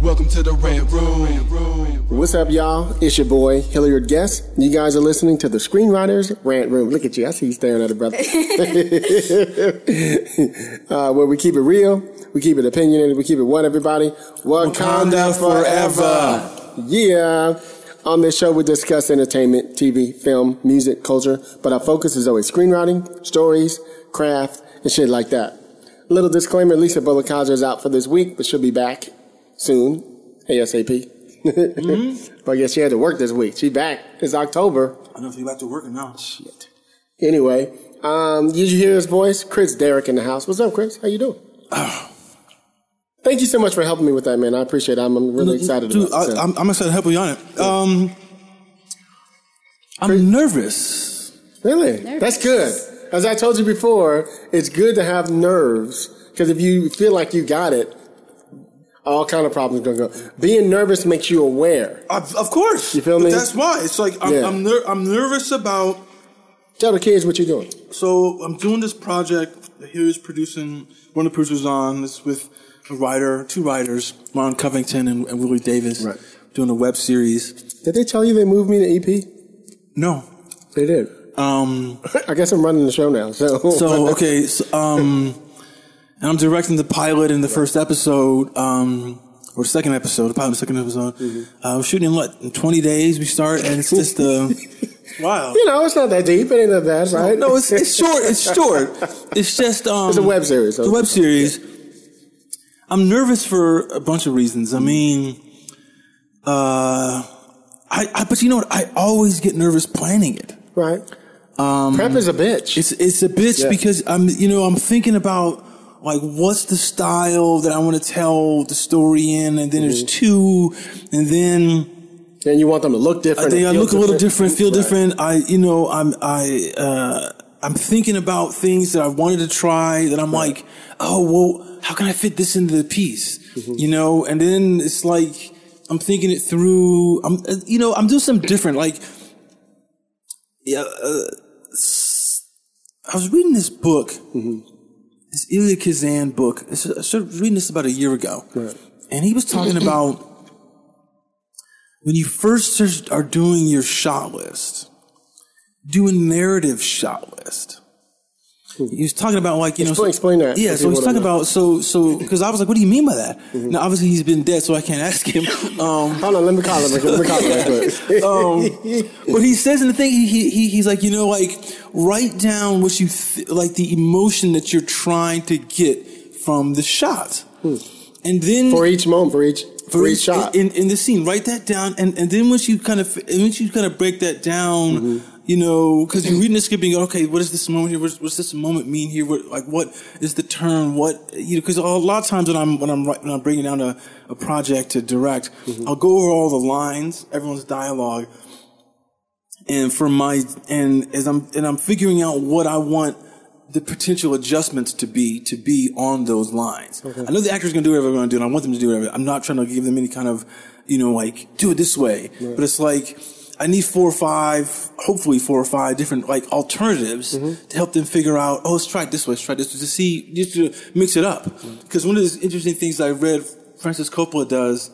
Welcome to the Red Room. What's up, y'all? It's your boy, Hilliard Guess. You guys are listening to the Screenwriters Rant Room. Look at you. I see you staring at it, brother. uh, where we keep it real, we keep it opinionated, we keep it one, everybody. what, everybody? Wakanda, forever. Yeah. On this show, we discuss entertainment, TV, film, music, culture, but our focus is always screenwriting, stories, craft, and shit like that. Little disclaimer, Lisa Bolekaja is out for this week, but she'll be back soon, ASAP. but I guess she had to work this week. She back. It's October. I know if you back to working now. Shit. Anyway, um, did you hear his voice? Chris Derrick in the house. What's up, Chris? How you doing? Thank you so much for helping me with that, man. I appreciate it. I'm, I'm really excited Dude, about it. I, I'm, I'm excited to help you on it. Um, I'm nervous. Really? That's good. As I told you before, it's good to have nerves because if you feel like you got it, all kind of problems gonna go. Being nervous makes you aware. Of, of course. You feel me? That's why. It's like I'm, Yeah. I'm, ner- I'm nervous about. Tell the kids what you're doing. So I'm doing this project Here's producing. One of the producers on this with a writer, two writers, Ron Covington and, and Willie Davis, Right. doing a web series. Did they tell you they moved me to EP? No. They did. Um, I guess I'm running the show now. So, So okay, so, um, and I'm directing the pilot in the first episode, um, or second episode, the pilot, second episode. Uh, we're shooting in what in 20 days. We start, and it's just uh, wow. you know, it's not that deep. It ain't that bad, right? No, it's, it's short. It's short. It's just um, It's a web series, so- It's a web series. I'm nervous for a bunch of reasons. I mean, uh, I, I but you know what? I always get nervous planning it. right. Prep is a bitch. It's it's a bitch Yeah. because I'm you know I'm thinking about like what's the style that I want to tell the story in, and then Mm-hmm. there's two, and then and you want them to look different. they and feel look a little different, feel Right. different. I you know I'm I uh, I'm thinking about things that I wanted to try that I'm like, oh well, how can I fit this into the piece? Mm-hmm. You know, and then it's like I'm thinking it through. I'm you know I'm doing something different. Like yeah. Uh, I was reading this book, this Elia Kazan book. I started reading this about a year ago, and he was talking about when you first are- are doing your shot list, do a narrative shot list. He was talking about like you know, Explain- explain that Yeah, so he's talking know. about so so because I was like, what do you mean by that? Now obviously he's been dead, so I can't ask him. Um, Hold on, let me call him. Let me call him quick. um, but he says in the thing, he, he, he's like, you know, like, write down what you, th- like the emotion that you're trying to get from the shot. And then, for each moment, for each for, each, shot. In, in the scene, write that down. And, and then once you kind of, once you kind of break that down, Mm-hmm. You know, cause you're reading the script and you go, okay, what is this moment here? What's, what's this moment mean here? What, like, what is the turn? What, you know, cause a lot of times when I'm, when I'm, when I'm bringing down a, a project to direct, Mm-hmm. I'll go over all the lines, everyone's dialogue, and for my and as I'm and I'm figuring out what I want the potential adjustments to be to be on those lines. I know the actor's gonna do whatever they're gonna do, and I want them to do whatever. I'm not trying to give them any kind of, you know, like do it this way. But it's like I need four or five, hopefully four or five different like alternatives to help them figure out. Oh, let's try it this way. Let's try this way to see just to mix it up. Because one of the interesting things I read Francis Coppola does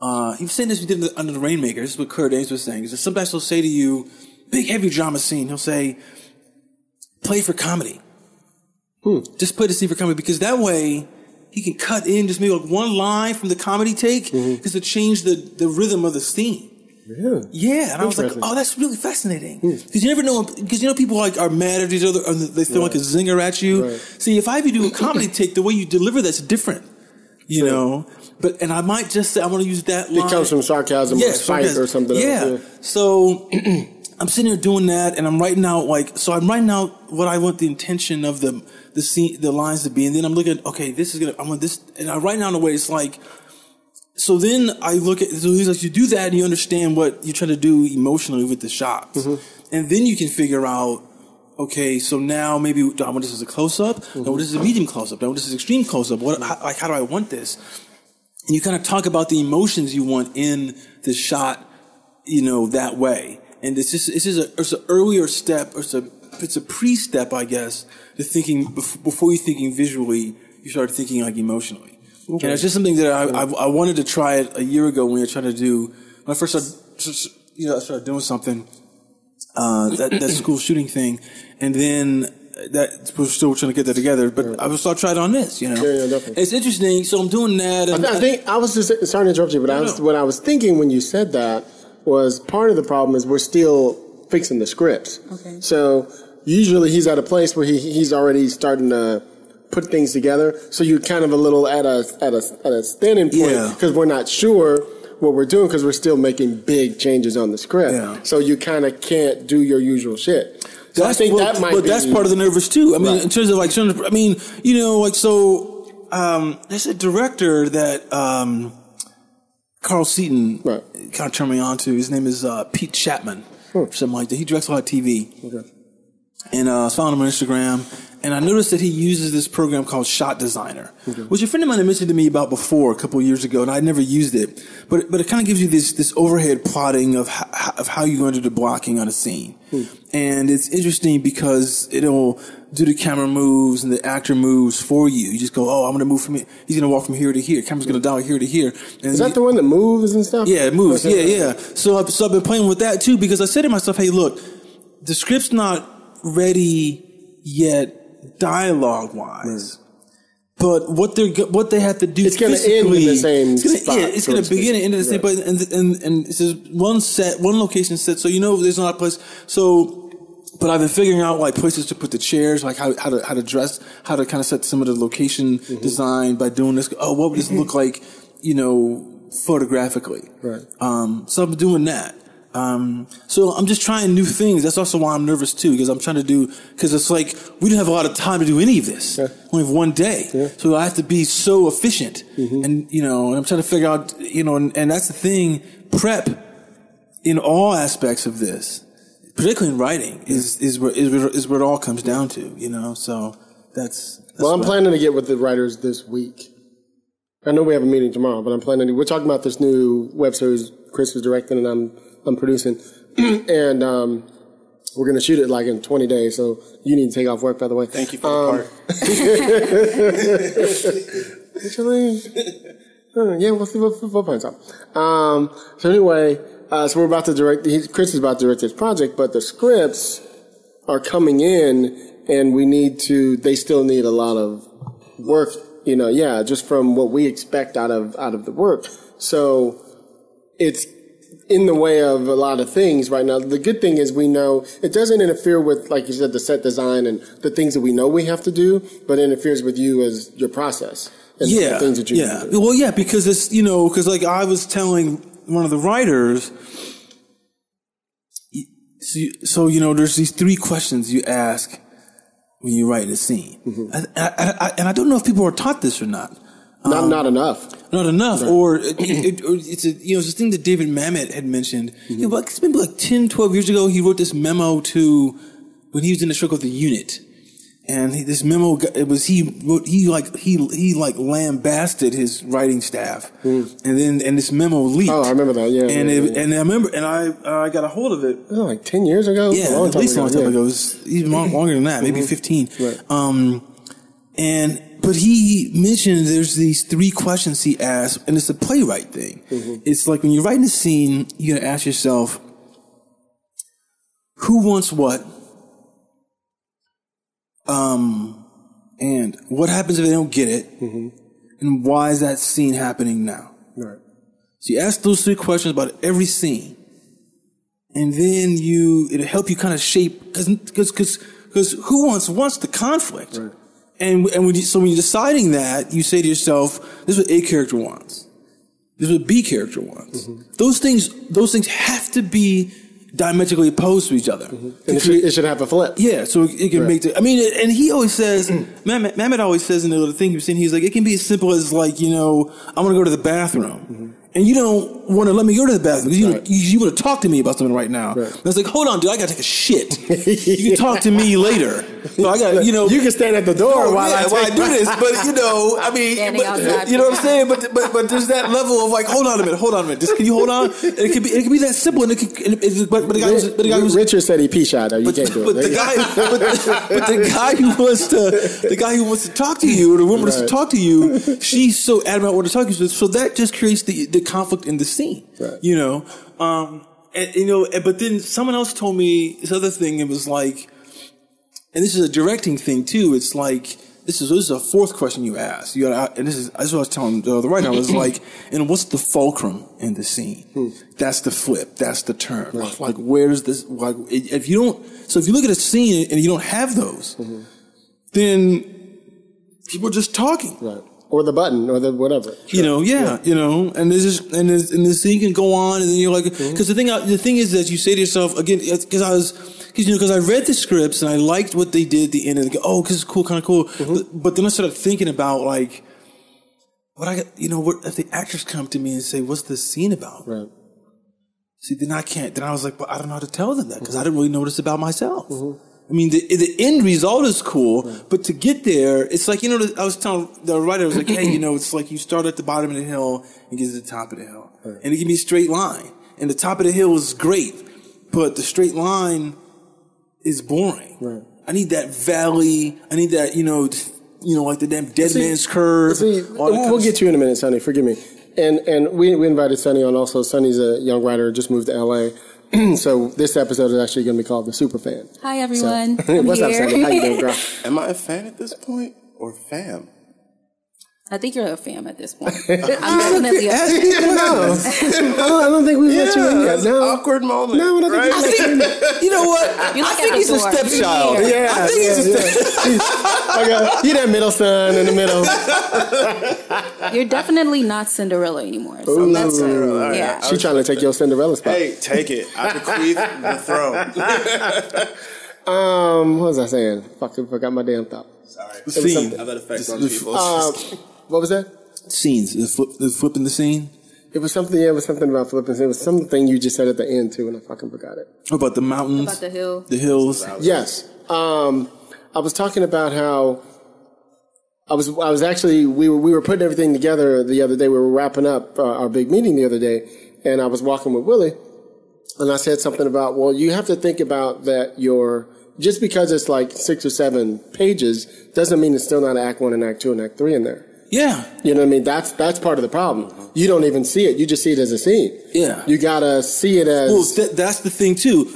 uh, he was saying this we did under the Rainmaker. This is what Kurt Ames was saying. Is that sometimes he'll say to you, big heavy drama scene, he'll say, play for comedy. Hmm. Just play the scene for comedy because that way he can cut in just maybe like one line from the comedy take because to change the, the rhythm of the scene. Really? Yeah, and I was like, Hmm. oh, that's really fascinating. Because you never know, because you know people like are mad at each other, and they throw like a zinger at you. Right. See, if I have you do a comedy take, the way you deliver that's different. You know, but and I might just say I want to use that. Line. It comes from sarcasm or spite sarcasm. or something. else, Yeah. So I'm sitting here doing that, and I'm writing out like so. I'm writing out what I want the intention of the the scene, the lines to be, and then I'm looking. Okay, this is gonna. I want this, and I write down a way. It's like. So then I look at so he's like you do that and you understand what you're trying to do emotionally with the shots, mm-hmm. and then you can figure out okay, so now maybe do I want this as a close up? No, mm-hmm. this is a medium close up. No, this is extreme close up. What, how, like, how do I want this? And you kind of talk about the emotions you want in the shot, you know, that way. And it's just, it's just a, it's an earlier step, or it's a, it's a pre-step, I guess, to thinking, before you're thinking visually, you start thinking like emotionally. And it's just something that I, I, I wanted to try it a year ago when we were trying to do, when I first started, you know, I started doing something uh, that, that school shooting thing, and then that we're still trying to get that together. But I was so I tried on this, you know. Yeah, yeah, definitely. It's interesting. So I'm doing that. I, And th- I think I was just sorry to interrupt you, but I was no. what I was thinking when you said that was part of the problem is we're still fixing the scripts. Okay. So usually he's at a place where he he's already starting to put things together. So you're kind of a little at a at a at a standing point Yeah. because we're not sure what we're doing because we're still making big changes on the script. Yeah. So you kind of can't do your usual shit. So I think well, that might but be that's part of the nervous too. I mean, Right. in terms of like, I mean, you know, like so. Um, there's a director that um, Carl Seaton Right. kind of turned me on to. His name is uh, Pete Chapman, or something like that. He directs a lot of TV. Okay. and uh, I found him on Instagram. And I noticed that he uses this program called Shot Designer, which a friend of mine had mentioned to me about before a couple of years ago, and I'd never used it. But but it kind of gives you this this overhead plotting of how, of how you're going to do the blocking on a scene, and it's interesting because it'll do the camera moves and the actor moves for you. You just go, oh, I'm going to move from here. He's going to walk from here to here. Camera's going to dial here to here. And Is that the one that moves and stuff? yeah, it moves. Okay. Yeah, yeah. So I've, so I've been playing with that too because I said to myself, hey, look, the script's not ready yet dialogue wise. But what they're what they have to do It's gonna end in the same It's gonna, spot, yeah, it's going to to begin and end at the same Right. place. And and and it's just one set, one location set. So you know, there's not a place. So, but I've been figuring out like places to put the chairs, like how how to how to dress, how to kind of set some of the location Mm-hmm. design by doing this. Oh, what would this look like? You know, photographically. Right. Um, so I'm doing that. Um, so I'm just trying new things. That's also why I'm nervous too, because I'm trying to do, because it's like, we don't have a lot of time to do any of this. Yeah. We have one day. So I have to be so efficient. Mm-hmm. And, you know, and I'm trying to figure out, you know, and, and that's the thing, prep in all aspects of this, particularly in writing, is, is where, is where, is where it all comes down to, you know, so that's, that's Well, I'm planning to get with the writers this week. I know we have a meeting tomorrow, but I'm planning to. We're talking about this new web series Chris is directing and I'm I'm producing, and um, we're gonna shoot it like in 20 days. So you need to take off work, by the way. Thank you for Um, the part. Actually, uh, yeah, we'll see. We'll, we'll find something. Um, so anyway, uh, so we're about to direct. He, Chris is about to direct this project, but the scripts are coming in, and we need to. They still need a lot of work. You know, yeah, just from what we expect out of out of the work. So it's in the way of a lot of things right now. The good thing is we know it doesn't interfere with, like you said, the set design and the things that we know we have to do, but it interferes with you as your process and yeah, the things that you yeah. Well, yeah, because it's you know, because like I was telling one of the writers, so you, so you know, there's these three questions you ask when you write a scene, Mm-hmm. I, I, I, and I don't know if people are taught this or not. Not um, not enough. Not enough, or, it, it, or it's a you know it's a thing that David Mamet had mentioned. You mm-hmm. know, like, it's maybe like 10, 12 years ago. He wrote this memo to when he was in the struggle with the unit, and he, this memo it was he wrote he like he he like lambasted his writing staff, mm. and then and this memo leaked. Oh, I remember that. Yeah, and yeah, it, yeah. and I remember and I I got a hold of it. It like ten years ago. Yeah, a long at time least a long time yeah. ago. It was even longer than that, maybe mm-hmm. 15. Right. Um, and, but he mentioned there's these three questions he asked, and it's a playwright thing. It's like when you're writing a scene, you gotta ask yourself, who wants what? Um, and what happens if they don't get it? And why is that scene happening now? Right. So you ask those three questions about every scene. and then you it'll help you kind of shape because because because who wants wants the conflict, and and when you, so when you're deciding that, you say to yourself, "This is what A character wants. This is what B character wants." Mm-hmm. Those things those things have to be diametrically opposed to each other. Mm-hmm. And it should, it should have a flip. Yeah, so it, it can Right. make the. I mean, and he always says, Mamet, Mamet always says in the little thing he was saying, he's like, it can be as simple as like, you know, I want to go to the bathroom. Mm-hmm. And you don't want to let me go to the bathroom because you, Right. you, you want to talk to me about something right now. Right. And it's like, hold on, dude, I got to take a shit. you can talk to me later. So I got, you know. You can stand at the door Oh, while yeah, I, while I do this, but you know, I mean, but- you know what I'm saying? But but but there's that level of like, hold on a minute, hold on a minute, just can you hold on? And it could be it could be that simple, and it could, and it, but, but the guy was, but the guy was Richard said he pee shot. You but, can't do but the guy, but, but the guy who wants to, the guy who wants to talk to you, or the woman wants to talk to you, she's so adamant want to talk to you. So that just creates the, the conflict in the scene. Right. You know, um, and, you know, but then someone else told me this other thing. It was like, and this is a directing thing too. It's like. This is, this is a fourth question you asked. You got and this is this is what I was telling the, right now. It's like, and what's the fulcrum in the scene? That's the flip. That's the turn. Like, where's this? Like, if you don't, so if you look at a scene and you don't have those, then people are just talking. right. Or the button, or the whatever. You know, yeah, you know, and this is and this and the scene can go on, and then you're like, mm-hmm. because the thing the thing is that you say to yourself again, because I was, because you know, because I read the scripts and I liked what they did at the end, and go, oh, because it's cool, kind of cool, mm-hmm. but, but then I started thinking about like, what I, got- you know, what if the actors come to me and say, what's this scene about? Right. See, then I can't. Then I was like, but I don't know how to tell them that because I mm-hmm. didn't really notice about myself. I mean, the the end result is cool, but to get there, it's like you know. I was telling the writer, I was like, hey, you know, it's like you start at the bottom of the hill and get to the top of the hill, and it can be a straight line, and the top of the hill is great, but the straight line is boring. Right. I need that valley. I need that, you know, you know, like the damn dead See- man's curve. See, all that kind we'll get you in a minute, Sonny. Forgive me. And and we, we invited Sonny on also. Sonny's a young writer, just moved to LA. so this episode is actually going to be called the Super Fan. Hi everyone. I'm What's up, here. Sonny? How you doing, girl? Am I a fan at this point or fam? I think you're a fam at this point. I'm definitely a fam. fan. people now. I, don't, think we've let you in yet. No. Awkward moment. No, I don't think right? we've let you in. You know what? You I look think he's a stepchild. You're. Yeah, I think yeah, he's a yeah. okay. You that middle son in the middle. You're definitely not Cinderella anymore. So Ooh. that's All right. Yeah. She trying to take your Cinderella spot. Hey, take it. I bequeath the throne. Um, what was I saying? Fucking forgot my damn thought. Sorry. Scene. I've had effect on people. Uh, what was that? Scenes. The, flip, the flipping the scene. It was something. Yeah, it was something about flipping. The scene. It was something you just said at the end too, and I fucking forgot it. About the mountains. About the hill. the hills. Yes. Um, I was talking about how I was. I was actually. We were. We were putting everything together the other day. We were wrapping up uh, our big meeting the other day, and I was walking with Willie, and I said something about. Well, you have to think about that. Your just because it's like six or seven pages doesn't mean it's still not Act One and Act Two and Act Three in there. Yeah. You know what I mean? That's that's part of the problem. You don't even see it. You just see it as a scene. Yeah. You gotta see it as. Well, that, that's the thing too.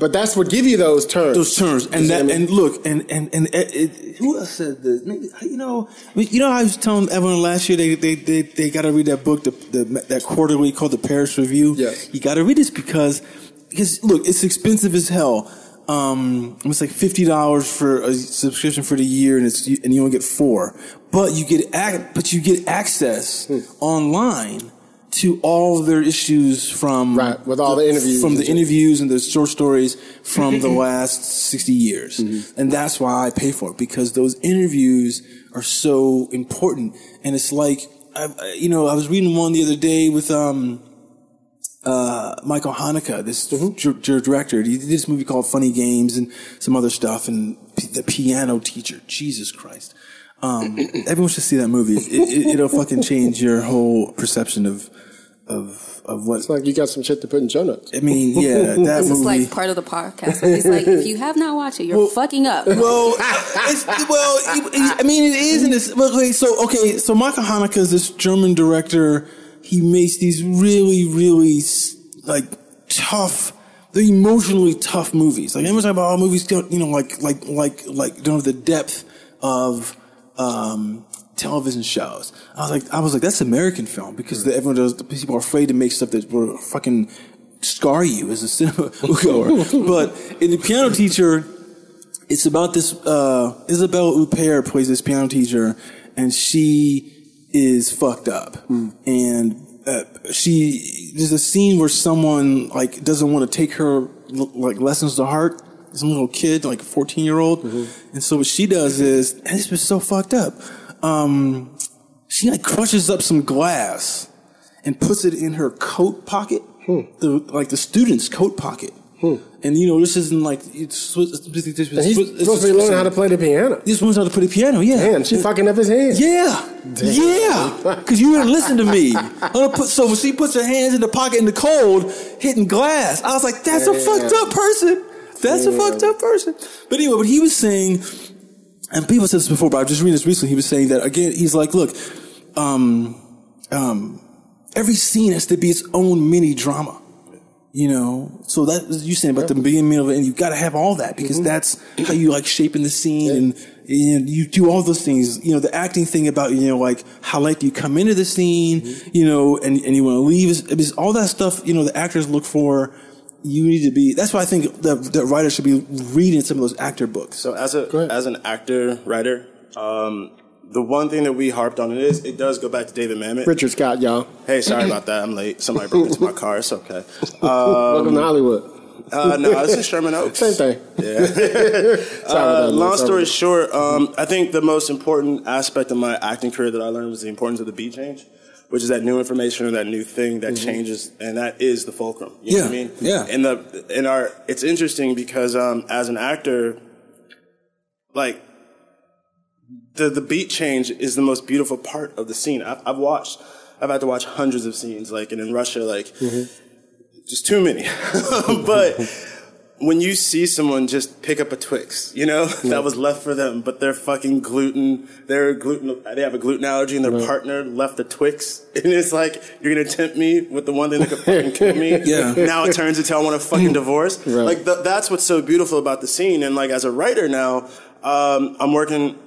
but that's what give you those terms. Those terms and that I mean? and look and and and it, it, who else said this? Maybe you know. I mean, you know, I was telling everyone last year they they they, they got to read that book, the, the that quarterly called the Paris Review. Yeah, You got to read this because because look, it's expensive as hell. Um, it's like fifty dollars for a subscription for the year, and it's and you only get four. But you get ac- but you get access Hmm. online to all their issues from Right, with all the interviews from the interviews and the short stories from the last 60 years. Mm-hmm. And that's why I pay for it because those interviews are so important. And it's like, I- you know, I was reading one the other day with, um, uh, Michael Haneke, this Mm-hmm. dir- dir- director. He did this movie called Funny Games and some other stuff and P- the piano teacher. Jesus Christ. Um, everyone should see that movie. It, it, it'll fucking change your whole perception of, of, of what, It's like you got some shit to put in show notes. I mean, yeah, that This is like part of the podcast. It's like if you have not watched it, you're fucking up. well, it's, well, it- it- I mean, it is in this. well, Okay, so okay, so Michael Haneke is this German director. He makes these really, really like tough, they're emotionally tough movies. Like everyone's talking about all movies, don't you know, like like like like don't have the depth of um, television shows. I was like, I was like, that's American film because the, everyone does. People are afraid to make stuff that will fucking scar you as a cinema goer. but in the piano teacher, it's about this uh, Isabelle Huppert plays this piano teacher, and she is fucked up, and uh, she there's a scene where someone like doesn't want to take her like lessons to heart. Some little kid, like a 14 year old, and so what she does is, and this was so fucked up. Um, she like crushes up some glass and puts it in her coat pocket, the like the student's coat pocket. And you know, this isn't like it's. it's, it's, it's, And he's supposed to be learning how to play the piano. Just learns how to play the piano. Yeah, Man, she fucking up his hands. yeah, yeah. Because you didn't listen to me. Put, so when she puts her hands in the pocket in the cold, hitting glass, I was like, "That's a fucked up person. That's a fucked up person." But anyway, but he was saying, and people said this before, but I was just reading this recently. He was saying that again. He's like, "Look, um, um, every scene has to be its own mini drama." You know, so that you saying about the beginning, middle, of it and you got to have all that because that's how you like shaping the scene and, and you do all those things. You know, the acting thing about you know like how late do you come into the scene, you know, and and you want to leave is, is all that stuff. You know, the actors look for. You need to be. That's why I think the the writers should be reading some of those actor books. So as a as an actor writer, um, the one thing that we harped on it is it does go back to David Mamet. Richard Scott, y'all. Hey, sorry about that. I'm late. Somebody broke into my car. It's okay. Welcome to Hollywood. Uh, no, this is Sherman Oaks. Same thing. Yeah. Uh, long story short, um, I think the most important aspect of my acting career that I learned was the importance of the beat change, which is that new information or that new thing that changes, and that is the fulcrum. You know what I mean? yeah. And the in our, it's interesting because um, as an actor, like the the beat change is the most beautiful part of the scene. I've, I've watched, I've had to watch hundreds of scenes, like, and in Russia, like, just too many. but when you see someone just pick up a Twix, you know, that was left for them, but they're fucking gluten, they're gluten, they have a gluten allergy and their partner left the Twix. And it's like, you're gonna tempt me with the one thing that could fucking kill me. Yeah. Now it turns into I want a fucking divorce. Like, th- that's what's so beautiful about the scene. And like, as a writer now, um, I'm working,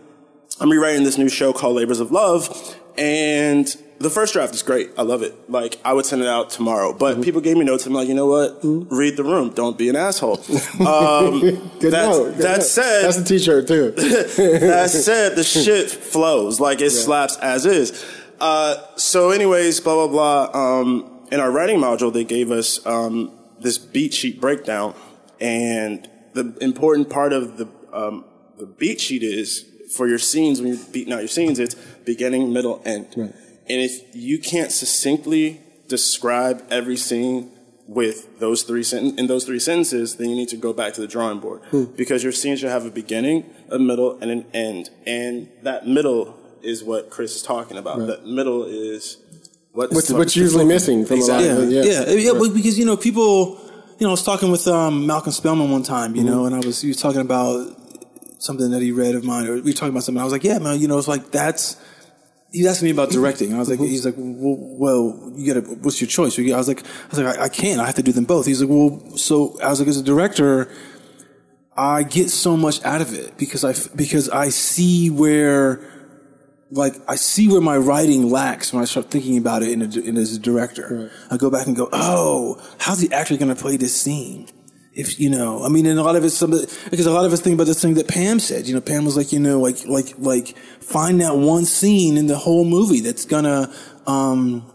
I'm rewriting this new show called Labors of Love, and the first draft is great. I love it. Like I would send it out tomorrow, but people gave me notes. I'm like, you know what? Read the room. Don't be an asshole. Um, Good that, note. That note. said, That's a t-shirt too. that said, the shit flows like it slaps as is. Uh, so, anyways, blah blah blah. Um, in our writing module, they gave us um, this beat sheet breakdown, and the important part of the um, the beat sheet is for your scenes when you're beating out your scenes. It's beginning, middle, end. And if you can't succinctly describe every scene with those three sen- in those three sentences, then you need to go back to the drawing board because your scene should have a beginning, a middle, and an end. And that middle is what Chris is talking about. That middle is what What's, what's usually missing from Exactly. a lot of yeah, it. yeah, yeah. but because you know, people. You know, I was talking with um, Malcolm Spellman one time. You know, and I was he was talking about something that he read of mine, or we were talking about something. I was like, yeah, man. You know, it's like that's. He asked me about directing. And I was like, mm-hmm. he's like, well, well you got to. What's your choice? I was like, I was like, I, I can't. I have to do them both. He's like, well, so I was like, as a director, I get so much out of it because I because I see where like I see where my writing lacks when I start thinking about it in, a, in as a director. I go back and go, oh, how's the actor going to play this scene? If you know, I mean, and a lot of it's some because a lot of us think about this thing that Pam said. You know, Pam was like, you know, like like like find that one scene in the whole movie that's gonna um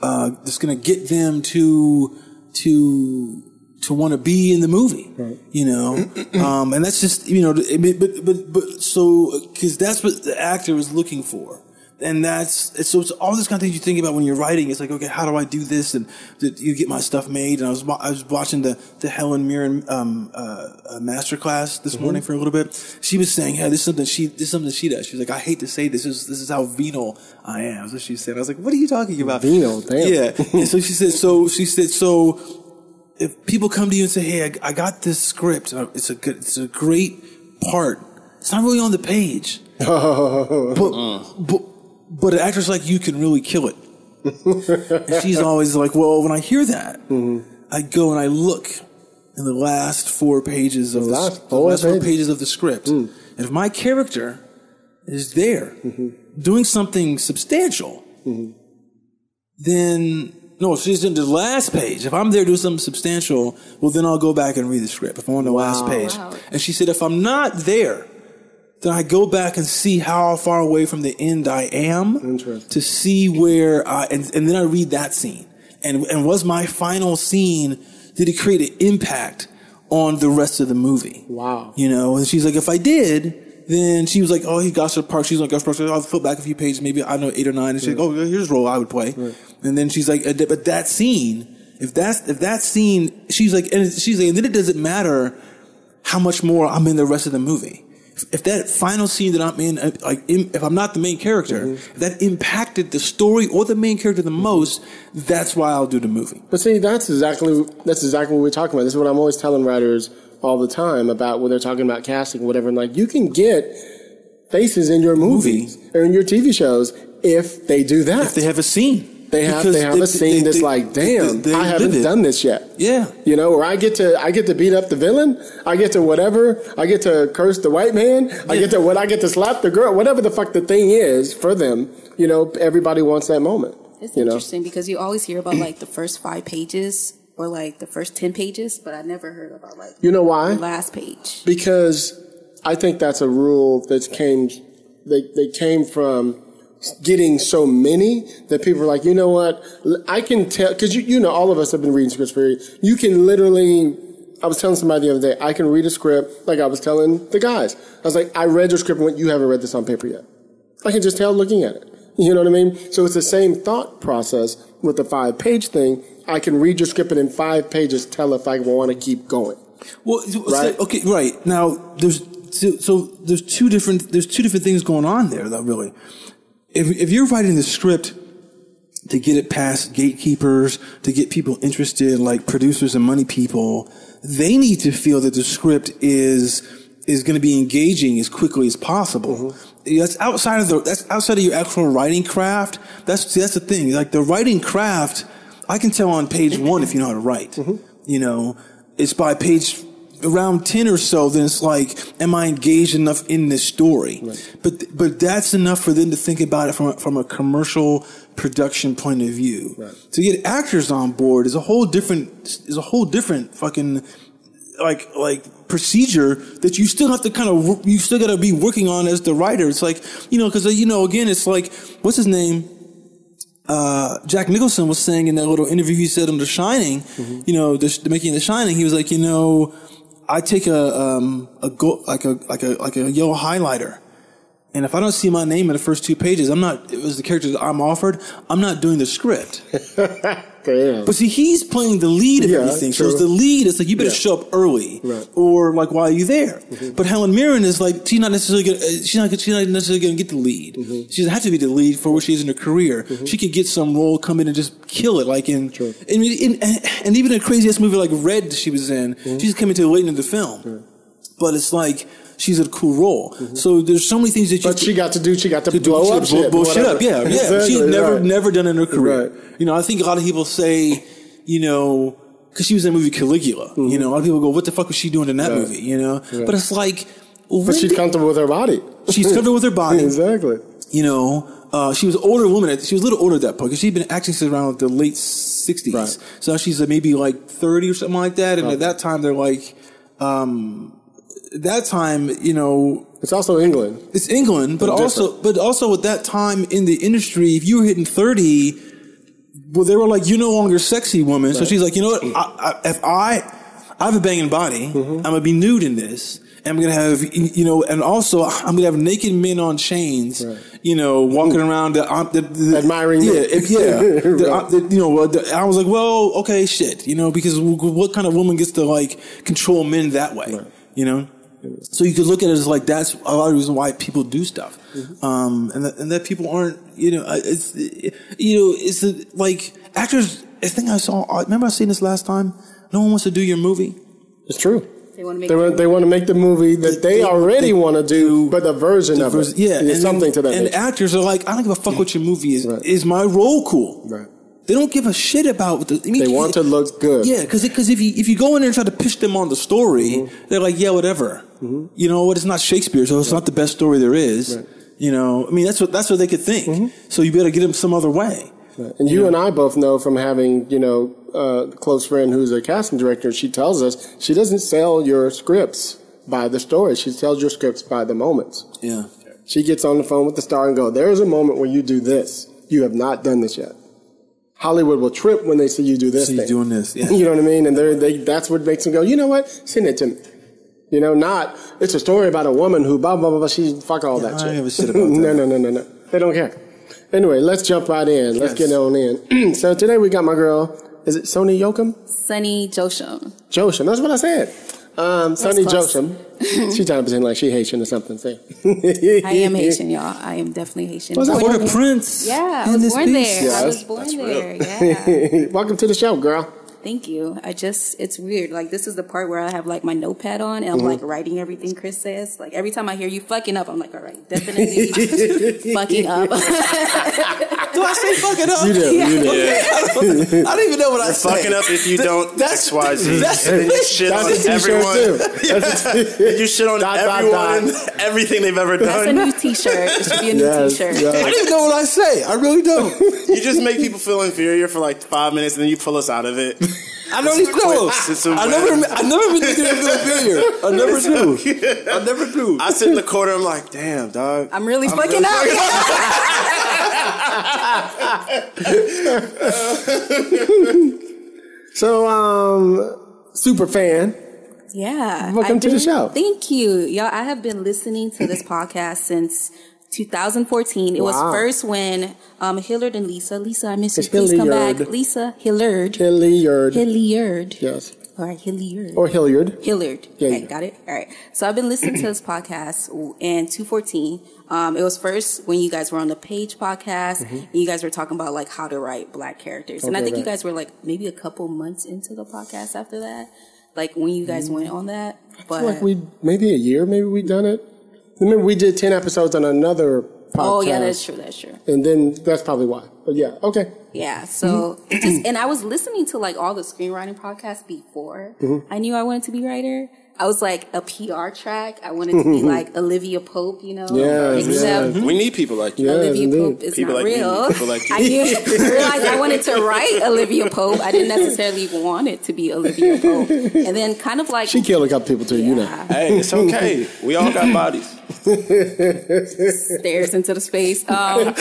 uh that's gonna get them to to to want to be in the movie, you know, um, and that's just you know, but but but, but so because that's what the actor is looking for, and that's so it's all this kind of things you think about when you're writing. It's like, okay, how do I do this, and did you get my stuff made? And I was I was watching the the Helen Mirren um, uh, uh, masterclass this morning for a little bit. She was saying, "Yeah, this is something she this is something she does." She's like, "I hate to say this is this is how venal I am." That's what she said. I was like, "What are you talking about?" Venal, damn. Yeah. and so she said, so she said, so if people come to you and say, "Hey, I, I got this script. uh, It's a good, it's a great part. It's not really on the page, but but but an actress like you can really kill it." and she's always like, "Well, when I hear that, mm-hmm. I go and I look in the last four pages of the, last the four last four pages. pages of the script, mm. and if my character is there mm-hmm. doing something substantial." Mm-hmm. then No, if she's in the last page, if I'm there doing something substantial, well, then I'll go back and read the script. If I'm on the last page. Wow. And she said, if I'm not there, then I go back and see how far away from the end I am to see where I, and, and then I read that scene. And, and was my final scene, did it create an impact on the rest of the movie? Wow. You know, and she's like, if I did, then she was like, oh, he got to the park. She's like, Park. I'll flip back a few pages, maybe, I don't know, eight or nine. And she's like, oh, here's a role I would play. And then she's like, uh, but that scene, if that's, if that scene, she's like, and she's like, and then it doesn't matter how much more I'm in the rest of the movie. If- that final scene that I'm in, uh, like, if I'm not the main character, if that impacted the story or the main character the most, that's why I'll do the movie. But see, that's exactly that's exactly what we're talking about. This is what I'm always telling writers all the time about when they're talking about casting, whatever. And like, you can get faces in your movies or in your TV shows if they do that. If they have a scene. They have Because they have they- a scene they- that's they- like, damn, they- they I haven't it. done this yet. Yeah. You know, or I get to I get to beat up the villain, I get to whatever, I get to curse the white man, I get to what I get to slap the girl, whatever the fuck the thing is for them. You know, everybody wants that moment. It's you know, interesting because you always hear about like the first five pages or like the first ten pages, but I never heard about like you know why? the last page. because I think that's a rule that came they they came from getting so many that people are like, you know what? I can tell because you you know all of us have been reading scripts for you can literally. I was telling somebody the other day, I can read a script like I was telling the guys. I was like, I read your script and went, you haven't read this on paper yet. I can just tell looking at it. You know what I mean? So it's the same thought process with the five page thing. I can read your script and in five pages tell if I want to keep going. Well, so- Right. okay, right now there's so, so there's two different there's two different things going on there though. Really, if if you're writing the script to get it past gatekeepers, to get people interested, like producers and money people, they need to feel that the script is is going to be engaging as quickly as possible. Mm-hmm. That's outside of the that's outside of your actual writing craft. That's see, that's the thing. Like the writing craft, I can tell on page one if you know how to write. Mm-hmm. You know, it's by page around 10 or so, then it's like, am I engaged enough in this story? But, but that's enough for them to think about it from, a- from a commercial production point of view. To get actors on board is a whole different, is a whole different fucking, like, like procedure that you still have to kind of, you still got to be working on as the writer. It's like, you know, cause, uh, you know, again, it's like, what's his name? uh, Jack Nicholson was saying in that little interview he said on The Shining, you know, the, the making of The Shining, he was like, you know, I take a um, a go, like a like a like a yellow highlighter, and if I don't see my name in the first two pages, I'm not. It was the character that I'm offered. I'm not doing the script. Damn. But see, he's playing the lead of Yeah, everything. So true. it's the lead. It's like you better Yeah. show up early, Right. or like why are you there? Mm-hmm. But Helen Mirren is like she's not necessarily gonna, uh, she's not she's not necessarily going to get the lead. Mm-hmm. She doesn't have to be the lead for where she is in her career. Mm-hmm. She could get some role, come in and just kill it. Like in, I mean, in, and, and even a crazy ass movie like Red she was in, she's coming to the late in the film. But it's like she's a cool role. So there's so many things that you. But she got to do, she got to to blow up shit. blow shit up. Yeah, yeah. Exactly, She's never, right. never done in her career. Right. You know, I think a lot of people say, you know, because she was in the movie Caligula. You know, a lot of people go, "What the fuck was she doing in that Right. movie?" You know, but it's like, But she's did- comfortable with her body. She's comfortable with her body. exactly. you know, uh, she was an older woman. At, she was a little older at that point because she'd been acting since around the late sixties. Right. So now she's maybe like thirty or something like that. And at that time, they're like, um, at that time, you know, It's also England. it's England, but also, but also at that time in the industry, if you were hitting thirty, well, they were like, "You're no longer sexy, woman." So she's like, "You know what? I, I, if I, I have a banging body, Mm-hmm. I'm gonna be nude in this, and I'm gonna have, you know, and also I'm gonna have naked men on chains, you know, walking around, the, um, the, the Admiring yeah, if- yeah, The- Right. uh, the- you know. I was like, well, okay, shit, you know, because what kind of woman gets to like control men that way, you know? So you could look at it as like that's a lot of reason why people do stuff, um, and that, and that people aren't, you know, uh, it's, you know, it's uh, like actors. I think I saw. I Remember I seen this last time. No one wants to do your movie. It's true. They want to make They want, they want to make the movie that they, They- already they- want to do, but the version of Versus- it. yeah, and something to that. And nature. actors are like, I don't give a fuck what your movie is. Right. Is my role cool? Right. They don't give a shit about what the. I mean, They want to look good. Yeah, because because if you if you go in there and try to pitch them on the story, Mm-hmm. they're like, yeah, whatever. You know what? It's not Shakespeare, so it's not the best story there is. Right. Mm-hmm. You know, I mean, that's what that's what they could think. So you better get them some other way. And you and I both know from having, you know, a close friend who's a casting director, she tells us she doesn't sell your scripts by the story. She sells your scripts by the moments. Yeah. She gets on the phone with the star and go, there's a moment where you do this. You have not done this yet. Hollywood will trip when they see you do this So you're doing this, yeah. you know what I mean? And they, that's what makes them go, you know what? Send it to me. You know, not, it's a story about a woman who blah, blah, blah, blah. She, fuck all that I shit. don't give a shit about no, that. no, no, no, no. no. They don't care. Anyway, let's jump right in. Let's Yes. get on in. so today we got my girl, is it Sony Yokum? Sunny Josham. Josham. That's what I said. Um, Sonny close. Josham. She's trying to pretend like she Haitian or something. See? I am Haitian, y'all. I am definitely Haitian. What's that? born a prince? Yeah, I was born piece. there. I was born that's there. real. Yeah. Welcome to the show, girl. Thank you. I just, it's weird. Like, this is the part where I have like my notepad on and I'm Mm-hmm. like writing everything Chris says. Like, every time I hear you fucking up, I'm like, all right, definitely fucking up. Do I say fuck it up? You do. You do. I don't even know what I say. Fucking up if you don't That's- X Y Z. that's- And you shit That's on everyone. too. That's You shit on Dot, dot, everyone dot. and everything they've ever done. That's a new t-shirt. It should be a new Yes, t-shirt. I don't even know what I say. I really don't. You just make people feel inferior for like five minutes and then you pull us out of it. I don't even know. It's a I never, I never been thinking of feeling inferior. I never do. I never do. I sit in the corner, I'm like, damn, dog. I'm really fucking up. So, um, super fan. Yeah. Welcome I've to the show. Thank you. Y'all, I have been listening to this podcast since 2014. It was first when um, Hillard and Lisa, Lisa, I miss you. Please come Hilliard. back. Lisa Hillard. Hilliard. Hilliard. Yes. Right, Hilliard. Or Hilliard. Hilliard. Yeah, okay, yeah. got it. All right. So I've been listening to this podcast in 214. Um, it was first when you guys were on the Page podcast, and you guys were talking about like how to write black characters, and I Mm-hmm. Okay, think you guys were like maybe a couple months into the podcast after that, like when you guys went on that. But Mm-hmm. like we maybe a year, maybe we done it. Remember, we did ten episodes on another. Oh yeah, that's true. That's true. And then that's probably why. But yeah, okay. Yeah. So it just and I was listening to like all the screenwriting podcasts before Mm-hmm. I knew I wanted to be a writer. I was like a PR track. I wanted to be like Olivia Pope, you know. Yes, Except yes. We need people like you. Yes, Olivia indeed. Pope is People not like me, real. people like you. I knew, realized I wanted to write Olivia Pope. I didn't necessarily want it to be Olivia Pope. And then kind of like She killed a couple people too, you know. yeah, Hey, it's okay. We all got bodies. Stares into the space. Um,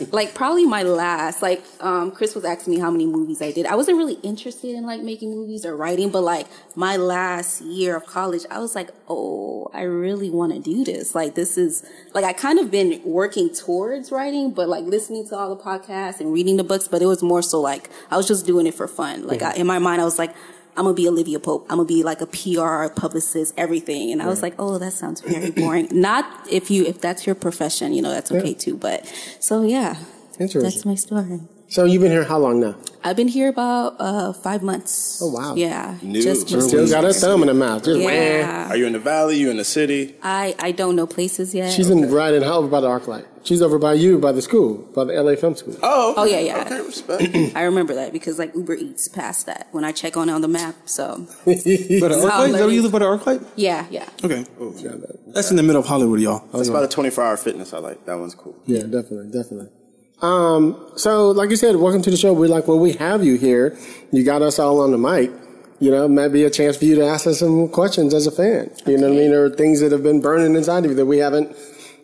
like probably my last. Like um, Chris was asking me how many movies I did. I wasn't really interested in like making movies or writing, but like my last year of college, I was like, oh, I really want to do this. Like this is like I kind of been working towards writing, but like listening to all the podcasts and reading the books. But it was more so like I was just doing it for fun. Like I, in my mind, I was like. I'm gonna be Olivia Pope. I'm gonna be like a PR publicist, everything. And I was like, oh, that sounds very boring. Not if you, if that's your profession, you know, that's okay too. But so yeah, that's my story. So you've been here how long now? I've been here about uh, five months. Oh, wow. Yeah, New. just Still Still got her thumb in her mouth. Just wah. Yeah, Are you in the valley? You in the city? I I don't know places yet. She's in right in over by the ArcLight. She's over by you, by the school, by the LA Film School. Oh, Oh, yeah, yeah. Okay, respect. I remember that because like Uber Eats past that when I check on it on the map. So But Arclight? Is that where you live by the Arclight? yeah, yeah. Okay. That's in the middle of Hollywood, y'all. That's about a 24 hour fitness. I like that one's cool. Yeah, definitely, definitely. Um, so like you said, welcome to the show. We're like, well, we have you here. You got us all on the mic. You know, might be a chance for you to ask us some questions as a fan. You know what I mean? Or things that have been burning inside of you that we haven't.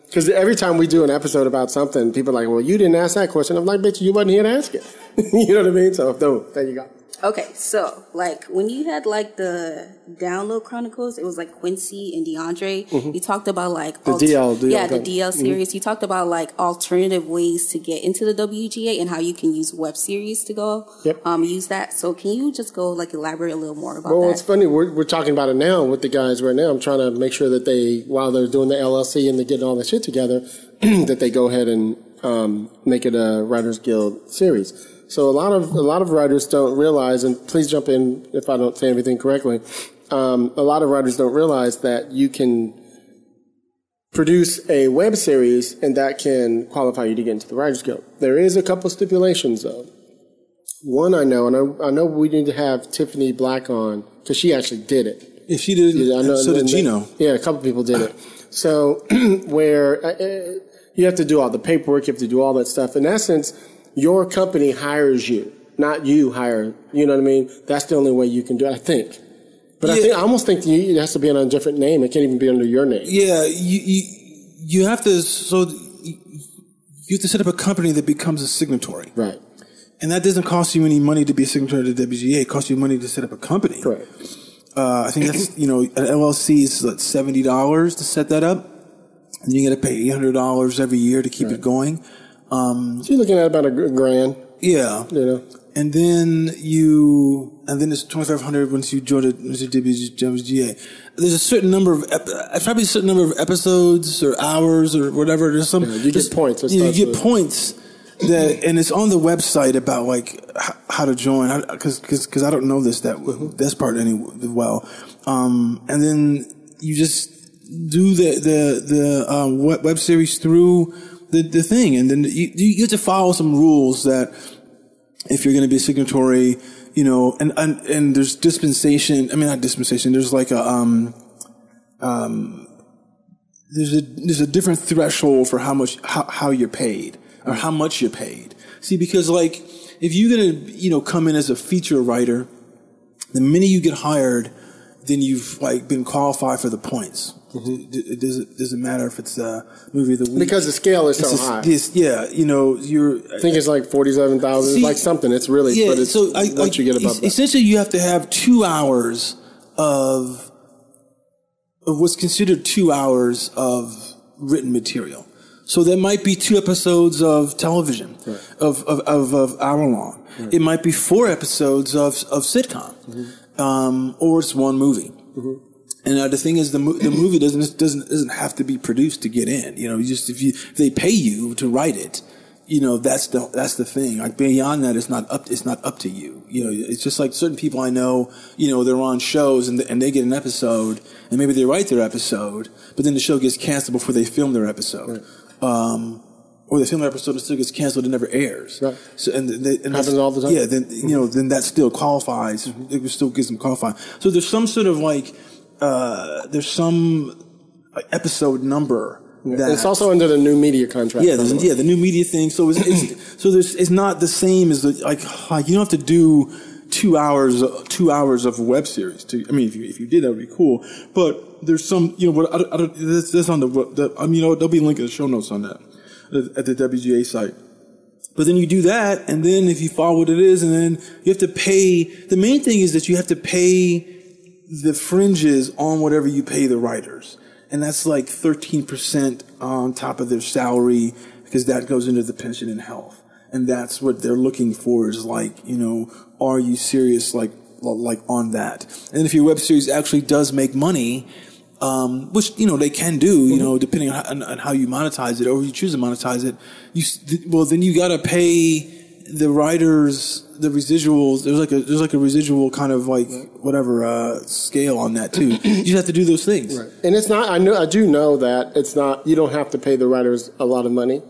Because every time we do an episode about something, people are like, well, you didn't ask that question. I'm like, bitch, you wasn't here to ask it. you know what I mean? So, no, there you go. Okay, so like when you had like the download chronicles, it was like Quincy and Deondray. You talked about like Mm-hmm. The DL, DL yeah, the. DL series. You talked about like alternative ways to get into the WGA and how you can use web series to go Yep. um use that. So can you just go like elaborate a little more about Well, that? it's funny. We're, we're talking about it now with the guys right now. I'm trying to make sure that they, while they're doing the LLC and they're getting all the shit together, that they go ahead and um, make it a Writers Guild series. So a lot of a lot of writers don't realize, and please jump in if I don't say everything correctly. Um, a lot of writers don't realize that you can produce a web series and that can qualify you to get into the Writers Guild. There is a couple stipulations though. One I know, and I, I know we need to have Tiffany Black on because she actually did it. If she did, Yeah, I know, so did Gino. Yeah, a couple people did it. So where uh, uh, you have to do all the paperwork, you have to do all that stuff. In essence, your company hires you, not you hire. You know what I mean? That's the only way you can do it. I think. But I think I almost think you, it has to be on a different name. It can't even be under your name. Yeah, you you, you have to so you have to set up a company that becomes a signatory, Right. and that doesn't cost you any money to be a signatory to WGA. It costs you money to set up a company. Correct. Uh, I think that's you know an LLC is like seventy dollars to set that up, and you got to pay eight hundred dollars every year to keep it going. Um, So you're looking at about a grand. yeah, You know. and then you and then it's twenty five hundred once you join the once you WGA. There's a certain number of ep- uh, probably a certain number of episodes or hours or whatever. There's some you get points. It You, get with- points that and it's on the website about like h- how to join because because I don't know this that this part any well. Um, and then you just do the the the um, web, web series through the the thing, and then you you have to follow some rules that if you're going to be a signatory, you know, and, and, and there's dispensation. I mean, not dispensation. There's like a, um, um, there's a, there's a different threshold for how much, how, how you're paid or how much you're paid. See, because like, if you're going to, you know, come in as a feature writer, the minute you get hired, then you've like been qualified for the points. It, it doesn't, doesn't matter if it's a movie of the week. Because the scale is so a- high. this- yeah, you know, you're, I think it's like forty-seven thousand. Like something. It's really, yeah, but it's so I, once like, you get above es- that. essentially you have to have two hours of of what's considered two hours of written material. So there might be two episodes of television of, of, of, of hour long. It might be four episodes of, of sitcom, Mm-hmm. um, or it's one movie. And uh, the thing is, the mo- the movie doesn't doesn't doesn't have to be produced to get in. You know, you just if you if they pay you to write it, you know that's the that's the thing. Like beyond that, it's not up. It's not up to you. You know, it's just like certain people I know. You know, they're on shows and and they get an episode, and maybe they write their episode, but then the show gets canceled before they film their episode. Um, or they film episode still gets canceled and never airs. Right. So and, they, and Happens all the time. Yeah, then you know, then that still qualifies. It still gives them qualifying. So there's some sort of like, uh, there's some episode number. That, it's also under the new media contract. yeah, there's, yeah, the new media thing. So it's, it's so there's it's not the same as the like, like you don't have to do two hours two hours of web series. To I mean, if you if you did that would be cool. But there's some you know what I, I don't, this, this on the, the I mean you know there'll be a link in the show notes on that at the WGA site. But then you do that, and then if you follow what it is, and then you have to pay. The main thing is that you have to pay the fringes on whatever you pay the writers, and that's like thirteen percent on top of their salary because that goes into the pension and health, and that's what they're looking for is like you know, are you serious like like on that? And if your web series actually does make money, um, which you know they can do, you know, depending on how, on, on how you monetize it, or you choose to monetize it. You well, then you got to pay the writers the residuals. There's like a there's like a residual kind of like whatever uh, scale on that too. you just have to do those things. Right. And it's not. I know. I do know that it's not. You don't have to pay the writers a lot of money.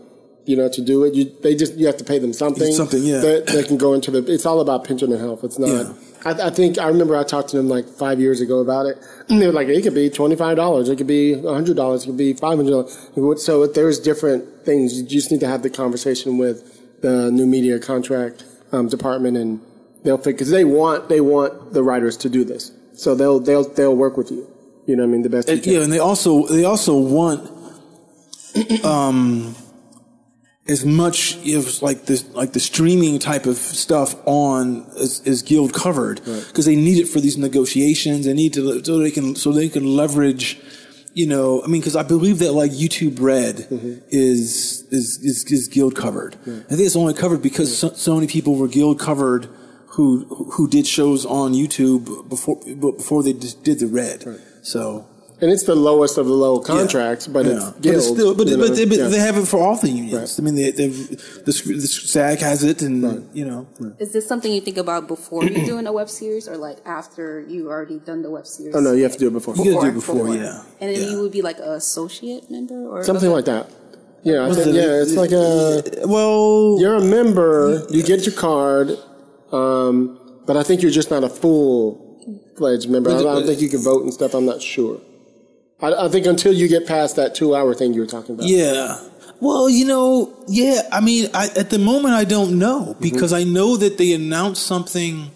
You know, to do it, you they just you have to pay them something. Something, yeah. That they can go into the. It's all about pension and health. It's not. Yeah. I, I think I remember I talked to them like five years ago about it. And they were like, it could be twenty five dollars, it could be hundred dollars, it could be five hundred dollars. So there's different things. You just need to have the conversation with the new media contract um, department, and they'll because they want they want the writers to do this. So they'll they'll they'll work with you. You know what I mean? The best. And, can. yeah, and they also they also want um as much as like this like the streaming type of stuff on is, is guild covered because they need it for these negotiations. They need to so they can so they can leverage. You know, I mean, because I believe that like YouTube Red mm-hmm. is, is is is guild covered. I think it's only covered because so, so many people were guild covered who who did shows on YouTube before before they did the Red. So And it's the lowest of the low contracts, but yeah. it's but it's still, but, you but, they, but yeah. they have it for all the unions. Right. I mean, they, they, the, the SAG has it, and you know, Is this something you think about before you're doing a web series, or like after you already done the web series? Oh no, you have to do it before. you gotta do it before, yeah. And then Yeah. you would be like an associate member, or Something like that. Yeah, I think, the- yeah. It's like a Well, you're a member, you get your card, um, but I think you're just not a full fledged member. I, I don't think you can vote and stuff. I'm not sure. I, I think until you get past that two hour thing you were talking about. yeah. Well, you know, yeah. I mean, I, at the moment, I don't know mm-hmm. because I know that they announced something.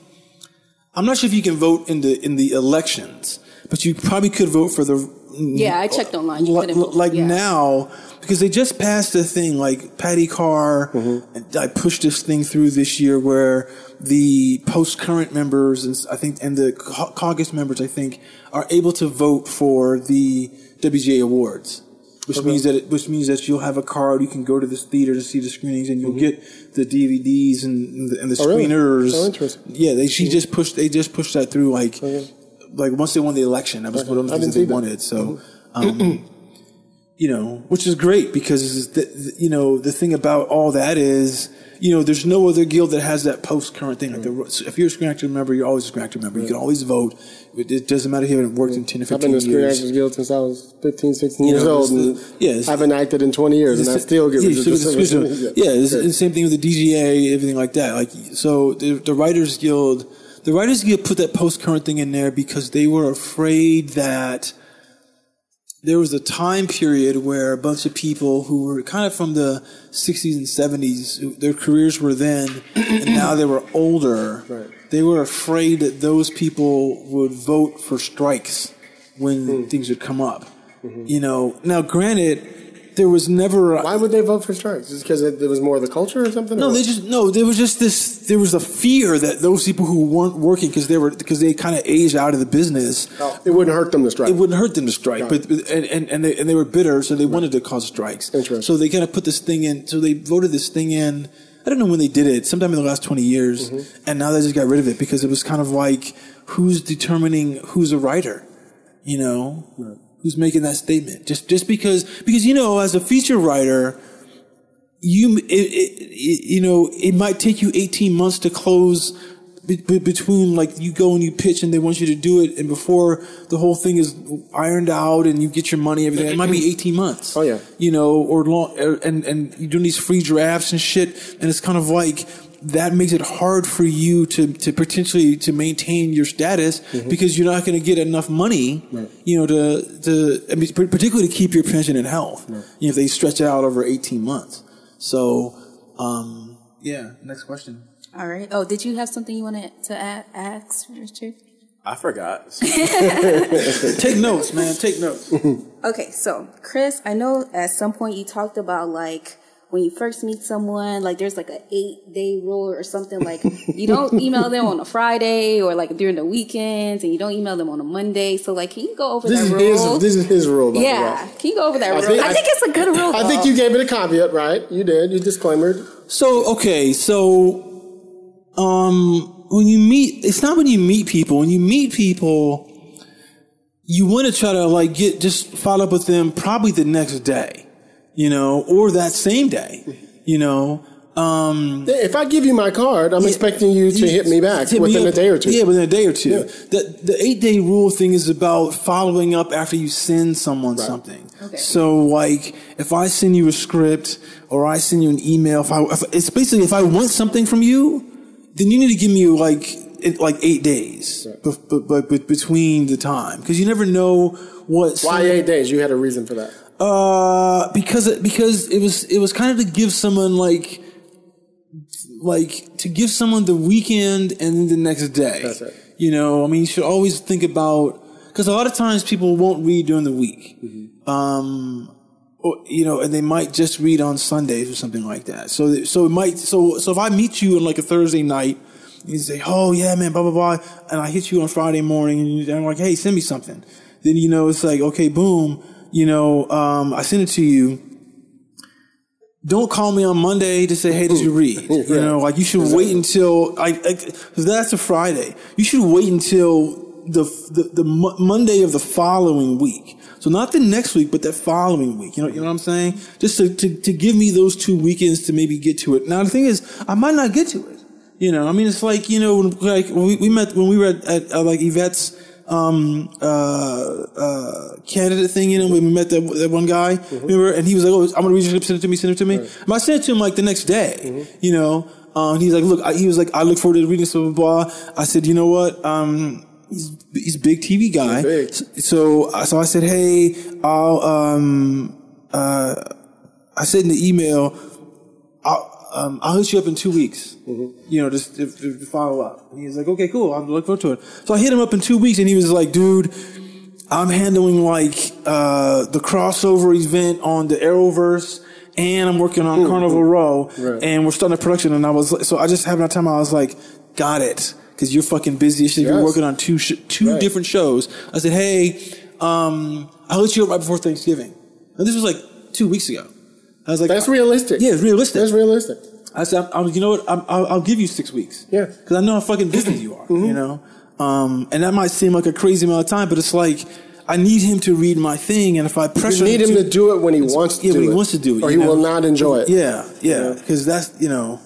I'm not sure if you can vote in the in the elections, but you probably could vote for the. Yeah, I checked online. You Li- couldn't vote. like yeah. now because they just passed a thing like Patty Carr. and I pushed this thing through this year where the post current members and I think and the caucus members I think are able to vote for the WGA awards. Which means that it, which means that you'll have a card. You can go to this theater to see the screenings, and you'll mm-hmm. get the DVDs and, and the, and the Oh, really? screeners. Oh, interesting. Yeah, they she just pushed. They just pushed that through. Like, like once they won the election, that was one of the things they that. wanted. So, mm-hmm. um, you know, which is great because the, you know the thing about all that is. You know, there's no other guild that has that post current thing. Like the, so if you're a Screen Actors member, you're always a Screen Actors member. You can always vote. It, it doesn't matter if you haven't worked in 10 or 15 years. I've been in the Screen. Actors Guild since I was 15, 16 You years know, old. the- yeah, I haven't acted in 20 years, and I still get yeah, you still get the Yeah, it's the same thing with the DGA, everything like that. Like, so the, the Writers Guild, the Writers Guild put that post current thing in there because they were afraid that there was a time period where a bunch of people who were kind of from the 60s and 70s, their careers were then, and now they were older. Right. They were afraid that those people would vote for strikes when hmm. things would come up. Mm-hmm. You know, now granted, there was never. a- Why would they vote for strikes? Just because it, there was more of the culture or something? no, or they just no. There was just this. There was a fear that those people who weren't working because they were because they kind of aged out of the business. Oh, it wouldn't hurt them to strike. It wouldn't hurt them to strike, but and, and and they and they were bitter, so they wanted to cause strikes. Interesting. So they kind of put this thing in. So they voted this thing in. I don't know when they did it. Sometime in the last twenty years, Mm-hmm. and now they just got rid of it because it was kind of like who's determining who's a writer, you know, who's making that statement? Just just because because you know as a feature writer, you it, it, it, you know it might take you 18 months to close be, be- between like you go and you pitch and they want you to do it and before the whole thing is ironed out and you get your money everything it might be 18 months Oh, yeah. you know or long or- and and you're doing these free drafts and shit and it's kind of like that makes it hard for you to, to potentially to maintain your status Mm-hmm. because you're not going to get enough money, you know, to to I mean, particularly to keep your pension and health. You know, if they stretch it out over 18 months. So, um, yeah. Next question. All right. Oh, did you have something you wanted to add, ask, Richard? I forgot. Take notes, man. Take notes. Okay, so Chris, I know at some point you talked about like when you first meet someone, like there's like an eight day rule or something. Like you don't email them on a Friday or like during the weekends, and you don't email them on a Monday. So like, can you go over this that is rule? his. This is his rule. By yeah, The way. can you go over that I rule? think- I think it's a good rule. I think you gave it a caveat, right? You did. You disclaimered. So okay, so um, when you meet, it's not when you meet people. When you meet people, you want to try to like get just follow up with them probably the next day, you know, or that same day, you know. Um, If I give you my card, I'm expecting you to hit me back hit me within a day or two. Yeah, within a day or two. Yeah. The the eight day rule thing is about following up after you send someone something. Okay. So like if I send you a script or I send you an email, if I if, it's basically if I want something from you, then you need to give me like it, like eight days, but but but but between the time because you never know what. Why eight days? You had a reason for that. Uh, because it, because it was it was kind of to give someone like like to give someone the weekend and then the next day. That's it. You know, I mean, you should always think about because a lot of times people won't read during the week. Mm-hmm. Um, or, you know, and they might just read on Sundays or something like that. So, so it might, so, so if I meet you on like a Thursday night, you say, "Oh yeah, man, blah blah blah," and I hit you on Friday morning, and I'm like, "Hey, send me something." Then you know it's like, okay, boom, you know, um, I send it to you. Don't call me on Monday to say, "Hey, did you read?" You know, like you should wait until I, because that's a Friday. You should wait until the the, the Mo- Monday of the following week. So not the next week, but that following week. You know, you know what I'm saying? Just to, to, to give me those two weekends to maybe get to it. Now the thing is, I might not get to it. You know, I mean, it's like you know, when, like we, we met when we were at, at uh, like Yvette's um uh uh candidate thing. You know, we met that, that one guy, remember? And he was like, "Oh, I'm gonna read your script, send it to me, send it to me." And I sent it to him like the next day. You know, uh, and he's like, "Look," I, he was like, "I look forward to reading blah blah." blah. I said, "You know what?" Um, he's he's a big TV guy. big. So so I said, "Hey, I'll um uh." I said in the email, I'll, um, I'll hit you up in two weeks. Mm-hmm. You know, just to, to follow up. And he's like, okay, cool. I'm looking forward to it. So I hit him up in two weeks, and he was like, dude. I'm handling like uh, the crossover event on the Arrowverse, and I'm working on Carnival Row, Right. and we're starting a production. And I was like- so I just having a time. I was like, got it, because you're fucking busy. shit. You're Yes. working on two sh- two Right. different shows. I said, hey, um, I'll let you up right before Thanksgiving. And this was like two weeks ago. I was like, That's realistic. Yeah, it's realistic. That's realistic. I said, I'm, I'm- you know what? I'm, I'll, I'll give you six weeks. Yeah. Because I know how fucking busy you are, Mm-hmm. you know? Um, and that might seem like a crazy amount of time, but it's like, I need him to read my thing, and if I pressure You need him to do it when he wants to yeah, do when he it. wants to do it, Or you he know? will not enjoy it. Yeah, yeah, because that's, you know,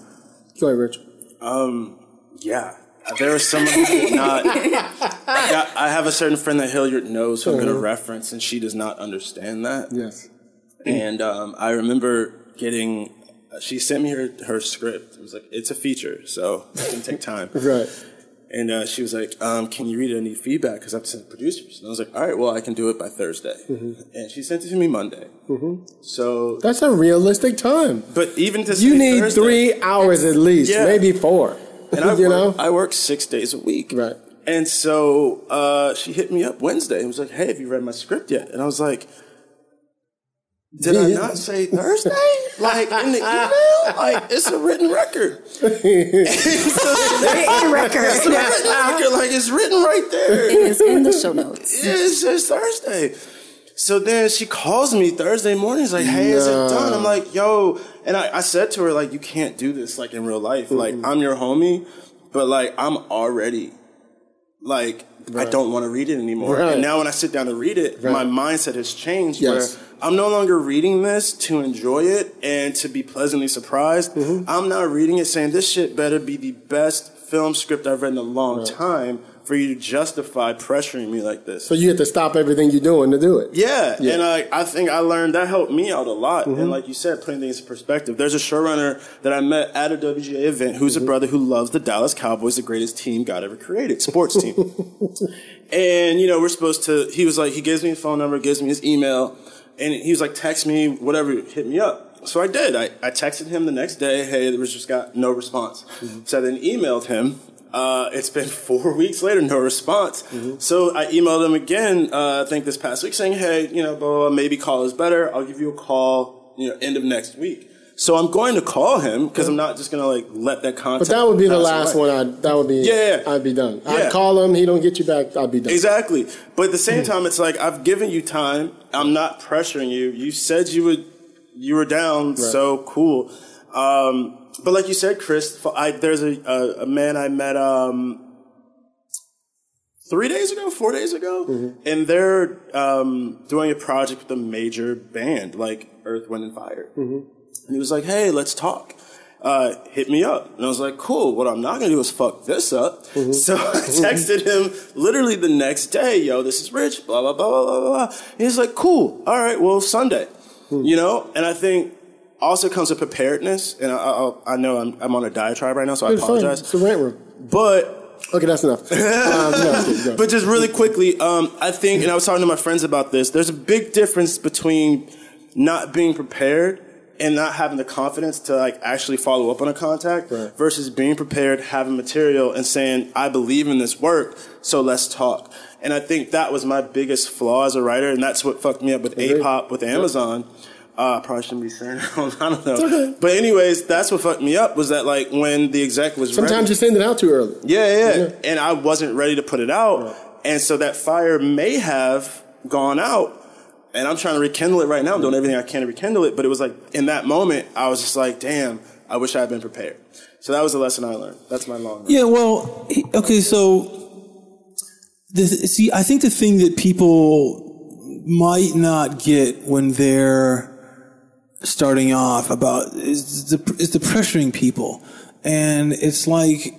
Go ahead, Rich. Um, yeah. There are some. who did not. I have a certain friend that Hilliard knows who I'm going to reference, and she does not understand that. Yes. And um, I remember getting. She sent me her, her script. It was like it's a feature, so it gonna take time. Right. And uh, she was like, um, "Can you read need feedback because I have to send producers." And I was like, "All right, well, I can do it by Thursday." And she sent it to me Monday. So, That's a realistic time. but even to You need Thursday- three hours at least, Yeah. maybe four. and I you work, know? I work six days a week. Right. And so uh, she hit me up Wednesday and was like, "Hey, have you read my script yet?" And I was like, "Did I not say Thursday? like in the email? Like it's a written record. Written record. It's a written record. Like it's written right there. It's in the show notes. Yeah, it says Thursday. So then she calls me Thursday morning. She's like, "Hey, is it done?" I'm like, "Yo," and I, I said to her, "Like, you can't do this like in real life. Like, mm-hmm. I'm your homie, but like, I'm already like, I don't want to read it anymore. Right. And now when I sit down to read it, my mindset has changed. Yes. Where I'm no longer reading this to enjoy it and to be pleasantly surprised. Mm-hmm. I'm now reading it saying this shit better be the best film script I've read in a long time for you to justify pressuring me like this. So you have to stop everything you're doing to do it. Yeah, Yeah. and I, I think I learned that helped me out a lot. Mm-hmm. And like you said, putting things in perspective. There's a showrunner that I met at a WGA event who's Mm-hmm. a brother who loves the Dallas Cowboys, the greatest team God ever created, sports team. and you know, we're supposed to. He was like, he gives me his phone number, gives me his email, and he was like, text me, whatever, hit me up. So I did. I, I texted him the next day. Hey, there was just got no response. Mm-hmm. So I then emailed him. Uh, it's been four weeks later, no response. Mm-hmm. So I emailed him again, uh, I think this past week, saying, hey, you know, blah, blah, blah, maybe call is better. I'll give you a call, you know, end of next week. So I'm going to call him because I'm not just going to like let that contact. But that would be the last away. one. I that would be. Yeah. I'd be done. Yeah. I'd call him. He don't get you back. I'd be done. Exactly. But at the same time, it's like I've given you time. I'm not pressuring you. You said you would, you were down. So cool. Um, but like you said, Chris, I, there's a, a, a man I met um, three days ago, four days ago, Mm-hmm. and they're um, doing a project with a major band like Earth, Wind, and Fire. Mm-hmm. And he was like, "Hey, let's talk." Uh, hit me up. And I was like, cool. What I'm not gonna do is fuck this up. Mm-hmm. So I texted him literally the next day, yo, this is Rich, blah, blah, blah, blah, blah, blah. And he's like, cool. All right, well, Sunday. Hmm. You know? And I think also comes with preparedness. And I, I, I know I'm, I'm on a diatribe right now, so I It's fine. apologize. It's the rant room. But Okay, that's enough. um, no, but just really quickly, um, I think, and I was talking to my friends about this, there's a big difference between not being prepared and not having the confidence to like actually follow up on a contact Right. versus being prepared, having material and saying, I believe in this work, so let's talk. And I think that was my biggest flaw as a writer, and that's what fucked me up with Agreed. A-pop, with Amazon. Uh, I probably shouldn't be saying that. I don't know. But anyways, that's what fucked me up was that like when the exec was ready- Sometimes you send it out too early. yeah, yeah, Yeah. And I wasn't ready to put it out. And so that fire may have gone out. And I'm trying to rekindle it right now. I'm doing everything I can to rekindle it. But it was like, in that moment, I was just like, damn, I wish I had been prepared. So that was the lesson I learned. That's my long run. Yeah, well, okay, so the, see, I think the thing that people might not get when they're starting off about is the is the pressuring people, and it's like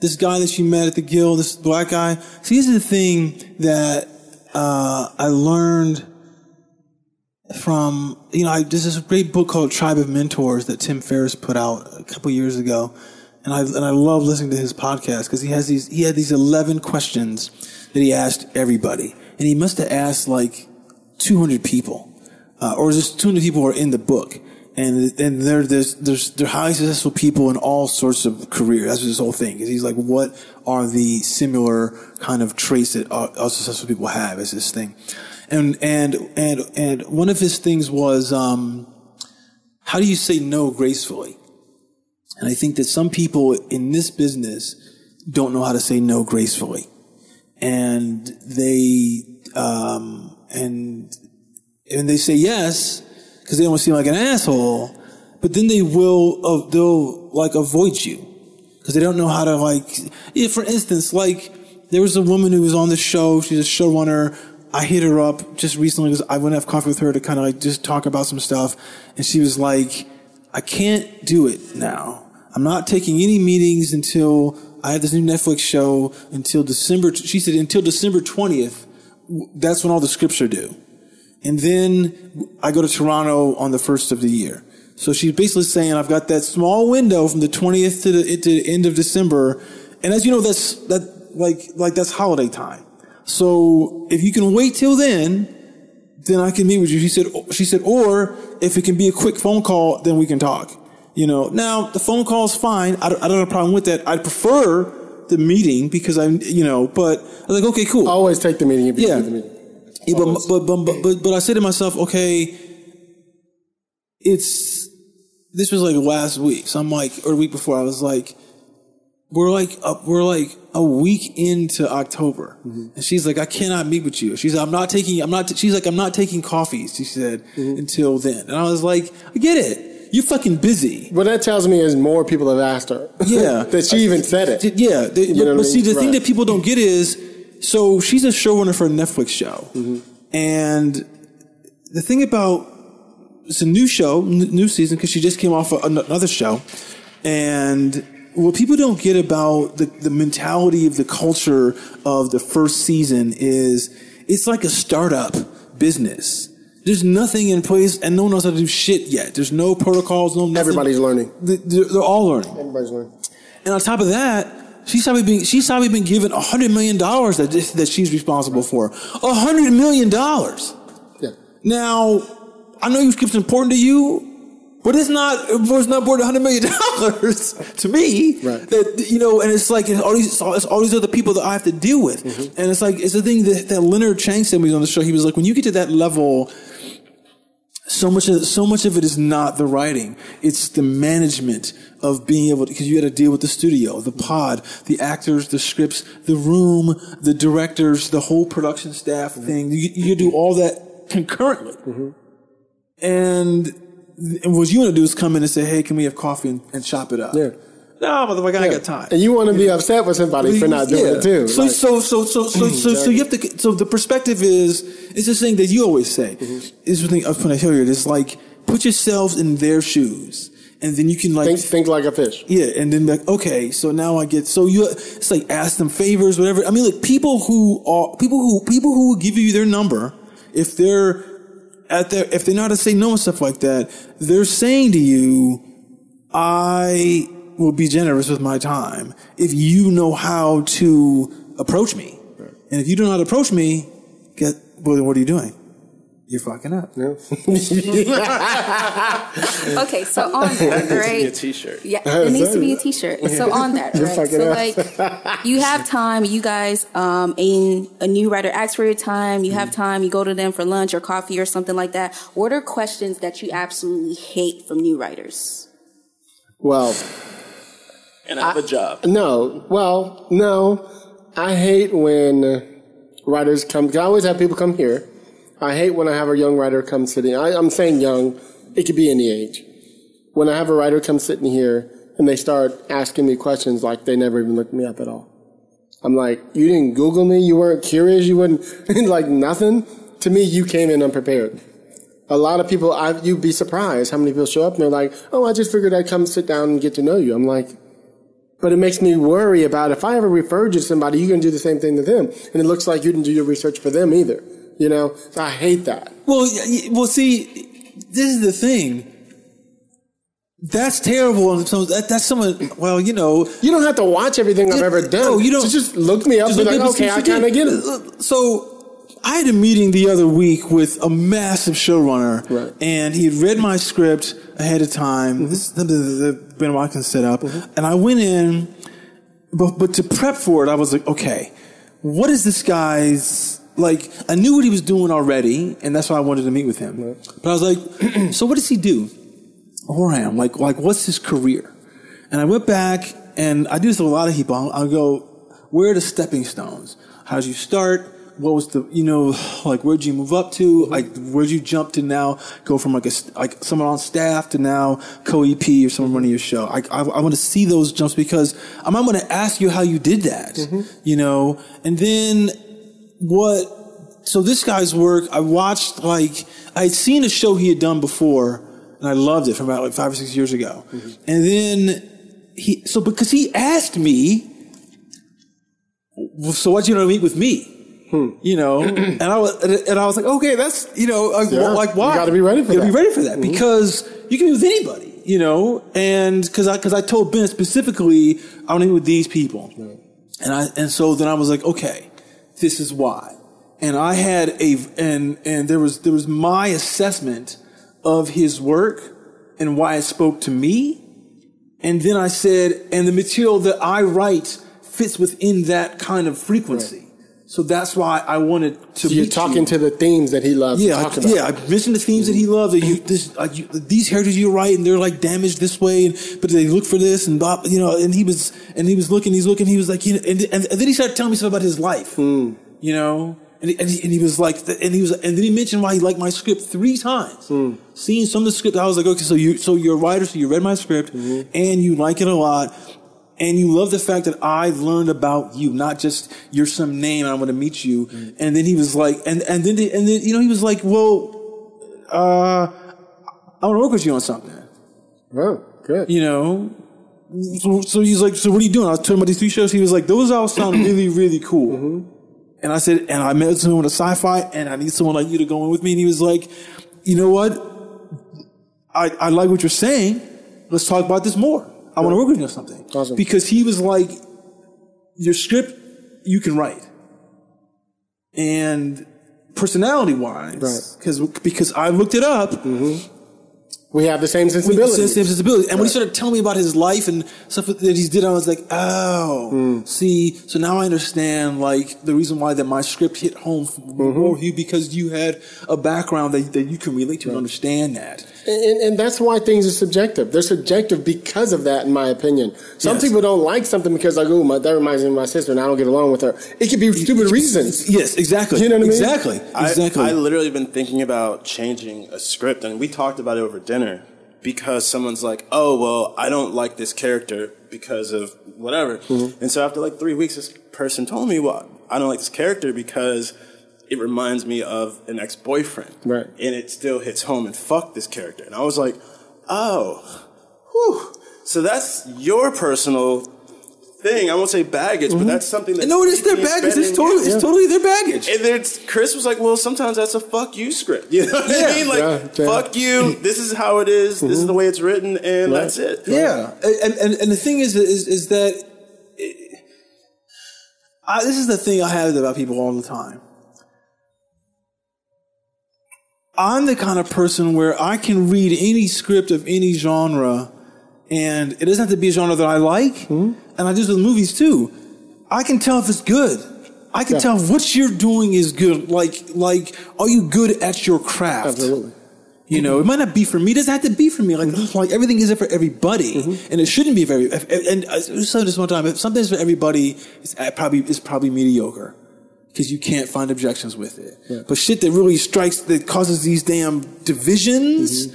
this guy that she met at the guild, this black guy. See, this is the thing that uh, I learned from you know I, there's this great book called Tribe of Mentors that Tim Ferriss put out a couple years ago, and I and I love listening to his podcast because he has these he had these eleven questions that he asked everybody, and he must have asked like 200 people, uh, or just 200 people who are in the book, And and there's they're highly successful people in all sorts of careers. That's this whole thing. Is he's like, what are the similar kind of traits that all, all successful people have? Is this thing, and and and and one of his things was, um, how do you say no gracefully? And I think that some people in this business don't know how to say no gracefully. And they, um, and, and they say yes because they don't seem like an asshole, but then they will, uh, they'll like avoid you because they don't know how to like, yeah, for instance, like there was a woman who was on the show. She's a showrunner. I hit her up just recently because I went to have coffee with her to kind of like just talk about some stuff. And she was like, I can't do it now. I'm not taking any meetings until I have this new Netflix show until December. She said until December 20th. That's when all the scripts are due. And then I go to Toronto on the first of the year. So she's basically saying I've got that small window from the 20th to the, to the end of December. And as you know, that's, that, like, like that's holiday time. So if you can wait till then, then I can meet with you. She said, she said, or if it can be a quick phone call, then we can talk. You know, now the phone call is fine. I don't, I don't have a problem with that. I prefer the meeting because I'm, you know, but I was like, okay, cool. I always take the meeting if you Yeah. the meeting. Yeah, but, but, but, but, but, but I said to myself, okay, it's, this was like last week. So I'm like, or the week before, I was like, we're like, uh, we're like a week into October. And she's like, I cannot meet with you. She's like, I'm not taking, I'm not, she's like, I'm not taking coffees, she said, until then. And I was like, I get it. You're fucking busy. What that tells me is more people have asked her. Yeah. that she even said it. Yeah, the- You but, I see, mean? the thing that people don't get is, so she's a showrunner for a Netflix show, Mm-hmm. and the thing about it's a new show, new season because she just came off another show, and what people don't get about the, the mentality of the culture of the first season is it's like a startup business. There's nothing in place, and no one knows how to do shit yet. There's no protocols, no nothing. Everybody's learning. They- They're, they're all learning. Everybody's learning. And on top of that, she's probably been she's probably been given a hundred million dollars that that she's responsible for. A hundred million dollars. Yeah. Now, I know your script's important to you, but it's not. It's not worth a hundred million dollars to me. Right. That you know, and it's like it's all these it's all these other people that I have to deal with, Mm-hmm. and it's like it's the thing that, that Leonard Chang said when he was on the show. He was like, when you get to that level. So much of so much of it is not the writing; it's the management of being able to because you got to deal with the studio, the pod, the actors, the scripts, the room, the directors, the whole production staff mm-hmm. thing. You, you do all that concurrently, mm-hmm. and, and what you want to do is come in and say, "Hey, can we have coffee and, and chop it up?" Yeah. No, motherfucker, I ain't got time. And you want to be upset with somebody for not doing Yeah. it too. So, Like, so, so, so, so, so, so you have to. So the perspective is it's this thing that you always say. Mm-hmm. Is the thing I was when I hear it. It's like put yourselves in their shoes, and then you can like think, think like a fish. yeah, and then like, okay, so now I get so you. It's like ask them favors, whatever. I mean, like people who are people who people who will give you their number if they're at their if they know how to say no and stuff like that. They're saying to you, I will be generous with my time if you know how to approach me, and if you don't know how to approach me, get well, then what are you doing? You're fucking up. Okay, so on that, right? a t-shirt. Yeah, it needs to be a T-shirt. So on that, right? fucking So up. like, you have time. You guys, um, and a new writer asks for your time. You have time. You go to them for lunch or coffee or something like that. What are questions that you absolutely hate from new writers? Well, And I have a job. no. Well, no. I hate when writers come. 'cause I always have people come here. I hate when I have a young writer come sitting. I, I'm saying young. It could be any age. When I have a writer come sitting here and they start asking me questions like they never even looked me up at all. I'm like, you didn't Google me. You weren't curious. You wouldn't like nothing. To me, you came in unprepared. A lot of people, I, you'd be surprised how many people show up and they're like, oh, I just figured I'd come sit down and get to know you. I'm like, but it makes me worry about if I ever referred you to somebody, you're going to do the same thing to them. And it looks like you didn't do your research for them either. You know, so I hate that. Well, well, see, this is the thing. That's terrible. So that, that's someone. Well, you know, You don't have to watch everything I've ever done. no, you don't- So just look me up just be look like, up okay, I kind of get it. So I had a meeting the other week with a massive showrunner, Right. and he had read my script ahead of time. Mm-hmm. This is the, the, the Ben Watkins setup, mm-hmm. and I went in, but but to prep for it, I was like, okay, what is this guy's like? I knew what he was doing already, and that's why I wanted to meet with him. But I was like, so what does he do? Where I am, like like what's his career? And I went back, and I do this with a lot of people. I'll, I'll go, where are the stepping stones? How did you start? What was the, you know, like where'd you move up to? Mm-hmm. Like where'd you jump to now? Go from like a like someone on staff to now co-EP or someone mm-hmm. running your show. I I, I want to see those jumps because I'm I'm going to ask you how you did that, mm-hmm. you know, and then what so this guy's work i watched like i'd seen a show he had done before and i loved it from about like five or six years ago and then he so because he asked me "Well, so what you know to meet with me Hmm. you know and i was and i was like okay that's you know like, like why you gotta be ready for you that. be ready for that mm-hmm. because you can be with anybody you know and because i because i told ben specifically i want to meet with these people and I and so then I was like, okay, this is why. And I had a and and there was there was my assessment of his work and why it spoke to me. And then I said, and the material that I write fits within that kind of frequency. So that's why I wanted to. So you're talking you. to the themes that he loves Yeah, I, yeah. I mentioned the themes that he loves. That you, this, uh, you, these characters you write, and they're like damaged this way, and but they look for this, and Bob, you know, and he was, and he was looking, he's looking, he was like, you know, and, and, and then he started telling me stuff about his life, Hmm. you know, and he, and, he, and he was like, and he was, and then he mentioned why he liked my script three times. Hmm. Seeing some of the script, I was like, okay, so you, so you're a writer, so you read my script, Mm-hmm. and you like it a lot. And you love the fact that I've learned about you, not just you're some name and I'm going to meet you. Mm. And then he was like, and, and then, and then, you know, he was like, well, uh, I want to work with you on something, Oh, good. you know? So, so he's like, so what are you doing? I was telling him about these three shows. He was like, those all sound really, really cool. Mm-hmm. And I said, and I met someone with a sci-fi and I need someone like you to go in with me. And he was like, you know what? I, I like what you're saying. Let's talk about this more. I want to work with you on something. Awesome. Because he was like, your script, you can write. And personality wise, Right. because, because I looked it up, mm-hmm. We have the same sensibility. same sensibility. And when he started telling me about his life and stuff that he did, I was like, oh, mm. see, so now I understand like the reason why that my script hit home for mm-hmm. you because you had a background that, that you can relate to and understand that. And, and, and that's why things are subjective. They're subjective because of that, in my opinion. Some Yes. people don't like something because like, oh, my, that reminds me of my sister, and I don't get along with her. It could be stupid reasons. Yes, exactly. You know what I mean? Exactly. I, Exactly. I literally been thinking about changing a script, and we talked about it over dinner because someone's like, "Oh, well, I don't like this character because of whatever," Mm-hmm. and so after like three weeks, this person told me, "Well, I don't like this character because." It reminds me of an ex-boyfriend, Right. And it still hits home and fuck this character. And I was like, "Oh, whew." So that's your personal thing. I won't say baggage, but mm-hmm. that's something that no, it is their baggage. It's totally, you. it's totally their baggage. And then Chris was like, "Well, sometimes that's a fuck you script. You know what Yeah. I mean? Like, Yeah, yeah. fuck you. This is how it is. This is the mm-hmm. way it's written, and Right. that's it. Yeah, and, and and the thing is is is that I, this is the thing I have about people all the time. I'm the kind of person where I can read any script of any genre, and it doesn't have to be a genre that I like. Hmm? And I do this with movies too. I can tell if it's good. I can Yeah. tell if what you're doing is good. Like, like, are you good at your craft? Absolutely. You know, it might not be for me. It doesn't have to be for me. Like, mm-hmm. like everything isn't for everybody, mm-hmm. and it shouldn't be for every. And I said this one time: if something's for everybody, it's uh, probably it's probably mediocre because you can't find objections with it. But shit that really strikes that causes these damn divisions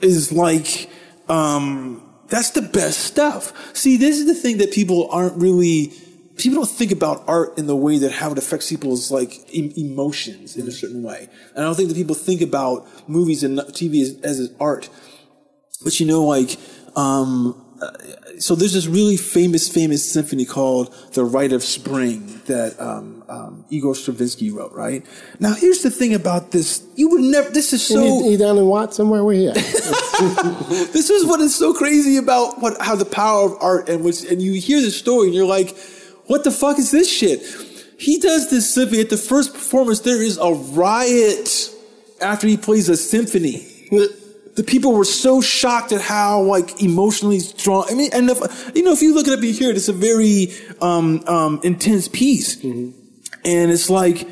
is like um, that's the best stuff. See, this is the thing that people aren't really. People don't think about art in the way that how it affects people's like em- emotions in a certain way. And I don't think that people think about movies and TV as, as art. But you know, like, um, so there's this really famous, famous symphony called "The Rite of Spring" that um, um, Igor Stravinsky wrote. Right now, here's the thing about this: you would never. This is So, he, he down in Watt somewhere? Where he at? this is what is so crazy about what how the power of art and which and you hear the story and you're like, what the fuck is this shit? He does this symphony at the first performance. There is a riot after he plays a symphony. The people were so shocked at how like emotionally strong. I mean, and if, you know, if you look at it up, you hear it. It's a very um, um, intense piece, and it's like,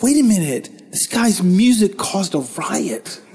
wait a minute, this guy's music caused a riot.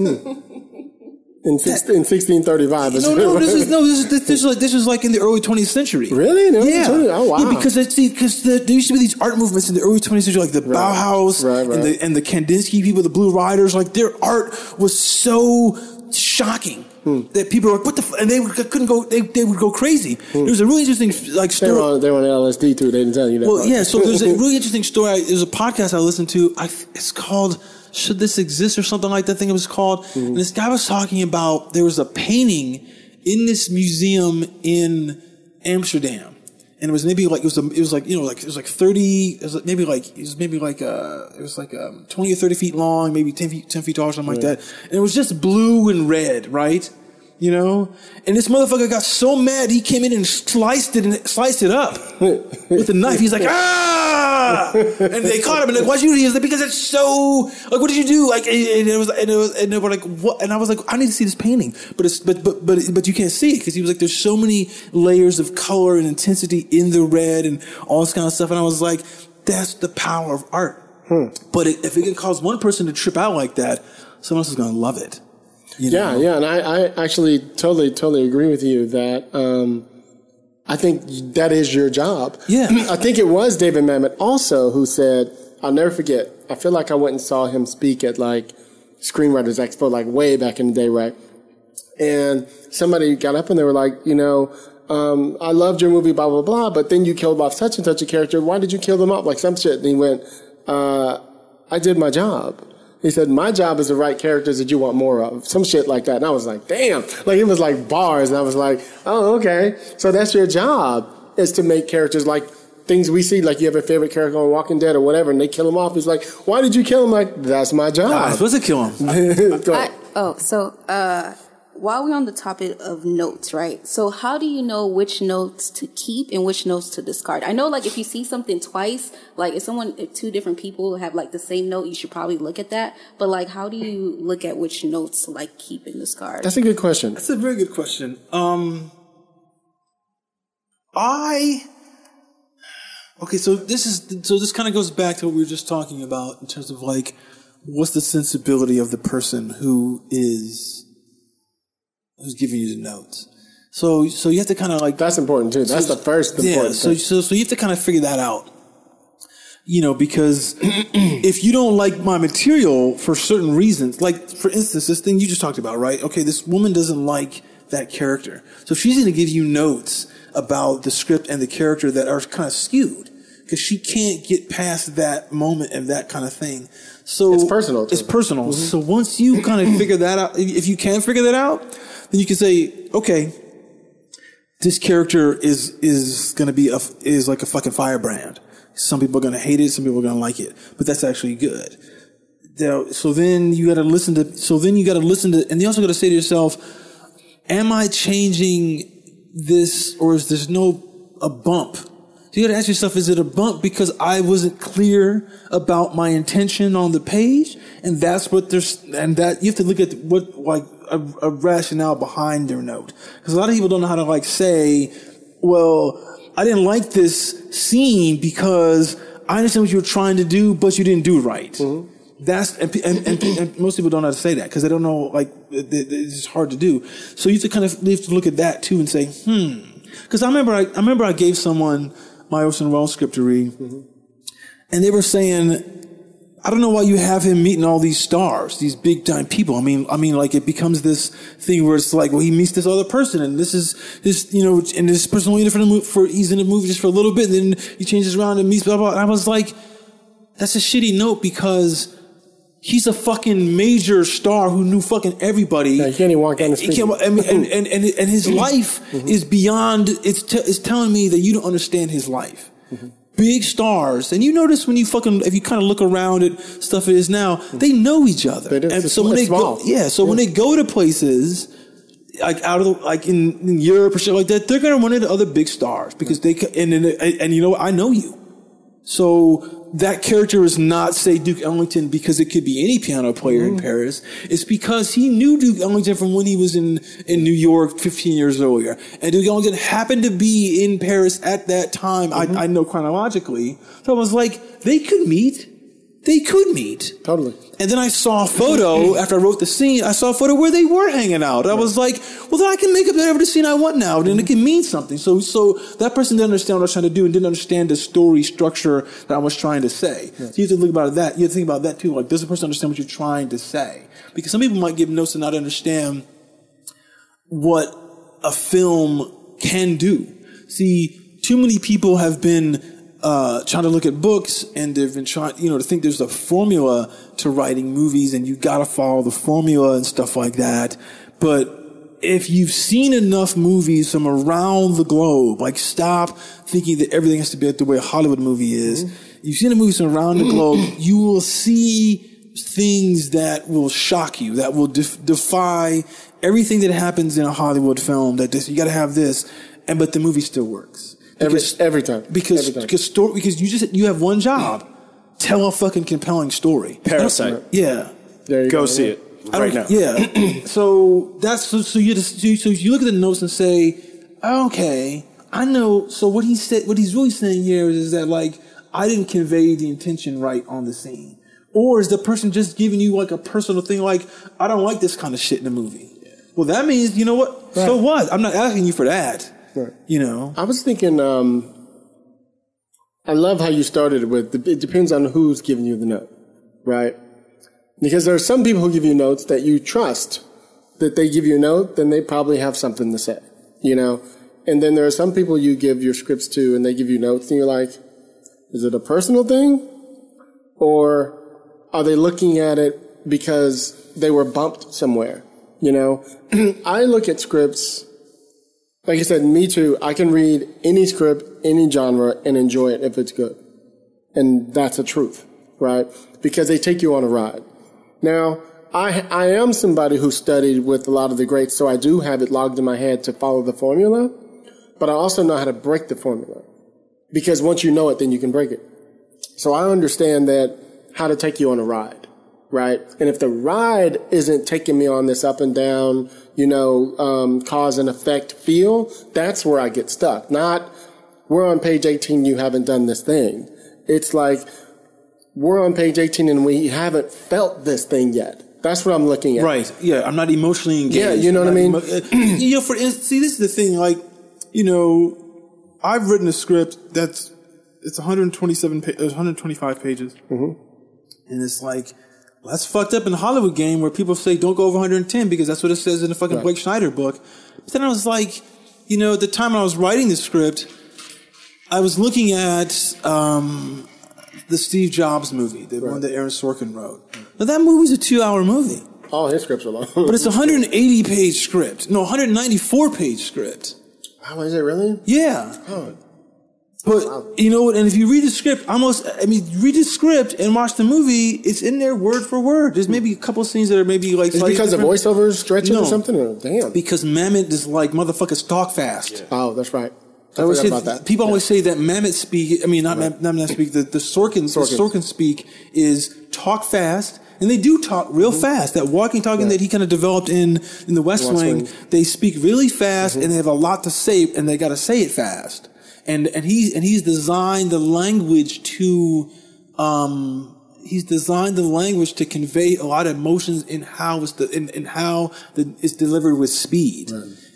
In, six, in 1635. No, no, this is no, this is this, this is like this was like in the early 20th century. Really? Yeah. Oh, wow. Yeah, because it's because the, there used to be these art movements in the early 20th century, like the Bauhaus Right, right. and the and the Kandinsky people, the Blue Riders. Like their art was so shocking Hmm. that people were like, "What the?" F-? and they couldn't go. They, they would go crazy. There was a really interesting like they were, story. on, they were on LSD too. They didn't tell you that. Well, part. yeah. So there's a really interesting story. There's a podcast I listened to. I, it's called "Should This Exist" or something like that. I think it was called. And this guy was talking about there was a painting in this museum in Amsterdam, and it was maybe like it was a, it was like you know like it was like thirty. It was maybe like it was maybe like uh it was like um, twenty or thirty feet long, maybe ten feet ten feet tall, or something like that. And it was just blue and red, right? You know, and this motherfucker got so mad he came in and sliced it and sliced it up with a knife. He's like, ah! And they caught him and like, why'd you do this? Like, because it's so like, what did you do? Like, and it was, and it was, and they were like, what? And I was like, I need to see this painting, but it's, but, but, but, but you can't see it because he was like, there's so many layers of color and intensity in the red and all this kind of stuff. And I was like, that's the power of art. But it, if it can cause one person to trip out like that, someone else is going to love it. You Yeah, know? yeah, and I, I actually totally, totally agree with you that um, I think that is your job. Yeah. I think it was David Mamet also who said, I'll never forget, I feel like I went and saw him speak at like Screenwriters Expo, like way back in the day, right? And somebody got up and they were like, you know, um, I loved your movie, blah, blah, blah, but then you killed off such and such a character. Why did you kill them off? Like some shit. And he went, uh, I did my job. He said, my job is to write characters that you want more of. Some shit like that. And I was like, damn. Like it was like bars. And I was like, oh, okay. So that's your job is to make characters like things we see. Like you have a favorite character on Walking Dead or whatever and they kill him off. He's like, why did you kill him? Like, that's my job. I job. was supposed to kill him. Go I, oh, so uh, while we're on the topic of notes, right? So how do you know which notes to keep and which notes to discard? I know, like, if you see something twice, like if someone, if two different people have like the same note, you should probably look at that. But like, how do you look at which notes to like keep and discard? That's a good question. That's a very good question. Um, I okay. So this is so this kind of goes back to what we were just talking about in terms of like what's the sensibility of the person who is who's giving you the notes. So so you have to kind of like That's important too. That's the first yeah. important So thing. so so you have to kind of figure that out. You know, because if you don't like my material for certain reasons, like for instance, this thing you just talked about, right? Okay, this woman doesn't like that character. So she's going to give you notes about the script and the character that are kind of skewed because she can't get past that moment and that kind of thing. So It's personal It's personal. Mm-hmm. So once you kind of figure that out, if you can figure that out, then you can say, okay, this character is is going to be a is like a fucking firebrand. Some people are going to hate it, some people are going to like it, but that's actually good. Now, so then you got to listen to. So then you got to listen to, and you also got to say to yourself, "Am I changing this, or is there's no a bump?" So you got to ask yourself, "Is it a bump because I wasn't clear about my intention on the page?" And that's what there's, and that you have to look at what like a, a rationale behind their note, because a lot of people don't know how to like say, "Well, I didn't like this scene because I understand what you were trying to do, but you didn't do right." That's and, and, and, and most people don't know how to say that because they don't know like it- it- it's hard to do. So you have to kind of you have to look at that too and say, hmm. Because I remember I, I remember I gave someone my Orson Welles script to read, and they were saying, I don't know why you have him meeting all these stars, these big time people. I mean, I mean, like it becomes this thing where it's like, well, he meets this other person, and this is this, you know, and this person only in for the movie for he's in the movie just for a little bit, and then he changes around and meets blah blah. And I was like, that's a shitty note because he's a fucking major star who knew fucking everybody. Yeah, he can't even walk down the He street. can't- I mean, and, and, and, and his mm-hmm. life mm-hmm. is beyond, it's, t- it's telling me that you don't understand his life. Mm-hmm. Big stars, and you notice when you fucking, if you kind of look around at stuff it is now, they know each other. They do. And It's so when they small. go, yeah, so when they go to places, like out of the, like in, in Europe or shit like that, they're gonna run into other big stars because they, ca- and, and, and you know, what? I know you. So that character is not, say, Duke Ellington because it could be any piano player in mm. Paris. It's because he knew Duke Ellington from when he was in, in New York 15 years earlier. And Duke Ellington happened to be in Paris at that time. I, mm-hmm. I know chronologically. So I was like, they could meet. They could meet. Totally. And then I saw a photo after I wrote the scene. I saw a photo where they were hanging out. I was like, well, then I can make up whatever the scene I want now, and it can mean something. So, so that person didn't understand what I was trying to do and didn't understand the story structure that I was trying to say. So you have to think about that. You have to think about that too. Like, does the person understand what you're trying to say? Because some people might give notes and not understand what a film can do. See, too many people have been uh, trying to look at books and they've been trying, you know, to think there's a formula to writing movies and you gotta follow the formula and stuff like that. But if you've seen enough movies from around the globe, like stop thinking that everything has to be like the way a Hollywood movie is. You've seen the movies from around the globe, you will see things that will shock you, that will def- defy everything that happens in a Hollywood film. That this, you got to have this, and but the movie still works Every, Because- every time. because Every time. because story because you just you have one job, tell a fucking compelling story. Parasite. Yeah. Go there you go. see it right now. Yeah. so that's so, so you just so you, so you look at the notes and say, okay, I know. So what he said, what he's really saying here is, is that like I didn't convey the intention right on the scene, or is the person just giving you like a personal thing, like I don't like this kind of shit in the movie. Well, that means you know what? So what? I'm not asking you for that. Right. You know. I was thinking, um, I love how you started with it depends on who's giving you the note, right? Because there are some people who give you notes that you trust that they give you a note, then they probably have something to say, you know? And then there are some people you give your scripts to and they give you notes and you're like, is it a personal thing? Or are they looking at it because they were bumped somewhere? You know, I look at scripts like I said, me too. I can read any script, any genre, and enjoy it if it's good. And that's the truth, right? Because they take you on a ride. Now, I, I am somebody who studied with a lot of the greats, so I do have it logged in my head to follow the formula, but I also know how to break the formula. Because once you know it, then you can break it. So I understand that how to take you on a ride, right? And if the ride isn't taking me on this up and down, you know, um, cause and effect feel, that's where I get stuck. Not, we're on page 18, you haven't done this thing. It's like, we're on page 18 and we haven't felt this thing yet. That's what I'm looking at. Right. Yeah. I'm not emotionally engaged. Yeah, you know what I mean? emo- you know, for instance, see, this is the thing. Like, you know, I've written a script that's it's 127, pa- uh, 125 pages, Mm-hmm. and it's like that's fucked up in the Hollywood game where people say don't go over 110 because that's what it says in the fucking Right. Blake Snyder book. But then I was like, you know, at the time when I was writing the script, I was looking at um, the Steve Jobs movie, the one that Aaron Sorkin wrote. Now that movie's a two-hour movie. All his scripts are long. But it's a 180 page script. No, 194 page script. How is it really? Yeah. Oh. But you know what? And if you read the script, almost, I mean, read the script and watch the movie, it's in there word for word. There's maybe a couple scenes that are maybe like Is it slightly because the different. voiceovers stretch No. or something? Or, damn. Because Mamet is like motherfuckers talk fast. Oh, that's right. I I always forgot say, about that. People always say that Mamet speak. I mean, not Mam not Mamet speak. The, the Sorkin, Sorkin. the Sorkin speak is talk fast, and they do talk real fast. That walking, talking Mm-hmm. That he kind of developed in in the West, West Wing, Wing. Mm-hmm. they speak really fast, and they have a lot to say, and they got to say it fast. And and he's and he's designed the language to. Um, He's designed the language to convey a lot of emotions in how it's the in, in how the, it's delivered with speed,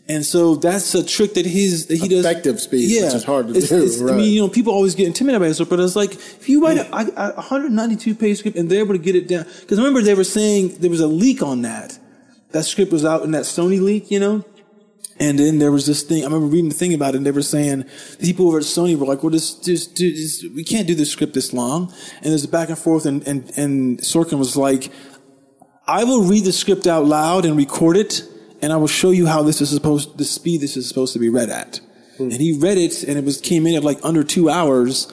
and so that's a trick that his that he does Effective speed, yeah, which is hard to It's- do, it's- I right. mean, you know, people always get intimidated by this, but it's like if you write a, a, a 192 page script and they're able to get it down, because remember they were saying there was a leak on that. That script was out in that Sony leak, you know. And then there was this thing. I remember reading the thing about it. and They were saying the people over at Sony were like, "Well, this, this, this, we can't do this script this long." And there's a back and forth, and and and Sorkin was like, "I will read the script out loud and record it, and I will show you how this is supposed, the speed this is supposed to be read at." Hmm. And he read it, and it was came in at like under two hours,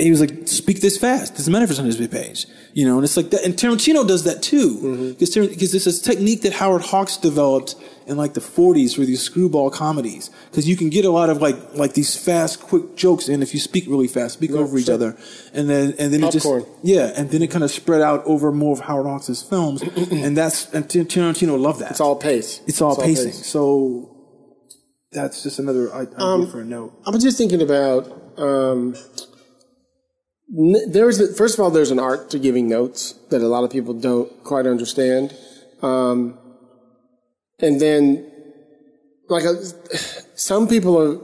he was like, "Speak this fast. Doesn't matter if it's on his page, you know." And it's like that. And Tarantino does that too, because because it's this technique that Howard Hawks developed in like the '40s for these screwball comedies. Because you can get a lot of like like these fast, quick jokes in if you speak really fast, speak over each other, and then and then it just yeah, and then it kind of spread out over more of Howard Hawks' films, and that's and Tarantino loved that. It's all pace. It's all pacing. pace. So that's just another i- idea Um, for a note. I was just thinking about um, there's a, first of all there's an art to giving notes that a lot of people don't quite understand, um, and then like uh some people are,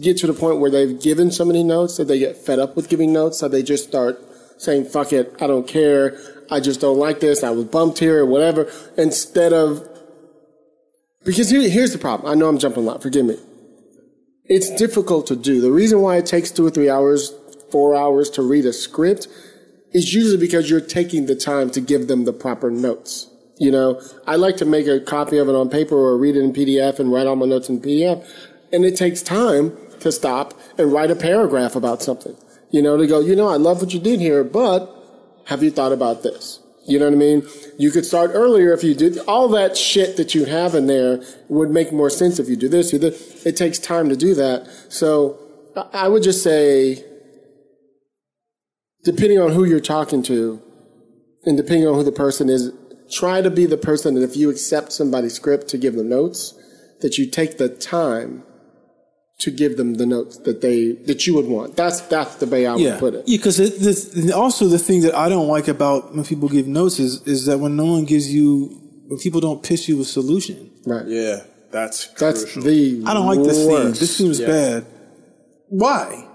get to the point where they've given so many notes that they get fed up with giving notes, so they just start saying "fuck it," I don't care, I just don't like this, I was bumped here or whatever, instead of because here, here's the problem. I know I'm jumping a lot. Forgive me it's difficult to do. The reason why it takes two or three hours, four hours to read a script is usually because you're taking the time to give them the proper notes. You know, I like to make a copy of it on paper or read it in PDF and write all my notes in PDF. And it takes time to stop and write a paragraph about something. You know, to go, you know, I love what you did here, but have you thought about this? You know what I mean? You could start earlier if you did all that shit that you have in there would make more sense if you do this. It takes time to do that. So I would just say, depending on who you're talking to and depending on who the person is, try to be the person that if you accept somebody's script to give them notes, that you take the time to give them the notes that they that you would want. That's that's the way I would yeah, put it. Yeah, because also the thing that I don't like about when people give notes is is that when no one gives you, when people don't pitch you a solution. Right. Yeah, that's That's crucial. the I don't like this scene. worst. This scene was Yeah. bad. Why?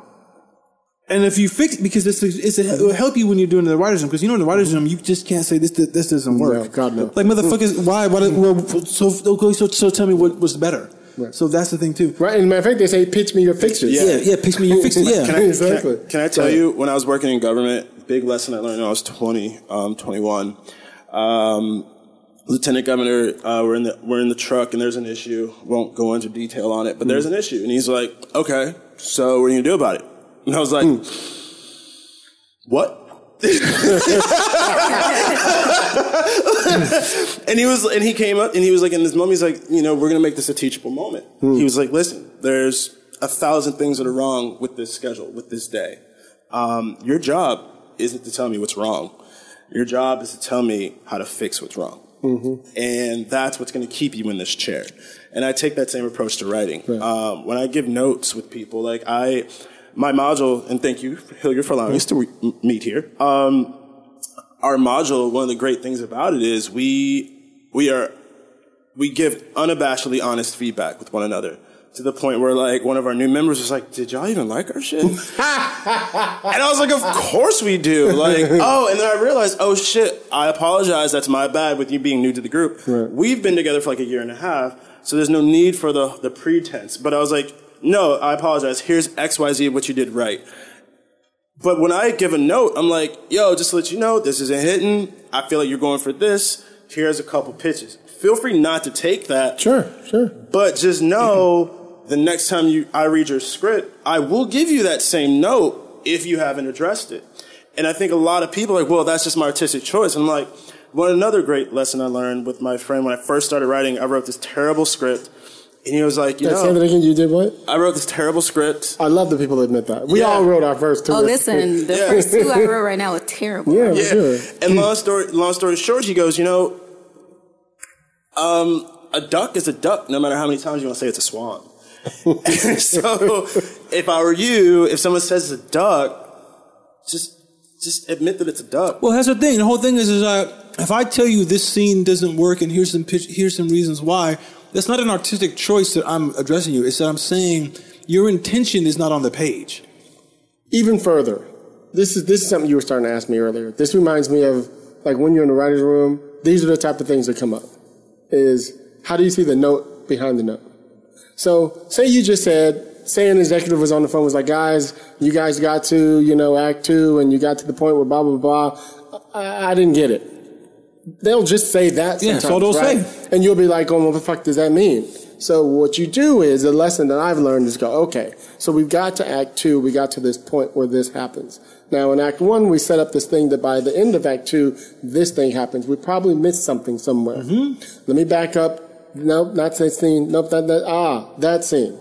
And if you fix because this it's it will help you when you're doing the writers room because you know in the writers room you just can't say this this doesn't work. No, God, no. Like motherfuckers, why? Why? Well, so okay, so so tell me what was better. So that's the thing too. Right. And matter of fact, they say, pitch me your fixtures. Yeah, yeah. Pitch me your fix it. Yeah. Can I, Exactly. Can I, can I tell you, when I was working in government, big lesson I learned when I was 20, um, 21. Um, Lieutenant Governor, uh, we're in the we're in the truck and there's an issue. Won't go into detail on it, but there's an issue, and he's like, "Okay, so what are you gonna do about it?" And I was like, "What?" and he was, and he came up, and he was like, in this moment, he's like, you know, we're gonna make this a teachable moment. He was like, listen, there's a thousand things that are wrong with this schedule, with this day. Um, your job isn't to tell me what's wrong. Your job is to tell me how to fix what's wrong. And that's what's going to keep you in this chair. And I take that same approach to writing. Um, when I give notes with people, like I, my module, and thank you, Hilliard, for allowing us to re- meet here. Um, our module, one of the great things about it is we, we are, we give unabashedly honest feedback with one another. To the point where like one of our new members was like, did y'all even like our shit? and I was like, of course we do. Like, oh, and then I realized, oh shit, I apologize. That's my bad with you being new to the group. We've been together for like a year and a half, so there's no need for the, the pretense. But I was like, no, I apologize. Here's XYZ of what you did right. But when I give a note, I'm like, yo, just to let you know, this isn't hitting. I feel like you're going for this. Here's a couple pitches. Feel free not to take that. Sure, sure. But just know the next time you I read your script, I will give you that same note if you haven't addressed it. And I think a lot of people are like, well, that's just my artistic choice. I'm like, one another great lesson I learned with my friend when I first started writing, I wrote this terrible script. And he was like, you Yeah, say that know, again. You did what? I wrote this terrible script. I love the people that admit that. We Yeah. all wrote our first two. Oh, listen, the Yeah. first two I wrote right now are terrible. Yeah, Yeah. sure. And long story, long story short, he goes, you know, um, a duck is a duck, no matter how many times you want to say it's a swan. so, if I were you, if someone says it's a duck, just just admit that it's a duck. Well, that's the thing. The whole thing is, is uh, if I tell you this scene doesn't work and here's some pitch, here's some reasons why, that's not an artistic choice that I'm addressing you. It's that I'm saying your intention is not on the page. Even further, this is this is something you were starting to ask me earlier. This reminds me of like when you're in the writer's room. These are the type of things that come up. Is how do you see the note behind the note? So say you just said, say an executive was on the phone was like, guys, you guys got to you know act two, and you got to the point where blah blah blah. I, I didn't get it. They'll just say that. Yeah, all they'll right? say. And you'll be like, oh, what the fuck does that mean? So what you do is the lesson that I've learned is go, okay, so we've got to act two, we got to this point where this happens. Now in act one, we set up this thing that by the end of act two, this thing happens. We probably missed something somewhere. Let me back up. Nope, not that scene. Nope, that, that, ah, that scene.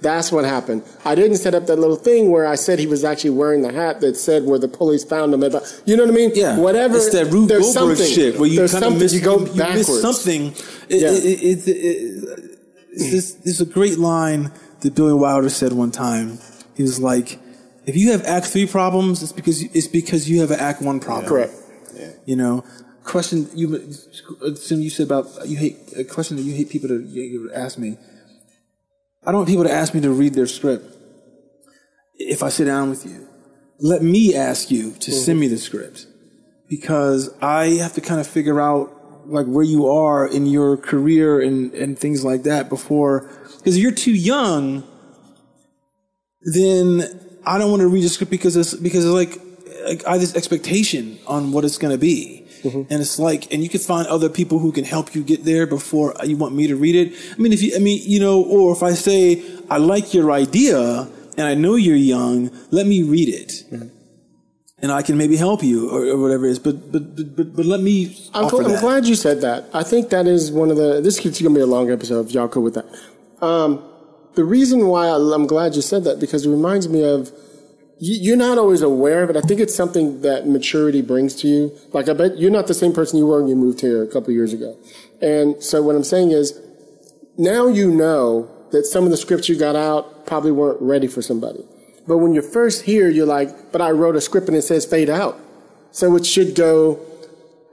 That's what happened. I didn't set up that little thing where I said he was actually wearing the hat that said where the police found him. About, you know what I mean? Yeah, Whatever. It's that Rube there's Goldberg something. shit where you kind of something. miss you go you, you backwards. miss something. It, Yeah. it, it, it, it, it's this, there's a great line that Billy Wilder said one time. He was like, "If you have Act Three problems, it's because it's because you have an Act One problem." Correct. Yeah. You know, question you you said about you hate a question that you hate people to you, you ask me. I don't want people to ask me to read their script. If I sit down with you, let me ask you to send me the script because I have to kind of figure out like where you are in your career and, and things like that before because if you're too young then I don't want to read the script because it's because it's like, like I have this expectation on what it's going to be. And it's like, and you can find other people who can help you get there before you want me to read it. I mean, if you, I mean, you know, or if I say, I like your idea and I know you're young, let me read it. And I can maybe help you or, or whatever it is. But, but, but, but, but let me I'm, offer gl- I'm glad you said that. I think that is one of the. This is going to be a long episode if y'all cool with that. Um, the reason why I, I'm glad you said that because it reminds me of you, you're not always aware of it. I think it's something that maturity brings to you. Like I bet you're not the same person you were when you moved here a couple years ago. And so what I'm saying is now you know that some of the scripts you got out probably weren't ready for somebody. But when you're first here, you're like, but I wrote a script and it says fade out. So it should go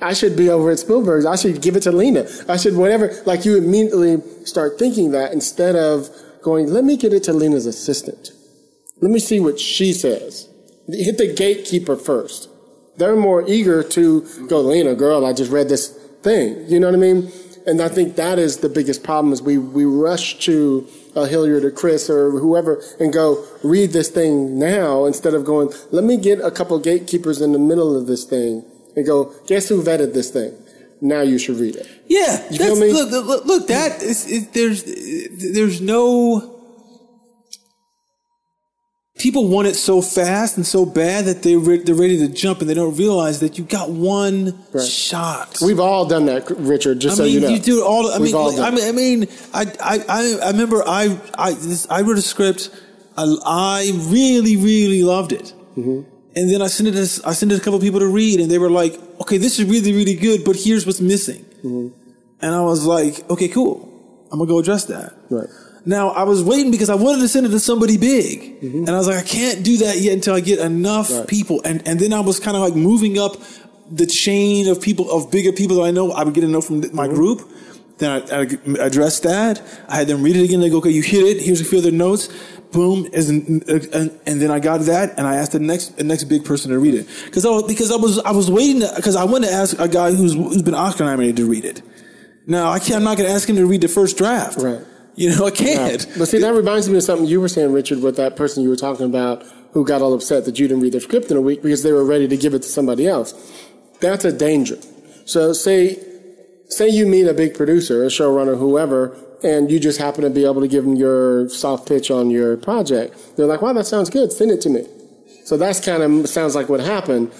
I should be over at Spielberg's. I should give it to Lena. I should whatever. Like you immediately start thinking that instead of going, let me get it to Lena's assistant. Let me see what she says. Hit the gatekeeper first. They're more eager to go, Lena, girl, I just read this thing. You know what I mean? And I think that is the biggest problem is we, we rush to uh, Hilliard or Chris or whoever and go, read this thing now instead of going, let me get a couple gatekeepers in the middle of this thing and go, guess who vetted this thing? Now you should read it. Yeah, You feel me? Look, look, look, that is, is there's there's no people want it so fast and so bad that they re- they're ready to jump and they don't realize that you got one shot. We've all done that, Richard, just I so mean, you know. do it all. I We've mean, all like, I mean, I mean, I, I, I, remember I, I, this, I wrote a script. I, I really, really loved it. Mm-hmm. And then I sent it, to, I sent it to a couple people to read, and they were like, "Okay, this is really, really good, but here's what's missing." Mm-hmm. And I was like, "Okay, cool. I'm gonna go address that." Right. Now I was waiting because I wanted to send it to somebody big, and I was like, I can't do that yet until I get enough Mm-hmm. Right. people. And and then I was kind of like moving up the chain of people of bigger people that I know. I would get to know from th- Mm-hmm. my group. Then I, I addressed that. I had them read it again. They go, okay, you hit it. Here's a few other notes. Boom, as in, uh, and, and then I got that, and I asked the next the next big person to read it because I was, because I was I was waiting because I wanted to ask a guy who's who's been Oscar nominated to read it. Now I can't. I'm not going to ask him to read the first draft. Right. You know, I can't. But see, that reminds me of something you were saying, Richard, with that person you were talking about who got all upset that you didn't read their script in a week because they were ready to give it to somebody else. That's a danger. So say, say you meet a big producer, a showrunner, whoever, and you just happen to be able to give them your soft pitch on your project. They're like, wow, that sounds good. Send it to me. So that's kind of sounds like what happened.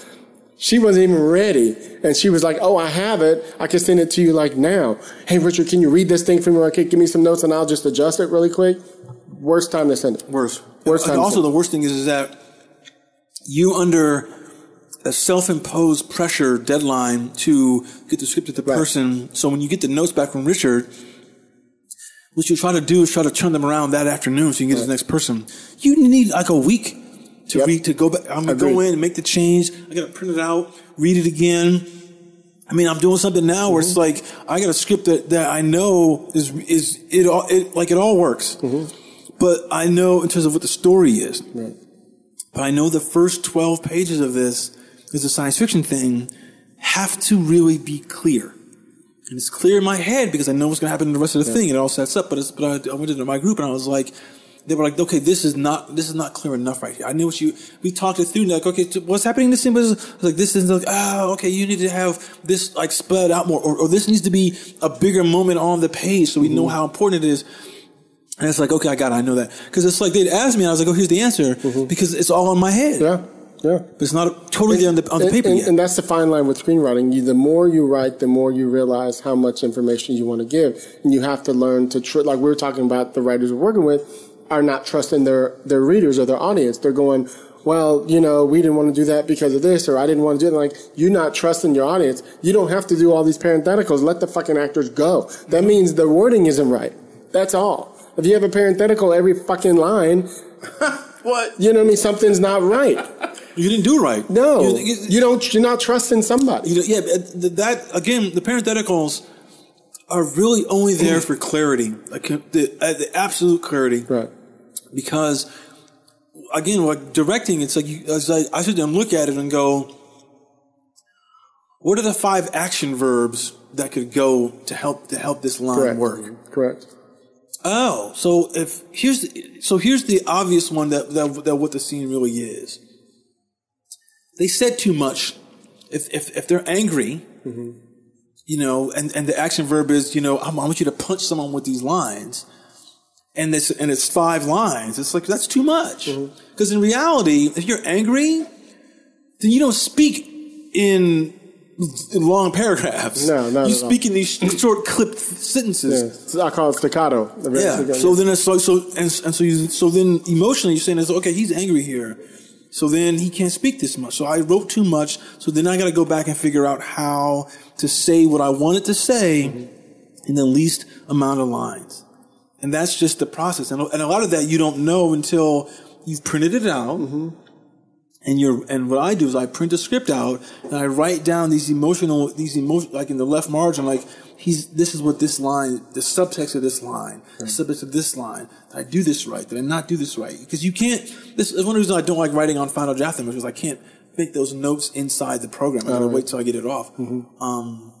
She wasn't even ready. And she was like, Oh, I have it. I can send it to you like now. Hey, Richard, can you read this thing for me? Okay, give me some notes and I'll just adjust it really quick. Worst time to send it. Worst And time to also, the worst thing is, is that you under a self-imposed pressure deadline to get the script to the person. So when you get the notes back from Richard, what you try to do is try to turn them around that afternoon so you can get to the next person. You need like a week to Yep. read to go back. I'm gonna go in and make the change. I gotta print it out, read it again. I mean, I'm doing something now where Mm-hmm. it's like I got a script that, that I know is is it all it like it all works, Mm-hmm. but I know in terms of what the story is. But I know the first 12 pages of this is a science fiction thing have to really be clear. And it's clear in my head because I know what's going to happen in the rest of the thing. And it all sets up. But, it's, but I, I went into my group and I was like, they were like, okay, this is not this is not clear enough right here. I knew what you we talked it through. Like, okay, what's happening in this scene was like this is like, ah, okay, you need to have this like spelled out more, or, or this needs to be a bigger moment on the page so we know how important it is. And it's like, okay, I got it, I know that because it's like they'd ask me, and I was like, oh, here's the answer because it's all in my head. Yeah, yeah. But it's not totally there on the on the and, paper and, and that's the fine line with screenwriting. You, the more you write, the more you realize how much information you want to give, and you have to learn to tr- like we were talking about. The writers we're working with are not trusting their their readers or their audience. They're going, well, you know, we didn't want to do that because of this, or I didn't want to do it. Like you're not trusting your audience. You don't have to do all these parentheticals. Let the fucking actors go. That means the wording isn't right. That's all. If you have a parenthetical every fucking line, What? you know what I mean? Something's not right. you didn't do right. No, You- you- you don't. You're not trusting somebody. You know, yeah, but that again, the parentheticals are really only there for clarity, like the, uh, the absolute clarity, Right. Because again, like directing, it's like you, as I, I sit there and look at it and go, what are the five action verbs that could go to help to help this line Correct. work? Correct. Oh, so if here's the, so here's the obvious one that, that that what the scene really is. They said too much. If if if they're angry, mm-hmm. you know, and and the action verb is you know I want you to punch someone with these lines, and this and it's five lines. It's like that's too much mm-hmm. because in reality, if you're angry, then you don't speak in. in long paragraphs. No, not You at all. speak in these short clipped sentences. Yeah. So I call it staccato. Yeah. So then it's like so and, and so you so then emotionally you're saying okay he's angry here, so then he can't speak this much. So I wrote too much. So then I got to go back and figure out how to say what I wanted to say mm-hmm. in the least amount of lines, and that's just the process. And, and a lot of that you don't know until you've printed it out. And you're, and what I do is I print a script out and I write down these emotional, these emotion, like in the left margin, like he's, this is what this line, the subtext of this line, the subtext of this line. Did I do this right? Did I not do this right? Because you can't, this is one reason I don't like writing on Final Draft because I can't make those notes inside the program. I gotta wait till I get it off. Um,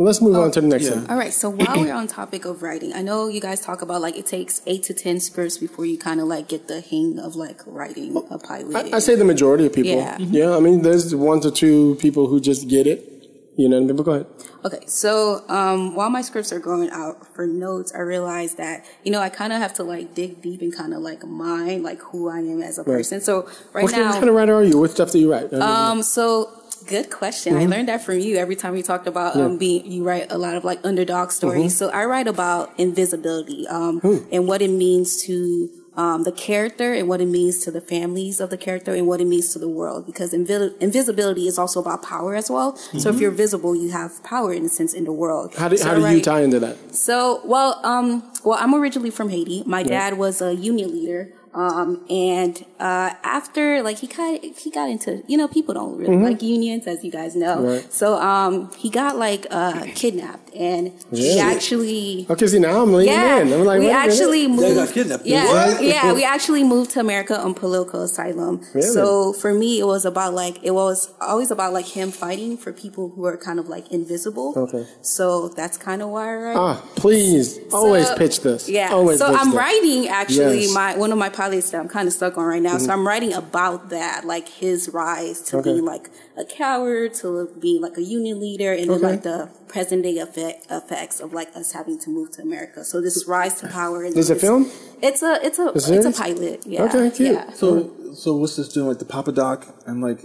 Well, let's move on to the next yeah. one. All right. So while we're on topic of writing, I know you guys talk about like it takes eight to ten scripts before you kind of like get the hang of like writing a pilot. I, I say the majority of people. Yeah. Yeah. I mean, there's one to two people who just get it. You know what I mean? But go ahead. Okay, so um, while my scripts are going out for notes, I realized that you know I kind of have to like dig deep and kind of like mine like who I am as a person. So right What, now, what kind of writer are you? What stuff do you write? um, so good question. I learned that from you every time we talked about um being you write a lot of like underdog stories. So I write about invisibility um and what it means to um the character and what it means to the families of the character and what it means to the world because invi- invisibility is also about power as well. So if you're visible, you have power in a sense in the world. how do, So how do you tie into that? so, well, um, well, I'm originally from Haiti. My dad was a union leader. Um, and, uh, after, like, he got, he got into, you know, people don't really like unions, as you guys know. Right. So, um, he got, like, uh, kidnapped and he actually, Okay, see, now I'm leaning yeah, in. I'm like, we wait a minute. actually moved. They got kidnapped. Yeah, What? yeah, we actually moved to America on political asylum. Really? So for me, it was about like it was always about like him fighting for people who are kind of like invisible. Okay. So that's kind of why I write. Ah, please, always pitch this. Yeah. Always so pitch I'm this. writing actually Yes. Mm-hmm. my one of my pilots that I'm kind of stuck on right now. So I'm writing about that, like his rise to Okay. being like a coward, to being like a union leader, and then like the present day effect, effects of like us having to move to America. So this rise to power. Is it film? It's a it's a it's a pilot. Yeah. Okay, cute. Yeah. So, so what's this doing? Like the Papa Doc and like,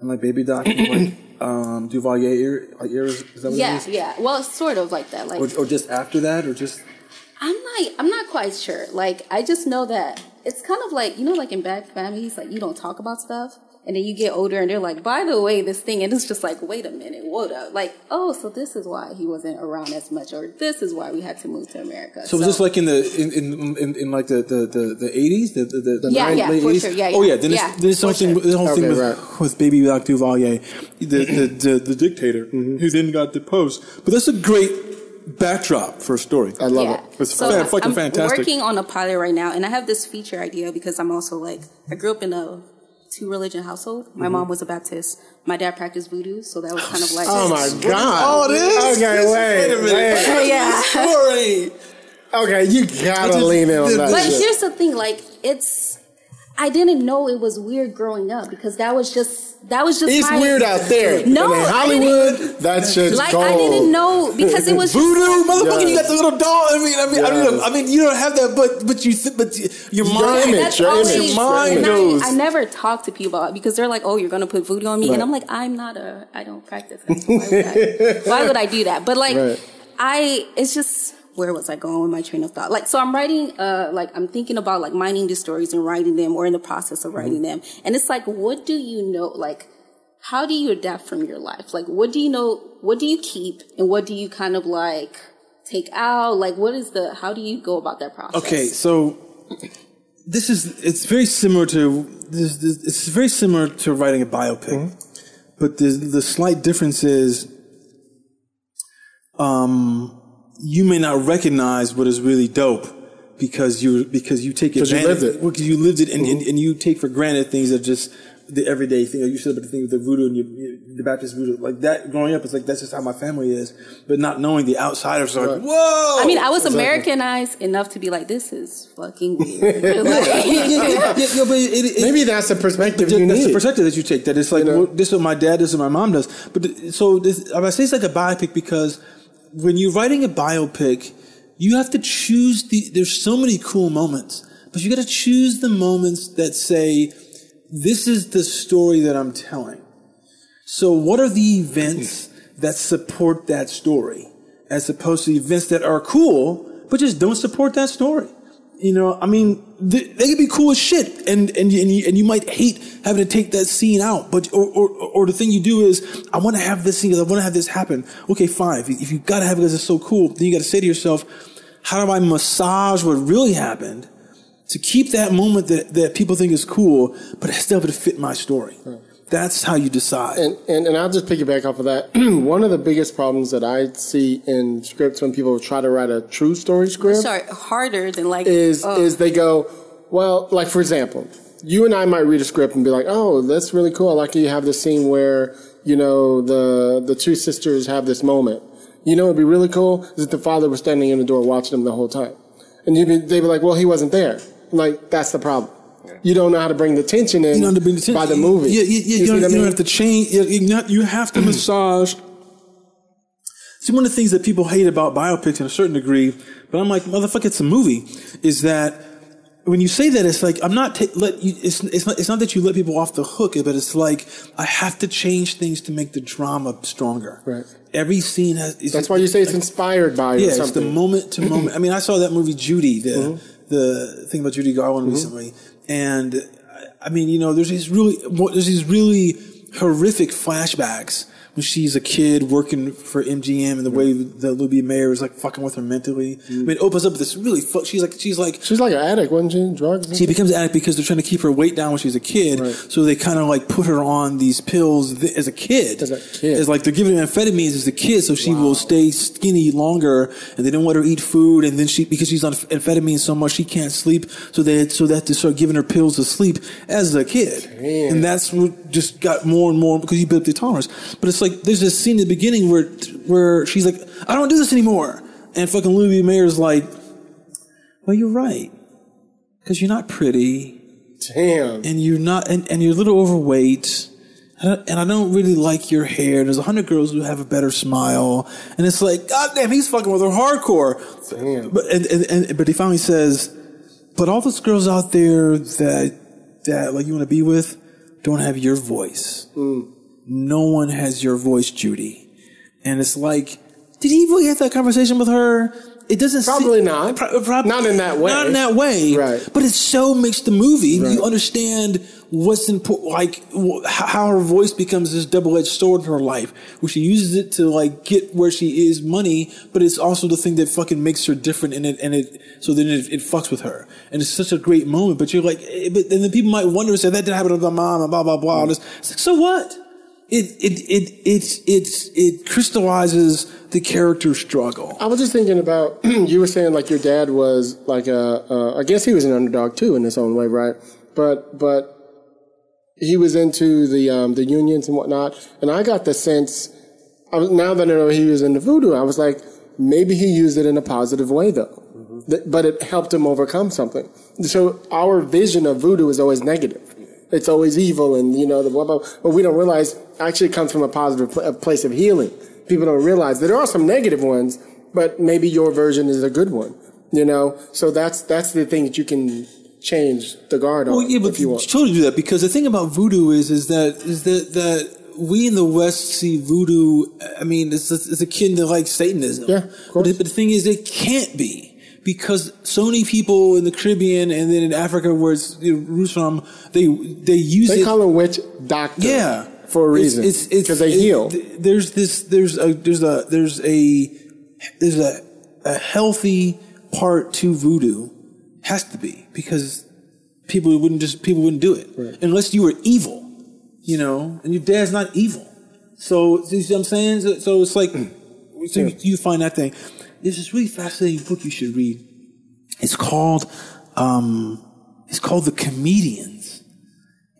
and like Baby Doc, and like um, Duvalier era, like eras? Is that what Yeah, it is? yeah. Well, it's sort of like that. Like Or, or just after that, or just I'm not I'm not quite sure. Like I just know that it's kind of like you know like in bad families like you don't talk about stuff and then you get older and they're like by the way this thing and it's just like wait a minute what up like oh so this is why he wasn't around as much or this is why we had to move to America. so was this like in the in in, in, in like the the the the eighties, the the, the, the Yeah, nine- yeah, late for 80s? sure. Yeah, Oh yeah. yeah, then Yeah, it's, there's for something sure. the whole Okay, thing with, right. with Baby Doc Duvalier, the the the, the dictator Mm-hmm. who then got deposed. But that's a great backdrop for a story. I love yeah. it. It's so fan- fucking fantastic. I'm fantastic. working on a pilot right now, and I have this feature idea because I'm also like I grew up in a two religion household. My mm-hmm. mom was a Baptist. My dad practiced voodoo, so that was kind of like Oh my god! Oh, it is? Okay, wait, Wait a minute. wait. Oh, yeah. Story. Okay, you gotta lean in on that. But shit. here's the thing, like it's I didn't know it was weird growing up because that was just that was just It's my, weird out there. No, And in Hollywood, that shit's Like gold. I didn't know because it was just Voodoo, motherfucker, Yeah. you got the little doll. I mean, I mean, I mean, I mean, you don't have that, but but you, th- but your Your mind, image, your always, image, your mind and goes. I, I never talk to people about it because they're like, "Oh, you're gonna put voodoo on me," Right. and I'm like, "I'm not a, I don't practice that. Why would I, why would I do that?" But like, Right. I, it's just where was I going with my train of thought? Like, so I'm writing, uh, like I'm thinking about like mining the stories and writing them, or in the process of writing them, and it's like, what do you know? Like, how do you adapt from your life? Like, what do you know? What do you keep, and what do you kind of like take out? Like, what is the? How do you go about that process? Okay, so this is it's very similar to this, this it's very similar to writing a biopic, but the the slight difference is, um, you may not recognize what is really dope because you because you take 'Cause you lived it. because you lived it and, and, mm-hmm. and you take for granted things that just the everyday thing. Like you said about the thing with the voodoo and you, you, the Baptist voodoo, like that. Growing up, it's like that's just how my family is. But not knowing the outsiders are like, whoa. I mean, I was Americanized enough to be like, this is fucking weird. Like- yeah, yeah, yeah, but it, it, Maybe that's the perspective you that's need. the perspective that you take. That it's like You know? well, this is what my dad, this is what my mom does. But so this, I say it's like a biopic because when you're writing a biopic, you have to choose the. There's so many cool moments, but you got to choose the moments that say, "This is the story that I'm telling." So, what are the events hmm. that support that story, as opposed to the events that are cool but just don't support that story? You know, I mean, they, they could be cool as shit, and and and you, and you might hate having to take that scene out, but or or, or the thing you do is, I want to have this scene, I want to have this happen. Okay, fine. If you, if you got to have it because it's so cool, then you got to say to yourself, how do I massage what really happened to keep that moment that that people think is cool, but I still have it fit my story? That's how you decide. And, and and I'll just piggyback off of that. One of the biggest problems that I see in scripts when people try to write a true story script Sorry, harder than like is oh. is they go, well, like for example, you and I might read a script and be like, oh, that's really cool. I like you have this scene where you know the the two sisters have this moment. You know, it'd be really cool is if the father was standing in the door watching them the whole time, and you'd be, they'd be like, well, he wasn't there. Like that's the problem. You don't know how to bring the tension in you know, to bring the tension- by the movie. Yeah, yeah, yeah. You, don't, I you don't have to change. You, you, not, you have to massage. See, one of the things that people hate about biopics in a certain degree, but I'm like, motherfucker, it's a movie, is that when you say that, it's like I'm not ta- let you. It's it's not it's not that you let people off the hook, but it's like I have to change things to make the drama stronger. Right. Every scene has. is- That's why you say it's inspired by or yeah, it's the. Mm-hmm. moment to moment. I mean, I saw that movie Judy, the the thing about Judy Garland recently, and I- mean, you know, there's these really there's these really horrific flashbacks when she's a kid working for MGM and the way that L.B. Mayer is like fucking with her mentally. Mm. I mean, it opens up this really fuck. She's like she's like She's like an addict, wasn't she? Drugs. she becomes an addict because they're trying to keep her weight down when she's a kid. Right. So they kind of like put her on these pills th- as a kid. As a kid. It's like they're giving her amphetamines as a kid, so she will stay skinny longer. And they don't let her eat food. And then she, because she's on amphetamines so much, she can't sleep. So they, so they have to start giving her pills to sleep as a kid. And that's what just got more and more because you built the tolerance. But it's like there's this scene in the beginning where where she's like, I don't do this anymore. And fucking Louis Mayer's like, well, you're right. Because you're not pretty Damn. and you're not, and, and you're a little overweight. And I, and I don't really like your hair. There's a hundred girls who have a better smile, and it's like, God damn, he's fucking with her hardcore. Damn. But and, and, and but he finally says, but all those girls out there that that like you want to be with don't have your voice. Mm. No one has your voice, Judy. And it's like, did he really have that conversation with her? It doesn't se- Probably not. Pro- prob- Not in that way. Not in that way. Right. But it so makes the movie. Right. You understand what's important, like how her voice becomes this double-edged sword in her life, where she uses it to like get where she is money, but it's also the thing that fucking makes her different, and it and it so then it, it fucks with her, and it's such a great moment. But you're like, eh, but and then people might wonder, say that didn't happen to my mom, and blah blah blah. all this. It's like, so what? It it it it it it crystallizes the character struggle. I was just thinking about you were saying like your dad was like a uh, guess he was an underdog too in his own way, right? But but he was into the um, the unions and whatnot, and I got the sense I was, now that I know he was into voodoo, I was like maybe he used it in a positive way though. th- but it helped him overcome something. So our vision of voodoo is always negative. It's always evil, and you know the blah blah. But we don't realize actually it comes from a positive pl- a place of healing. People don't realize that there are some negative ones, but maybe your version is a good one. You know, so that's that's the thing that you can change the guard on Well, yeah, but if you want. totally do that because the thing about voodoo is is that is that that we in the West see voodoo. I mean, it's it's akin to like Satanism. Yeah, of But, but the thing is, it can't be because so many people in the Caribbean and then in Africa, where it's roots from, they they use They it. call them witch doctor. yeah, for a reason. It's because they it- heal. th- There's this. There's a. There's a. There's a. There's a. A healthy part to voodoo has to be because people wouldn't just people wouldn't do it unless you were evil, you know, and your dad's not evil. So you see what I'm saying? So, so it's like so you, you find that thing. There's this really fascinating book you should read. It's called um, it's called The Comedians,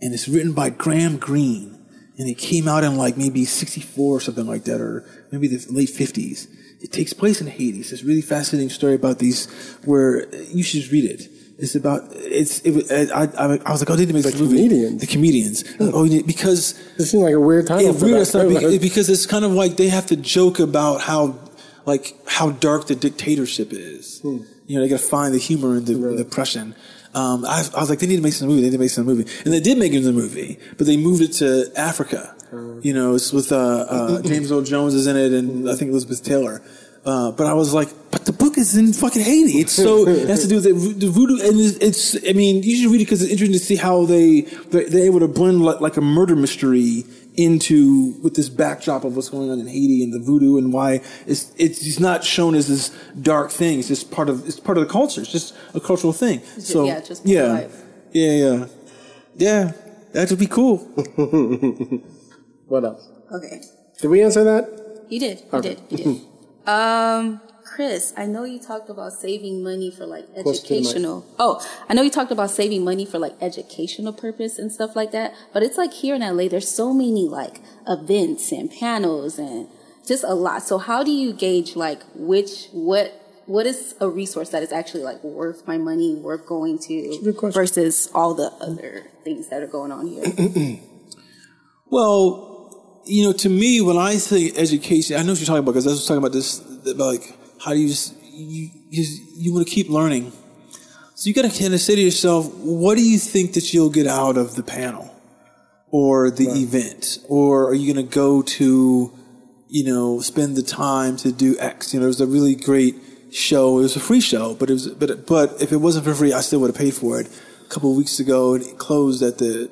and it's written by Graham Greene, and it came out in like maybe '64 or something like that, or maybe the late '50s. It takes place in Haiti. It's this really fascinating story about these where you should read it. It's about it's it, was- I, I, I was like oh they to make this movie Comedians? the comedians oh because This seems like a weird title. yeah, weird stuff beca- because it's kind of like they have to joke about how like how dark the dictatorship is. Hmm. You know, they got to find the humor in the, the oppression. Um, I, I was like, they need to make some movie. They need to make some movie, and they did make it in the movie, but they moved it to Africa. Hmm. You know, it's with uh, uh, James Earl Jones is in it, and I think Elizabeth Taylor. Uh, but I was like, but the book is in fucking Haiti. It's so it has to do with the, the voodoo, and it's, it's. I mean, you should read it because it's interesting to see how they they're, they're able to blend like, like a murder mystery into with this backdrop of what's going on in Haiti and the voodoo and why it's it's it's not shown as this dark thing. It's just part of it's part of the culture. It's just a cultural thing. just- So yeah, just part of yeah, life. yeah, yeah, yeah. That would be cool. What else? Okay. Did we answer that? You did. You Okay. did. You did. um, Chris, I know you talked about saving money for like Close to the mic. educational. Oh, I know you talked about saving money for like educational purpose and stuff like that. But it's like here in LA, there's so many like events and panels and just a lot. So how do you gauge like which what what is a resource that is actually like worth my money, worth going to versus all the other things that are going on here? Well, you know, to me, when I say education, I know what you're talking about because I was talking about this, about like how do you just, you you, you want to keep learning. So you got to kind of say to yourself, what do you think that you'll get out of the panel or the event, or are you going to go to, you know, spend the time to do X? You know, it was a really great show. It was a free show, but it was, but but if it wasn't for free, I still would have paid for it. A couple of weeks ago, it closed at the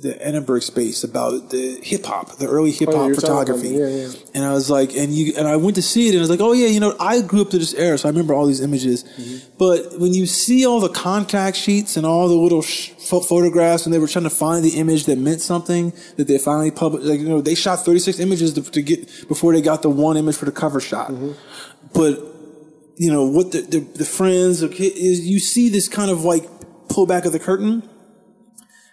the Annenberg space about the hip hop, the early hip Oh, hop you're photography. Yeah, yeah. And I was like, and you and I went to see it, and I was like, oh yeah, you know, I grew up to this era, so I remember all these images. Mm-hmm. But when you see all the contact sheets and all the little sh- pho- photographs, and they were trying to find the image that meant something that they finally published, like you know, they shot 36 images to, to get before they got the one image for the cover shot. Mm-hmm. But you know what the the, the friends okay, is you see this kind of like pull back of the curtain.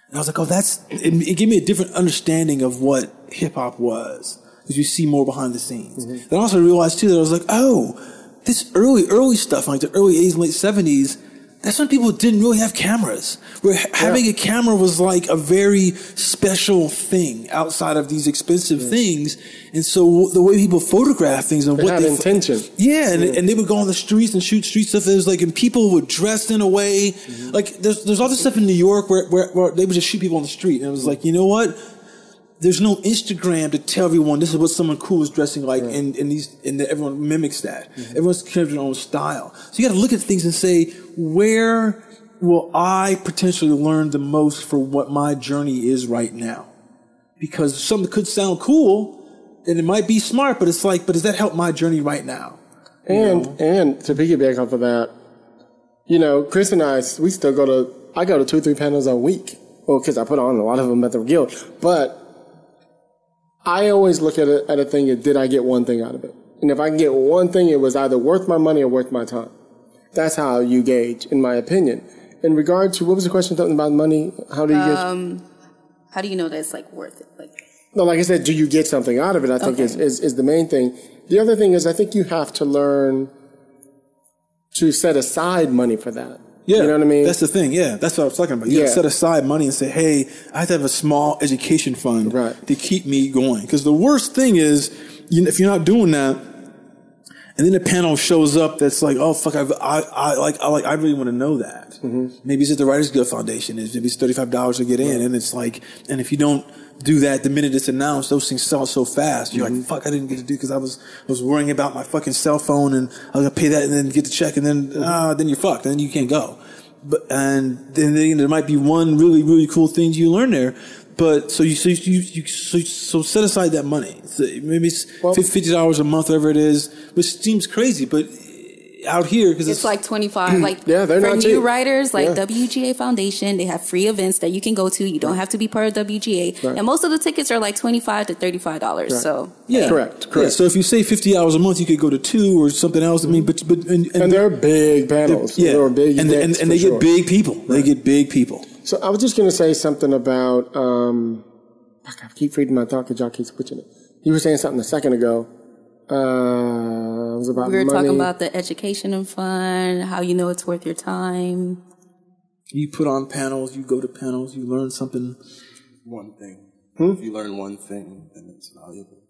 And I was like, oh, that's, it, it gave me a different understanding of what hip hop was. Because you see more behind the scenes. Mm-hmm. Then I also realized too that I was like, oh, this early, early stuff, like the early 80s and late 70s, that's when people didn't really have cameras. Where ha- having a camera was like a very special thing outside of these expensive things. And so the way people photograph things and They what had they intention. yeah, and, and they would go on the streets and shoot street stuff. It was like, and people were dressed in a way, mm-hmm. like there's there's all this stuff in New York where, where where they would just shoot people on the street, and it was like, you know what? There's no Instagram to tell everyone this is what someone cool is dressing like, and and these and everyone mimics that. Mm-hmm. Everyone's creating their own style. So you got to look at things and say, where will I potentially learn the most for what my journey is right now? Because something could sound cool, and it might be smart, but it's like, but does that help my journey right now? And and to piggyback off of that, you know, Chris and I, we still go to. I go to two, three panels a week. Well, because I put on a lot of them at the Guild, but I always look at it at a thing. Of, did I get one thing out of it? And if I can get one thing, it was either worth my money or worth my time. That's how you gauge, in my opinion. In regard to what was the question? Something about money. How do you gauge? Um, how do you know that it's like worth it? Like No, like I said, do you get something out of it? I think Okay. is, is is the main thing. The other thing is, I think you have to learn to set aside money for that. Yeah, you know what I mean. That's the thing. Yeah, that's what I was talking about. You Yeah. set aside money and say, "Hey, I have to have a small education fund Right. to keep me going." Because the worst thing is, you if you're not doing that, and then a panel shows up that's like, "Oh fuck, I've, I, I like, I like, I really want to know that." Mm-hmm. Maybe it's at the Writers Guild Foundation. It's maybe it's thirty five dollars to get in, and it's like, and if you don't do that the minute it's announced, those things sell so fast. You're Mm-hmm. like, "Fuck, I didn't get to do because I was I was worrying about my fucking cell phone, and I was gonna pay that, and then get the check, and then Mm-hmm. ah, then you're fucked, and then you can't go." But and then then there might be one really really cool thing you learn there. But so you so you, you so, so set aside that money. So maybe it's Well- fifty dollars a month, whatever it is, which seems crazy, but out here because It's like 25. Like Yeah, they're for not new cheap. writers, like Yeah. WGA Foundation, they have free events that you can go to. You don't have to be part of WGA. Right. And most of the tickets are like 25 to $35. So Yeah, Correct, Yeah, correct. so if you say fifty hours a month, you could go to two or something else. I mean, but but and, and they're big panels. yeah, They're big and, and, and they sure. get big people. They get big people. So I was just going to say something about. Um, I keep reading my thought because y'all keep switching it. You were saying something a second ago. Uh, it was about we were money. talking about the education and fun, how you know it's worth your time. You put on panels, you go to panels, you learn something. One thing. Hmm? If you learn one thing, then it's valuable.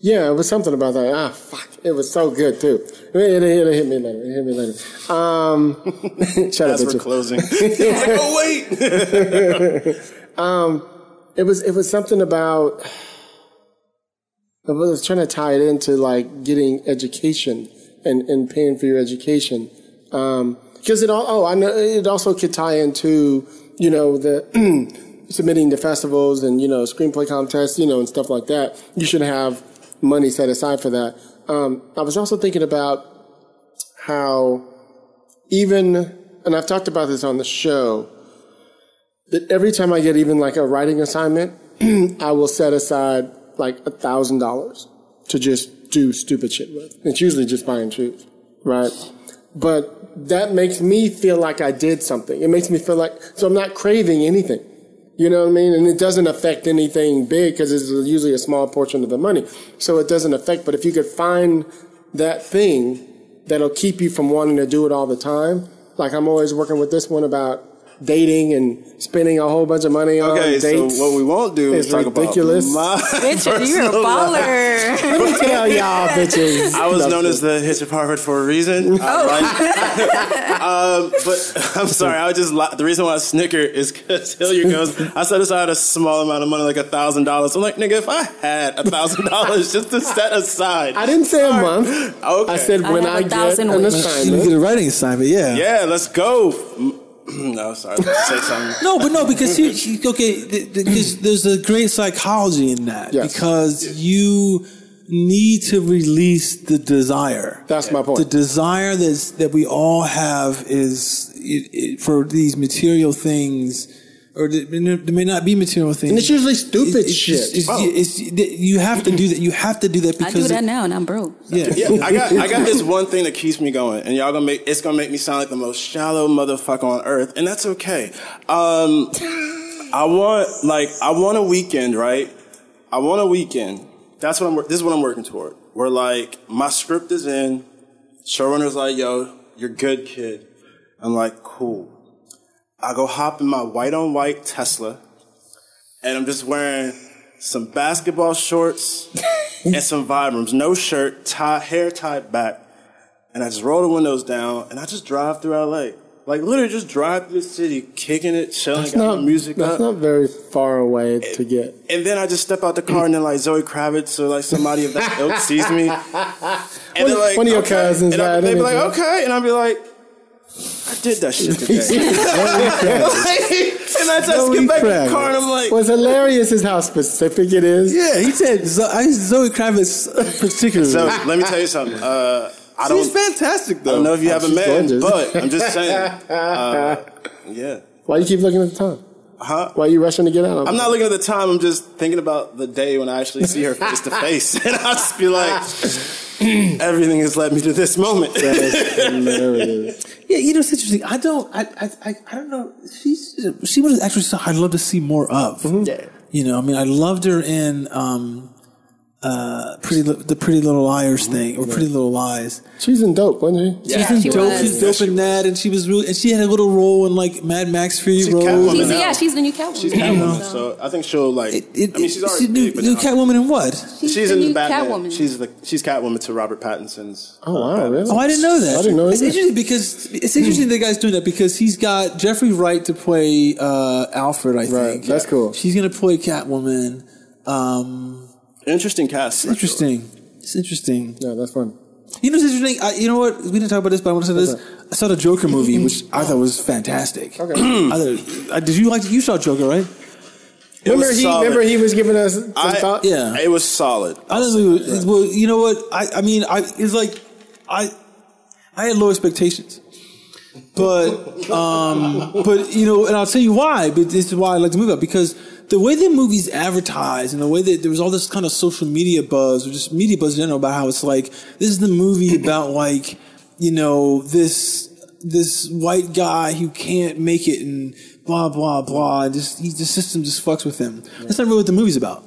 Yeah, it was something about that. Ah, fuck. It was so good, too. It, it, it hit me later. It hit me later. Um, shut up, As we're bitch. closing. like, oh wait. It was, it was something about, I was trying to tie it into like getting education and, and paying for your education. Um, cause it all, oh, I know it also could tie into, you know, the, submitting to festivals and, you know, screenplay contests, you know, and stuff like that. You should have money set aside for that. Um, I was also thinking about how even, and I've talked about this on the show, that every time I get even like a writing assignment, I will set aside like a thousand dollars to just do stupid shit with. It's usually just buying shoes, right? But that makes me feel like I did something. It makes me feel like, so I'm not craving anything. You know what I mean? And it doesn't affect anything big because it's usually a small portion of the money. So it doesn't affect, but if you could find that thing that'll keep you from wanting to do it all the time, like I'm always working with this one about dating and spending a whole bunch of money on Okay, so what we won't do is It's talk ridiculous. about my Richard, you're a baller. Let me tell y'all, bitches. I was No, known as the hitch of Harvard for a reason. um, but I'm sorry. I was just la- the reason why I snicker is because Hilliard goes. I set aside a small amount of money, like a thousand dollars. I'm like, nigga, if I had a thousand dollars just to set aside, I didn't say a month. Okay. I said I when have I, a get an wishes. You get a writing assignment, yeah. yeah, let's go. no, sorry. Say something. No, but no, because you, you- okay, th- th- there's, there's a great psychology in that Yes. because you need to release the desire. That's my point. The desire that's, that we all have is it, it, for these material things, or there may not be material things. And it's usually stupid It's shit. just- it's- Oh. it's- you have to do that. You have to do that because I because do that it- now and I'm broke. Yeah, Yeah, I got I got this one thing that keeps me going, and y'all gonna make it's gonna make me sound like the most shallow motherfucker on earth, and that's okay. Um, I want like I want a weekend, right? I want a weekend. That's what I'm. wor- This is what I'm working toward. Where like my script is in, showrunner's like, "Yo, you're good, kid." I'm like, "Cool." I go hop in my white on white Tesla, and I'm just wearing some basketball shorts and some Vibrams, no shirt, tie, hair tied back, and I just roll the windows down and I just drive through LA. Like literally just drive through the city, kicking it, chilling, That's got not music That's up. not very far away to get. and then I just step out the car and then like Zoe Kravitz or like somebody of that ilk sees me. And One- they're like, one of your okay. cousins And I- they'd be like, okay. And I'd be like, I did that shit today. and I just Zoe get back in the car and I'm like, What's hilarious is how specific it is. yeah. He said Zo- I Zoe Kravitz particularly. so let me tell you something. Uh, I don't. She's fantastic I though. don't know if you have a She's man, gorgeous. but I'm just saying. Uh, yeah. Why do you keep looking at the time? Huh? Why you rushing to get out? of I'm it? not looking at the time. I'm just thinking about the day when I actually see her face to face, and I'll just be like, everything has led me to this moment. That is hilarious. Yeah, you know, it's interesting. I don't, I, I, I, I don't know. She's, she was actually something I'd love to see more of. Yeah. You know, I mean, I loved her in, um, uh, pretty Li- the Pretty Little Liars thing or Pretty Little Lies. She's in dope, wasn't she? She's in she dope. was. She's dope in that, and she was really, and she had a little role in like Mad Max Fury She's Road. Catwoman She's, now. yeah, she's the new Catwoman. She's Catwoman, so I think she'll like. It, it, I mean, she's already new, big, but new now- Catwoman in what? She's, She's the in new the Batman. Catwoman. She's the she's Catwoman to Robert Pattinson's. Oh wow, really? Oh, I didn't know that. I didn't know It's either. interesting because it's interesting the guy's doing that because he's got Jeffrey Wright to play uh, Alfred. I think Right, that's cool. She's gonna play Catwoman. Um, Interesting cast. it's interesting. It's interesting. Yeah, that's fun. You know, it's interesting. I, you know what? We didn't talk about this, but I want to say this. I saw the Joker movie, which I thought was fantastic. Okay. I thought, did you like? You saw Joker, right? It remember was he solid. remember he was giving us some I- thought. Yeah. It was solid. I don't know. Well, you know what? I, I mean, I it's like I I had low expectations, but um, but you know, and I'll tell you why. But this is why I like the movie because the way the movie's advertise and the way that there was all this kind of social media buzz or just media buzz in general about how it's like this is the movie about like you know this this white guy who can't make it and blah blah blah. And just he, the system just fucks with him. That's not really what the movie's about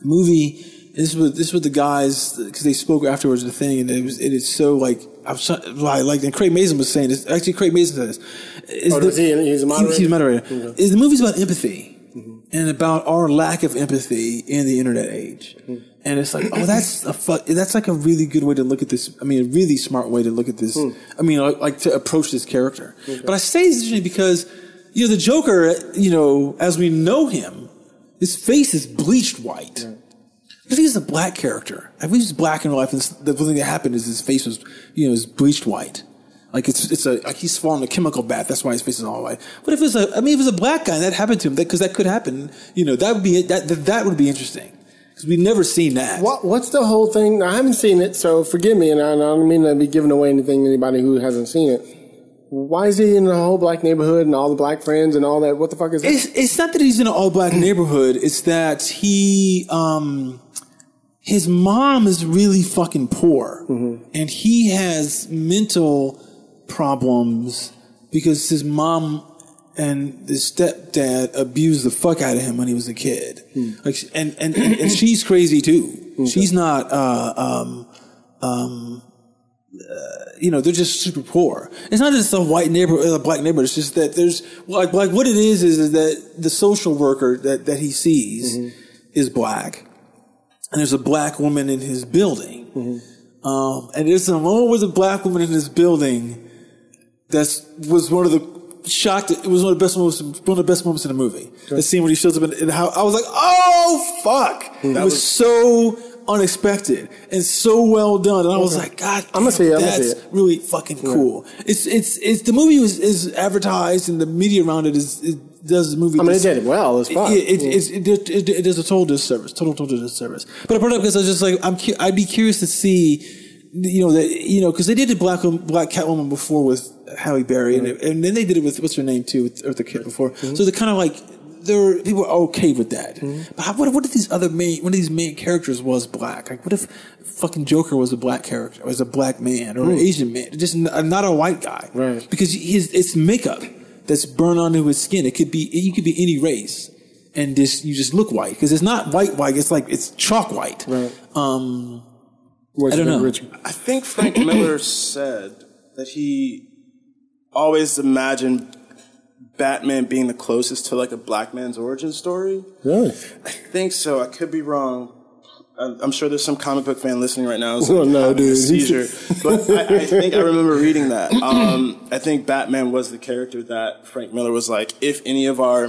The movie. This was this was the guys because they spoke afterwards of the thing, and it was it is so like I was try- well, like and Craig Mazin was saying this. Actually, Craig Mazin said this. Is Oh, does he- he's a moderator? he's a moderator. Is the movie's about empathy Mm-hmm. and about our lack of empathy in the internet age. Mm-hmm. And it's like, oh, that's a fu- that's like a really good way to look at this. I mean, a really smart way to look at this. Hmm. I mean, like, like to approach this character. But I say this because you know the Joker. You know, as we know him, his face is bleached white. If he's a black character, if he's black in real life, and the thing that happened is his face was, you know, is bleached white. Like it's it's a like he's fallen a chemical bath. That's why his face is all white. But if it's a, I mean, if it's a black guy and that happened to him, because that, could happen. You know, that would be that that, that would be interesting because we've never seen that. What what's the whole thing? I haven't seen it, so forgive me, and I, I don't mean to be giving away anything to anybody who hasn't seen it. Why is he in the whole black neighborhood and all the black friends and all that? What the fuck is that? It's it's not that he's in an all black neighborhood. It's that he um his mom is really fucking poor, and he has mental problems because his mom and his stepdad abused the fuck out of him when he was a kid. Like, and, and, and, and she's crazy too. She's not, uh, um, um, uh, you know, they're just super poor. It's not just a white neighborhood, a black neighborhood. It's just that there's like, like what it is is, is that the social worker that, that he sees is black. And there's a black woman in his building. Um, and there's a with a black woman in his building that's was one of the shocked. It was one of the best moments. One of the best moments in the movie. The scene when he shows up in, in how I was like, oh fuck! Hmm. It was, so unexpected and so well done. And I was like, God, I'ma see it, that's really fucking cool. It's it's it's the movie is, is advertised and the media around it is it does the movie. I mean, it did well. It, it, it's- it, it, it, it does a total disservice, total total disservice. But I brought it up because I was just like, I'm cu- I'd be curious to see, you know, that you know, because they did the black Black Catwoman before with Halle Berry, and, and then they did it with what's her name too, with Eartha Kitt before. Mm-hmm. So they're kind of like they're people are okay with that. Mm-hmm. But how, what, what if these other main one of these main characters was black? Like, what if fucking Joker was a black character, was a black man or an mm. Asian man, just n- uh, not a white guy? Right. Because his it's makeup that's burned onto his skin. It could be you could be any race, and this you just look white because it's not white white. It's like it's chalk white. Right. Um, What I don't think, know. Richard? I think Frank Miller said that he always imagined Batman being the closest to like a black man's origin story. Really? I think so. I could be wrong. I'm I'm sure there's some comic book fan listening right now. who's Oh, no, having a dude. seizure. but I, I think I remember reading that. Um, I think Batman was the character that Frank Miller was like, if any of our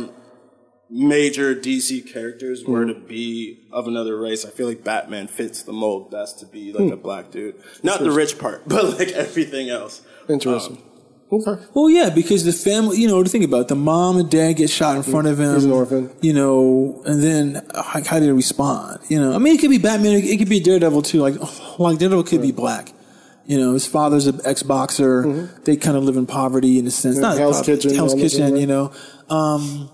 major DC characters were to be of another race, I feel like Batman fits the mold best to be like a black dude. Not the rich part, but like everything else. Interesting. okay. well, yeah, because the family, you know, to think about it, the mom and dad get shot in front of him. He's an orphan. You know, and then how, how did he respond? You know, I mean, it could be Batman. It, it could be Daredevil too. Like, like Daredevil could be black. You know, his father's an ex-boxer. They kind of live in poverty in a sense. Not Mm-hmm. Hell's poverty, Kitchen, Hell's Kitchen. You know, um,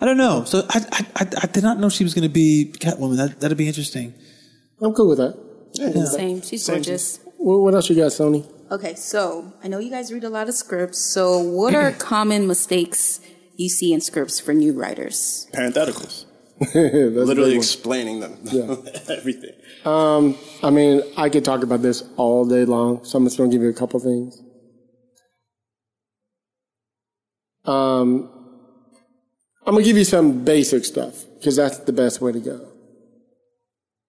I don't know. So I, I, I, I did not know she was going to be Catwoman. That that'd be interesting. I'm cool with that. Same. She's gorgeous. What, what else you got, Sony? Okay, so I know you guys read a lot of scripts. So, what are common mistakes you see in scripts for new writers? Parentheticals. That's literally explaining them Yeah. everything. Um, I mean, I could talk about this all day long, so I'm just going to give you a couple things. Um, I'm going to give you some basic stuff because that's the best way to go.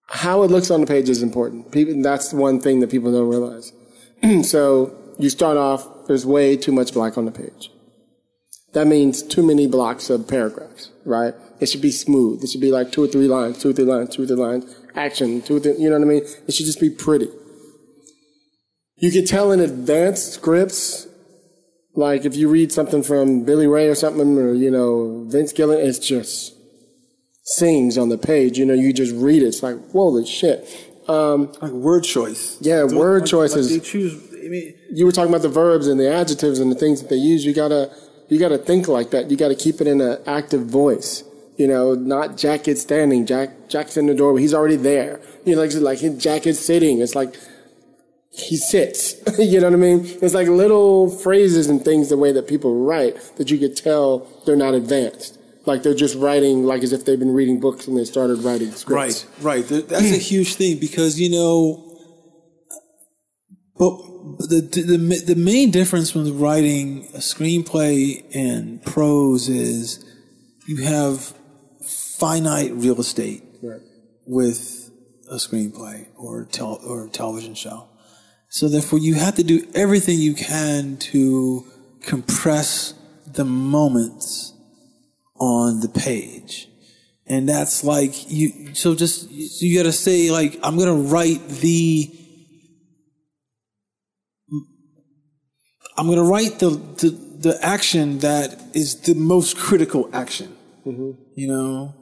How it looks on the page is important. People, that's one thing that people don't realize. so you start off, there's way too much black on the page. That means too many blocks of paragraphs, right? It should be smooth. It should be like two or three lines, two or three lines, two or three lines, action, two or three, you know what I mean? It should just be pretty. You can tell in advanced scripts, like if you read something from Billy Ray or something, or, you know, Vince Gilligan, it's just sings on the page. You know, you just read it. It's like, holy shit. Um, Like word choice. Yeah, Don't- word like- choices. Like they choose. I mean, you were talking about the verbs and the adjectives and the things that they use. You gotta, you gotta think like that. You gotta keep it in an active voice. You know, not Jack is standing. Jack, Jack's in the doorway. He's already there. You know, like, like Jack is sitting. It's like, he sits. you know what I mean? It's like little phrases and things the way that people write that you could tell they're not advanced. Like they're just writing like as if they've been reading books and they started writing scripts. Right, right. That's a huge thing because you know, but the the the main difference when writing a screenplay and prose is you have finite real estate Right. with a screenplay or tel- or a television show. So therefore, you have to do everything you can to compress the moments on the page. And that's like you, so just, so you gotta say like, I'm gonna write the, I'm gonna write the, the, the action that is the most critical action. Mm-hmm. You know?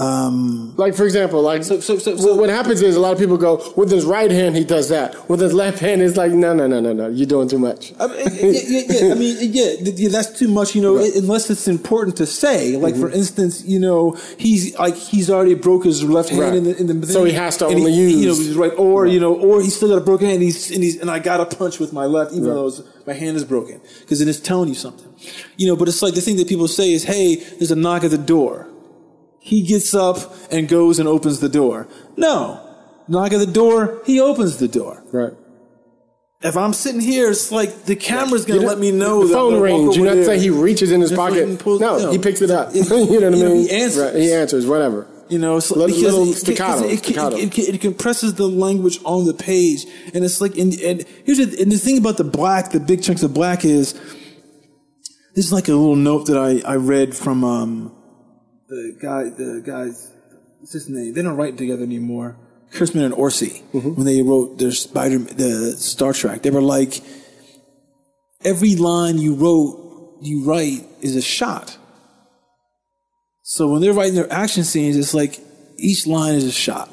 Um, Like for example, like so, so, so, Well, what happens is a lot of people go with his right hand he does that with his left hand it's like no no no no no you're doing too much I mean, yeah, yeah, yeah, I mean, yeah, that's too much, you know, unless it's important to say. Like, for instance, you know, he's like, he's already broke his left hand Right. in the, in the So he has to only he, You know, use- he's right, or, you know, or he's still got a broken hand and he's, and he's, and I got a punch with my left, even Right. though it's, my hand is broken. Cause it's telling you something. You know, but it's like the thing that people say is, hey, there's a knock at the door. He gets up and goes and opens the door. No. Knock at the door, he opens the door. right If I'm sitting here, it's like the camera's gonna let me know the phone rings. You over not say there. he reaches in his pocket. pulls- no, no. he picks it up. It- you know what I mean? he answers. Right, he answers. Whatever. You know, it's Little- because little it- staccato, It, it, staccato. It, it, it compresses the language on the page, and it's like, and, and here's the, and the thing about the black, the big chunks of black is, this is like a little note that I, I read from um, the guy, the guys, what's his name? They don't write together anymore. Kurtzman and Orci, Mm-hmm. when they wrote their Spider, the Star Trek, they were like, every line you wrote, you write is a shot. So when they're writing their action scenes, it's like each line is a shot.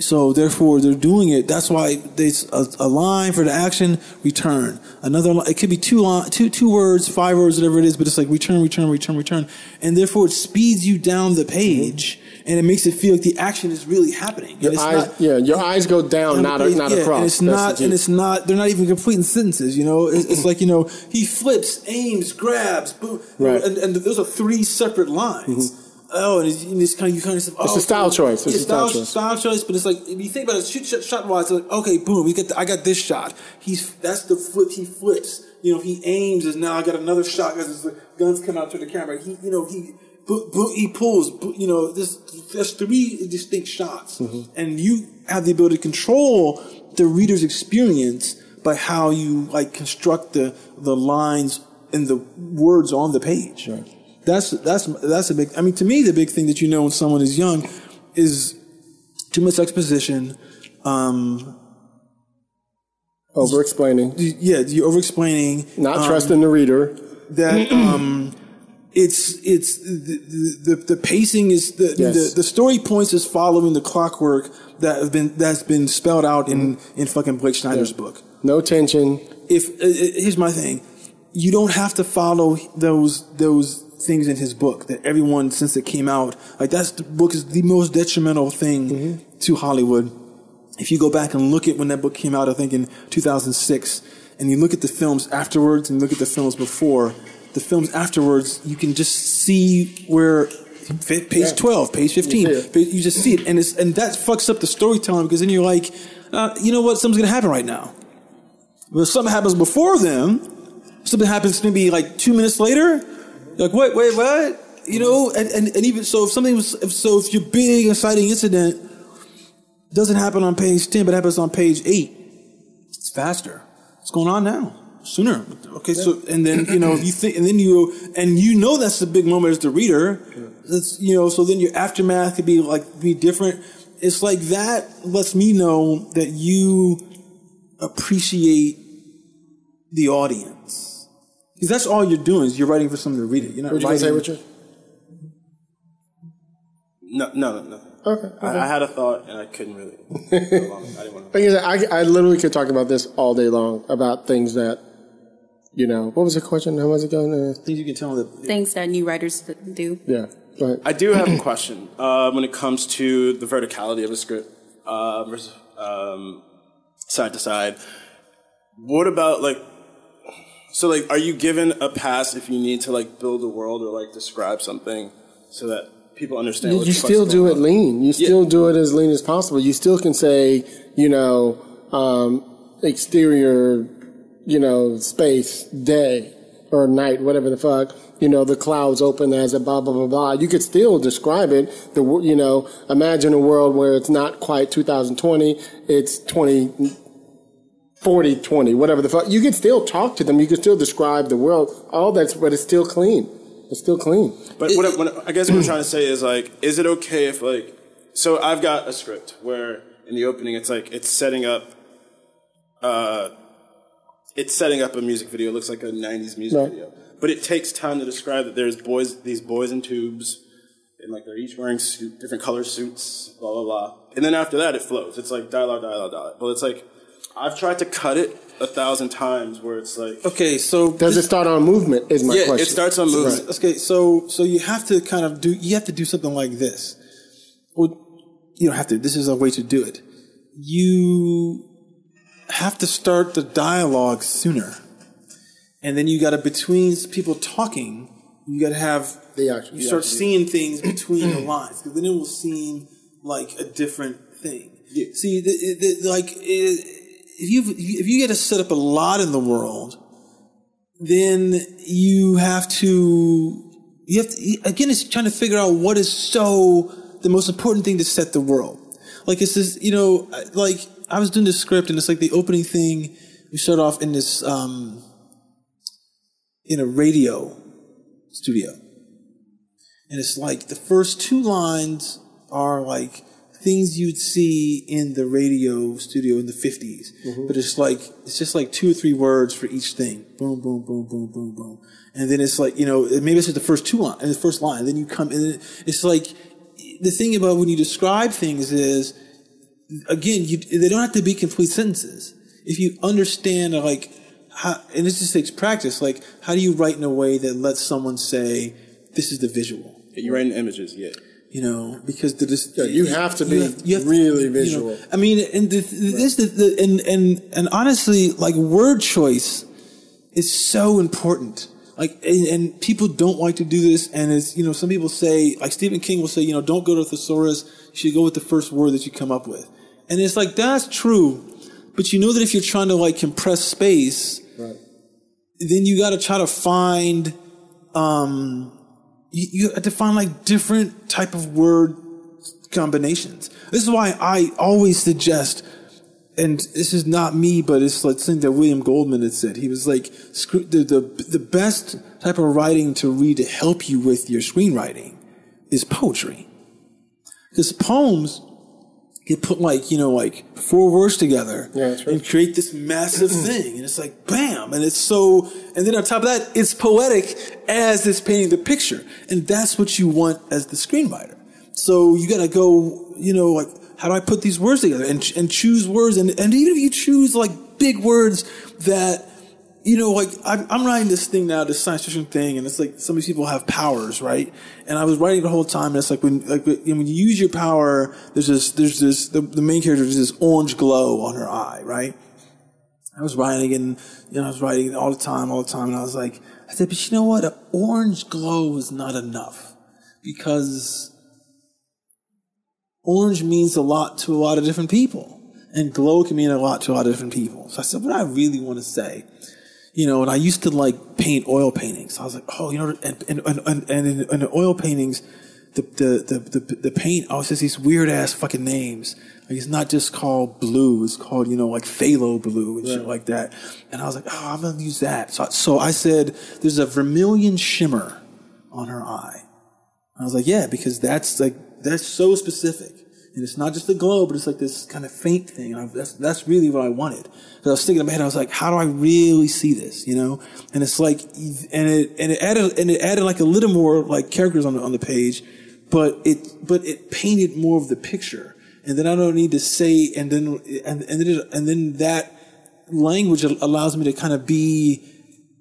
So therefore, they're doing it. That's why there's a, a line for the action, return. Another line, it could be two line, two two words, five words, whatever it is, but it's like return, return, return, return, and therefore it speeds you down the page, and it makes it feel like the action is really happening. Your it's eyes, not- yeah, your eyes go down, not it- not yeah, across. And it's That's not, and it's not. They're not even completing sentences. You know, it's, it's like you know, he flips, aims, grabs, boom, Right. and, and those are three separate lines. Mm-hmm. Oh, and it's, and it's kind of you kind of say, oh, Mm-hmm. a style choice. It's It's a style style, choice. style choice, but it's like if you think about it, shoot shot, shot wise, like okay, boom, we get the, I got this shot. He's that's the flip. He flips. You know, he aims, and now I got another shot because the guns come out to the camera. He, you know, he. bo- bo- He pulls, bo- you know, this, there's three distinct shots. Mm-hmm. And you have the ability to control the reader's experience by how you, like, construct the, the lines and the words on the page. That's, that's, that's a big, I mean, to me, the big thing that you know when someone is young is too much exposition, um, over explaining, yeah, you're over explaining. not trusting the reader. that um, it's it's the, the the pacing is the, Yes. the the story points is following the clockwork that have been that's been spelled out in in fucking Blake Snyder's book. No tension. If uh, uh, here's my thing, you don't have to follow those those things in his book that everyone since it came out like that's the book is the most detrimental thing to Hollywood. If you go back and look at when that book came out, I think in 2006, and you look at the films afterwards and look at the films before, the films afterwards, you can just see where page twelve, page fifteen. You see you just see it, and it's and that fucks up the storytelling because then you're like, uh, you know what, something's gonna happen right now. But if something happens before them, something happens maybe like two minutes later. Like, wait, wait, what? You know, and, and, and even so, if something was, if, so if your big exciting incident doesn't happen on page 10, but happens on page 8, it's faster. What's going on now? Sooner. Okay, so, and then, you know, you think, and then you, and you know that's the big moment as the reader. It's, you know, so then your aftermath could be like, be different. It's like that lets me know that you appreciate the audience. Because that's all you're doing is you're writing for someone to read it. You're not What you gonna writing. say, Richard? No, no, no. Okay. I, I had a thought and I couldn't really. I didn't want to. I, I literally could talk about this all day long about things that, you know, what was the question? How was it going? Uh, Things you can tell that Things that new writers do. yeah. Right. I do have a question uh, when it comes to the verticality of a script uh, versus um, side to side. What about like? So like, are you given a pass if you need to like build a world or like describe something so that people understand? You, you still do it on? lean. You still do it as lean as possible. You still can say, you know, um, exterior, you know, space, day or night, whatever the fuck. You know, the clouds open as a blah blah blah blah. You could still describe it. The you know, imagine a world where it's not quite 2020. It's 20. 40, 20, whatever the fuck. You can still talk to them. You can still describe the world. All that's, but it's still clean. It's still clean. But what, I- what I guess what I'm trying to say is like, is it okay if like, so I've got a script where in the opening it's like it's setting up, uh, it's setting up a music video. It looks like a '90s music Right. video, but it takes time to describe that there's boys, these boys in tubes, and like they're each wearing suit, different color suits, blah blah blah. And then after that, it flows. It's like dialogue, dialogue, dialogue. But it's like I've tried to cut it a thousand times where it's like, Okay, so Does it start on movement? Is my yeah, question. it starts on movement. Okay, so so you have to kind of do you have to do something like this. Well, you don't have to. This is a way to do it. You have to start the dialogue sooner, and then you got to between people talking. You got to have The action, You yeah, start yeah. seeing things between the lines because then it will seem like a different thing. yeah. See, the, the, like eh, if you if you get to set up a lot in the world, then you have to you have to again it's trying to figure out what is so the most important thing to set the world. Like it's this you know like i was doing this script and it's like the opening thing we start off in this um in a radio studio. And it's like the first two lines are like things you'd see in the radio studio in the 50s mm-hmm. but it's like it's just like two or three words for each thing. Boom boom boom boom boom boom. And then it's like you know maybe it's just the first two line and the first line. Then you come and then it's like the thing about when you describe things is again you, they don't have to be complete sentences. If you understand like how and this just takes practice like how do you write in a way that lets someone say this is the visual You're writing images, yeah. You know, because the dis- Yeah, you have to be really you know, visual. I mean, and the, this the, the and and and honestly, like word choice is so important. Like, and, and people don't like to do this, and it's you know, some people say, like Stephen King will say, you know, don't go to thesaurus. You should go with the first word that you come up with, and it's like that's true, but you know that if you're trying to like compress space, Right. then you got to try to find um you, you have to find like different type of word combinations. This is why i always suggest and this is not me but it's like something that william goldman had said. He was like the, the, the best type of writing to read to help you with your screenwriting is poetry. Because poems get put like you know like four words together Yeah, right. and create this massive thing. And it's like bam! And it's so and then on top of that it's poetic as it's painting the picture and that's what you want as the screenwriter so you got to go you know like how do i put these words together and, and choose words and, and even if you choose like big words that you know, like I'm, I'm writing this thing now, this science fiction thing, and it's like some of these people have powers, right? And I was writing the whole time, and it's like when, like when you use your power, there's this, there's this, the, the main character has this orange glow on her eye, right? I was writing and, you know, I was writing all the time, all the time, and I was like, I said, but you know what? An orange glow is not enough. because orange means a lot to a lot of different people, and glow can mean a lot to a lot of different people. So I said, what I really want to say, you know, and I used to like paint oil paintings. I was like, oh, you know, and and and, and, in oil paintings, the the the the, the paint oh, always has these weird ass fucking names. Like it's not just called blue; it's called you know like phthalo blue and shit like that. And I was like, oh, I'm gonna use that. So so I said, there's a vermilion shimmer on her eye. I was like, yeah, because that's like that's so specific, and it's not just the glow, but it's like this kind of faint thing. And I, that's that's really what I wanted. Because I was thinking in my head, I was like, how do I really see this, you know? And it's like, and it and it added and it added like a little more like characters on the on the page, but it but it painted more of the picture, and then I don't need to say, and then and and then and then that language allows me to kind of be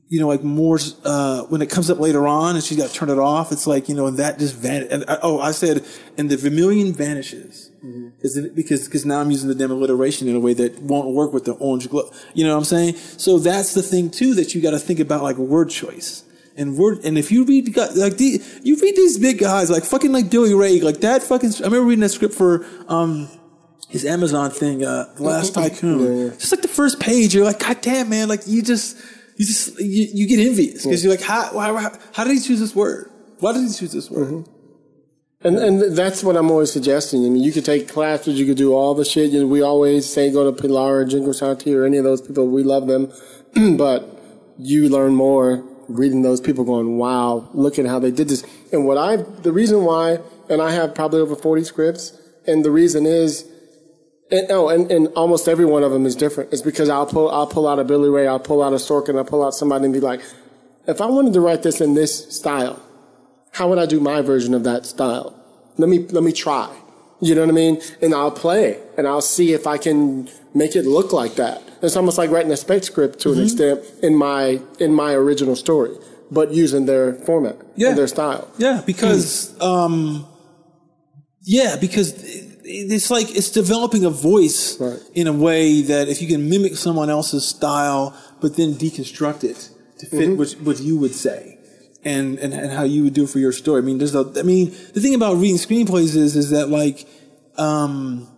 you know, like more, uh, when it comes up later on and she's got to turn it off, it's like, you know, and that just van, and I, oh, I said, and the vermilion vanishes. Is it, because, because now I'm using the demalliteration in a way that won't work with the orange glow. You know what I'm saying? So that's the thing too, that you got to think about like word choice. And word, and if you read, like the, you read these big guys, like fucking like Billy Ray, like that fucking, I remember reading that script for, um, his Amazon thing, uh, Last Tycoon. Just like the first page, you're like, God damn, man, like you just, you just you, you get envious because you're like, how, how how did he choose this word? Why did he choose this word? And and that's what I'm always suggesting. I mean, you could take classes, you could do all the shit. You know, we always say go to Pilar or Jen Grisanti or any of those people. We love them, but you learn more reading those people. Going, wow, look at how they did this. And what I the reason why, and I have probably over 40 scripts, and the reason is. And, oh, and, and almost every one of them is different. It's because I'll pull, I'll pull out a Billy Ray, I'll pull out a Sorkin, I'll pull out somebody and be like, if I wanted to write this in this style, how would I do my version of that style? Let me, let me try. You know what I mean? And I'll play and I'll see if I can make it look like that. It's almost like writing a spec script to an extent in my, in my original story, but using their format Yeah. and their style. Yeah, because um, yeah, because it's like it's developing a voice Right. in a way that if you can mimic someone else's style, but then deconstruct it to fit what, what you would say. And, and, and how you would do for your story. I mean, there's a, I mean, the thing about reading screenplays is, is that like, um,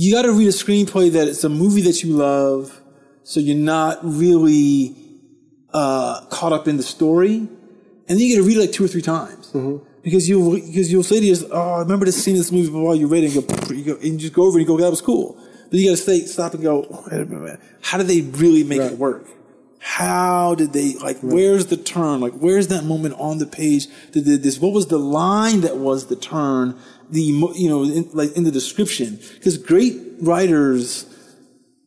you got to read a screenplay that it's a movie that you love, so you're not really uh, caught up in the story, and then you got to read it like two or three times because you because you'll say to yourself, "Oh, I remember this scene in this movie," but while you read it, and go, you go and you just go over and you go, "That was cool." But you got to stay, stop, and go, "Wait a minute, how did they really make it work?" How did they like? Where's the turn? Like, where's that moment on the page that did this? What was the line that was the turn? The you know, in, like in the description, because great writers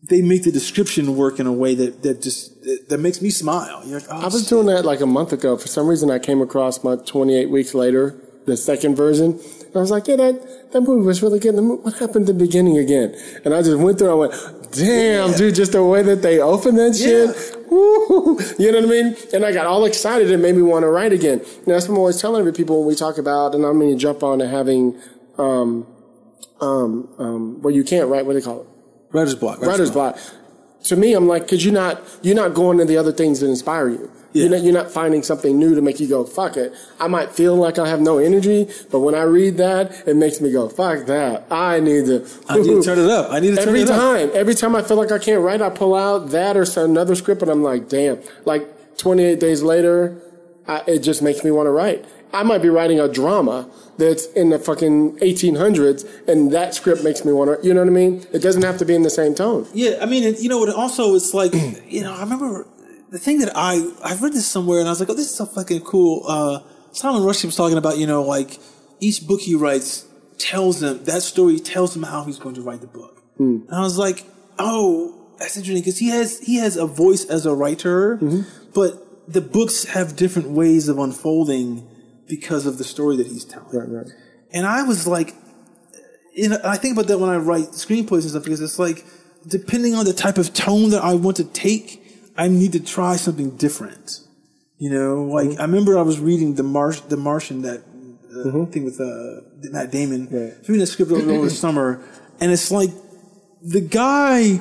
they make the description work in a way that that just that, makes me smile. You're like, oh, I was doing that like a month ago. For some reason, I came across my 28 weeks later, the second version. And I was like, yeah, that, that movie was really good. What happened at the beginning again? And I just went through and I went, damn, dude, just the way that they opened that shit. Woo, you know what I mean? And I got all excited. It made me want to write again. And that's what I'm always telling every people when we talk about, and I'm going to jump on to having, um, um, um, where you can't write, what do they call it? writer's block. writer's block. To me, I'm like, cause you're not, you're not going to the other things that inspire you. You're, not, you're not finding something new to make you go, fuck it. I might feel like I have no energy, but when I read that, it makes me go, fuck that. I need to, I need to turn it up. I need to turn every it up. time, every time I feel like I can't write, I pull out that or another script and I'm like, damn. Like 28 days later, I, it just makes me want to write. I might be writing a drama that's in the fucking 1800s and that script makes me want to, you know what I mean? It doesn't have to be in the same tone. Yeah, I mean, it- you know what? Also, it's like you know, I remember the thing that I I read this somewhere, and I was like, oh, this is so fucking cool. Uh, Salman Rushdie was talking about, you know, like each book he writes tells him that story tells him how he's going to write the book. And I was like, oh, that's interesting because he has he has a voice as a writer, but the books have different ways of unfolding because of the story that he's telling. Right, right. And I was like, know, I think about that when I write screenplays and stuff because it's like, depending on the type of tone that I want to take, I need to try something different. You know, like I remember I was reading the Marsh, the Martian, that uh, thing with uh, Matt Damon. I was reading that script over, over the summer, and it's like the guy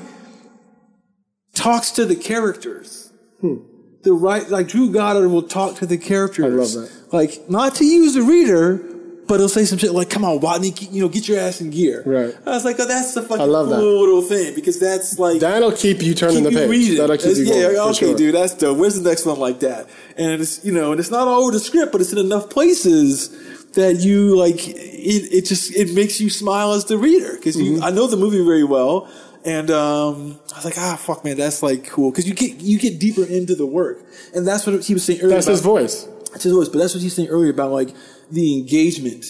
talks to the characters. The right, like Drew Goddard will talk to the characters. I love that. Like not to use the reader, but it'll say some shit like, "Come on, Watney, you know, get your ass in gear." Right. I was like, "Oh, that's the fucking love cool that. little thing because that's like That'll keep you turning keep the you page. reading. That'll keep you going. yeah, okay, sure. dude, that's dope. Where's the next one like that? And it's you know, and it's not all over the script, but it's in enough places that you like it. It just it makes you smile as the reader because you. Mm-hmm. I know the movie very well, and um, I was like, ah, fuck, man, that's like cool because you get you get deeper into the work, and that's what he was saying earlier. That's his voice. That's his voice, but that's what he's saying earlier about like the engagement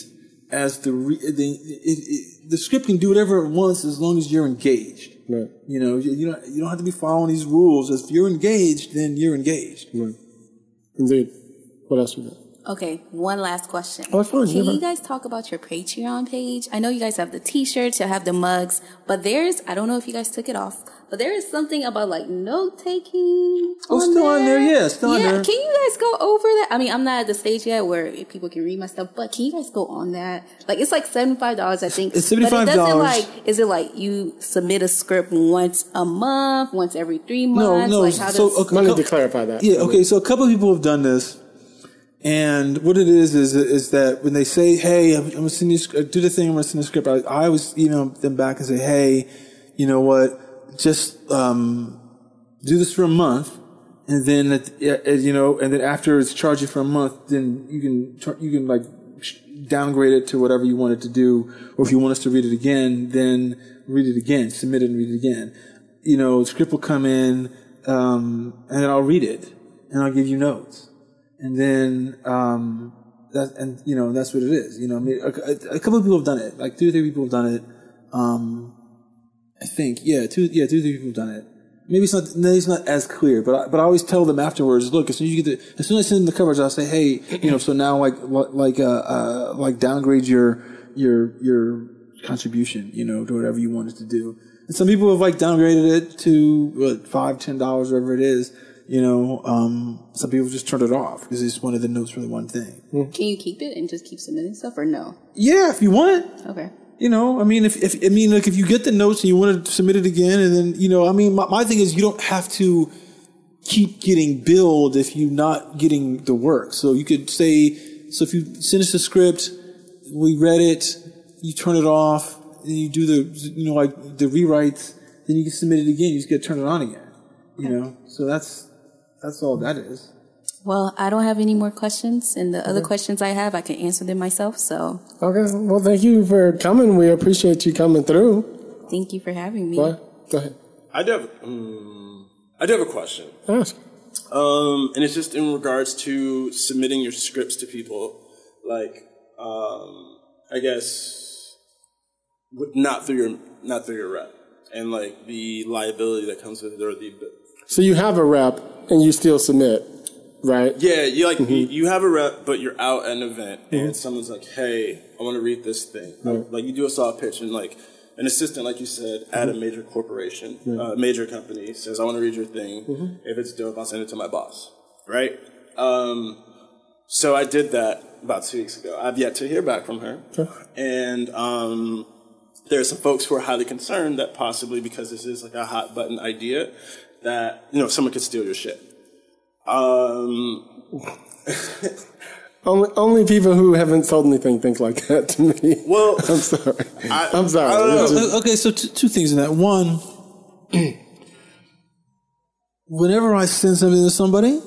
as the re- the it, it, the script can do whatever it wants as long as you're engaged. Right. You know, you, you don't you don't have to be following these rules. If you're engaged, then you're engaged. Right. Indeed. What else do we got? Okay, one last question. Oh, Can yeah, you guys talk about your Patreon page? I know you guys have the T-shirts, you have the mugs, but there's I don't know if you guys took it off, but there is something about like note taking. Oh, still on there, yeah, still on yeah, there. Can you guys go over that? I mean, I'm not at the stage yet where people can read my stuff, but can you guys go on that? Like, it's like seventy five dollars, I think. It's But it doesn't $75. like. Is it like you submit a script once a month, once every three months? no. Like, how so does? okay, I need co- to clarify that. Yeah, okay. So a couple of people have done this, and what it is is is that when they say, "Hey, I'm, I'm gonna send you do the thing, I'm gonna send the script," I, I always email them back and say, "Hey, you know what? Just um, do this for a month, and then at, you know, and then after it's charged you for a month, then you can you can like downgrade it to whatever you want it to do, or if you want us to read it again, then read it again, submit it and read it again. You know, script will come in, um, and then I'll read it, and I'll give you notes, and then um, that and you know that's what it is. You know, I mean, a, a- couple of people have done it, like two or three people have done it. Um, I think, yeah, two, yeah, two, or three people have done it. Maybe it's not, maybe it's not as clear, but I, but I always tell them afterwards. Look, as soon as you get the, as soon as I send them the coverage, I'll say, hey, you know, so now like like uh, uh like downgrade your your your contribution, you know, to whatever you wanted to do. And some people have like downgraded it to what five, ten dollars, whatever it is. You know, um, some people just turned it off because they just wanted the notes for the one thing. Can you keep it and just keep submitting stuff, or no? Yeah, if you want. Okay. You know, I mean, if, if I mean, like, if you get the notes and you want to submit it again, and then you know, I mean, my, my thing is, you don't have to keep getting billed if you're not getting the work. So you could say, so if you send us the script, we read it, you turn it off, and you do the, you know, like the rewrites, then you can submit it again. You just got to turn it on again. You know, so that's that's all that is. Well, I don't have any more questions, and the other questions I have, I can answer them myself. So, Okay. Well, thank you for coming. We appreciate you coming through. thank you for having me. What? Go ahead. I do have, um, I do have a question. Ask. Um, and it's just in regards to submitting your scripts to people, like, um, I guess, w- not through your, not through your rep, and like the liability that comes with it, or the, So you have a rep and you still submit, right? yeah, you like, you, you have a rep, but you're out at an event, and someone's like, hey, I want to read this thing. Like, you do a soft pitch, and like, an assistant, like you said, at a major corporation, uh, major company says, I want to read your thing. If it's dope, I'll send it to my boss. Right? Um, so I did that about two weeks ago. I've yet to hear back from her. And um, there are some folks who are highly concerned that possibly because this is like a hot button idea, that, you know, someone could steal your shit. Um, Only, only people who haven't sold anything think like that to me. well, I'm sorry. I- I'm sorry. I don't know. Just- Okay, so t- two things in that. One, whenever I send something to somebody,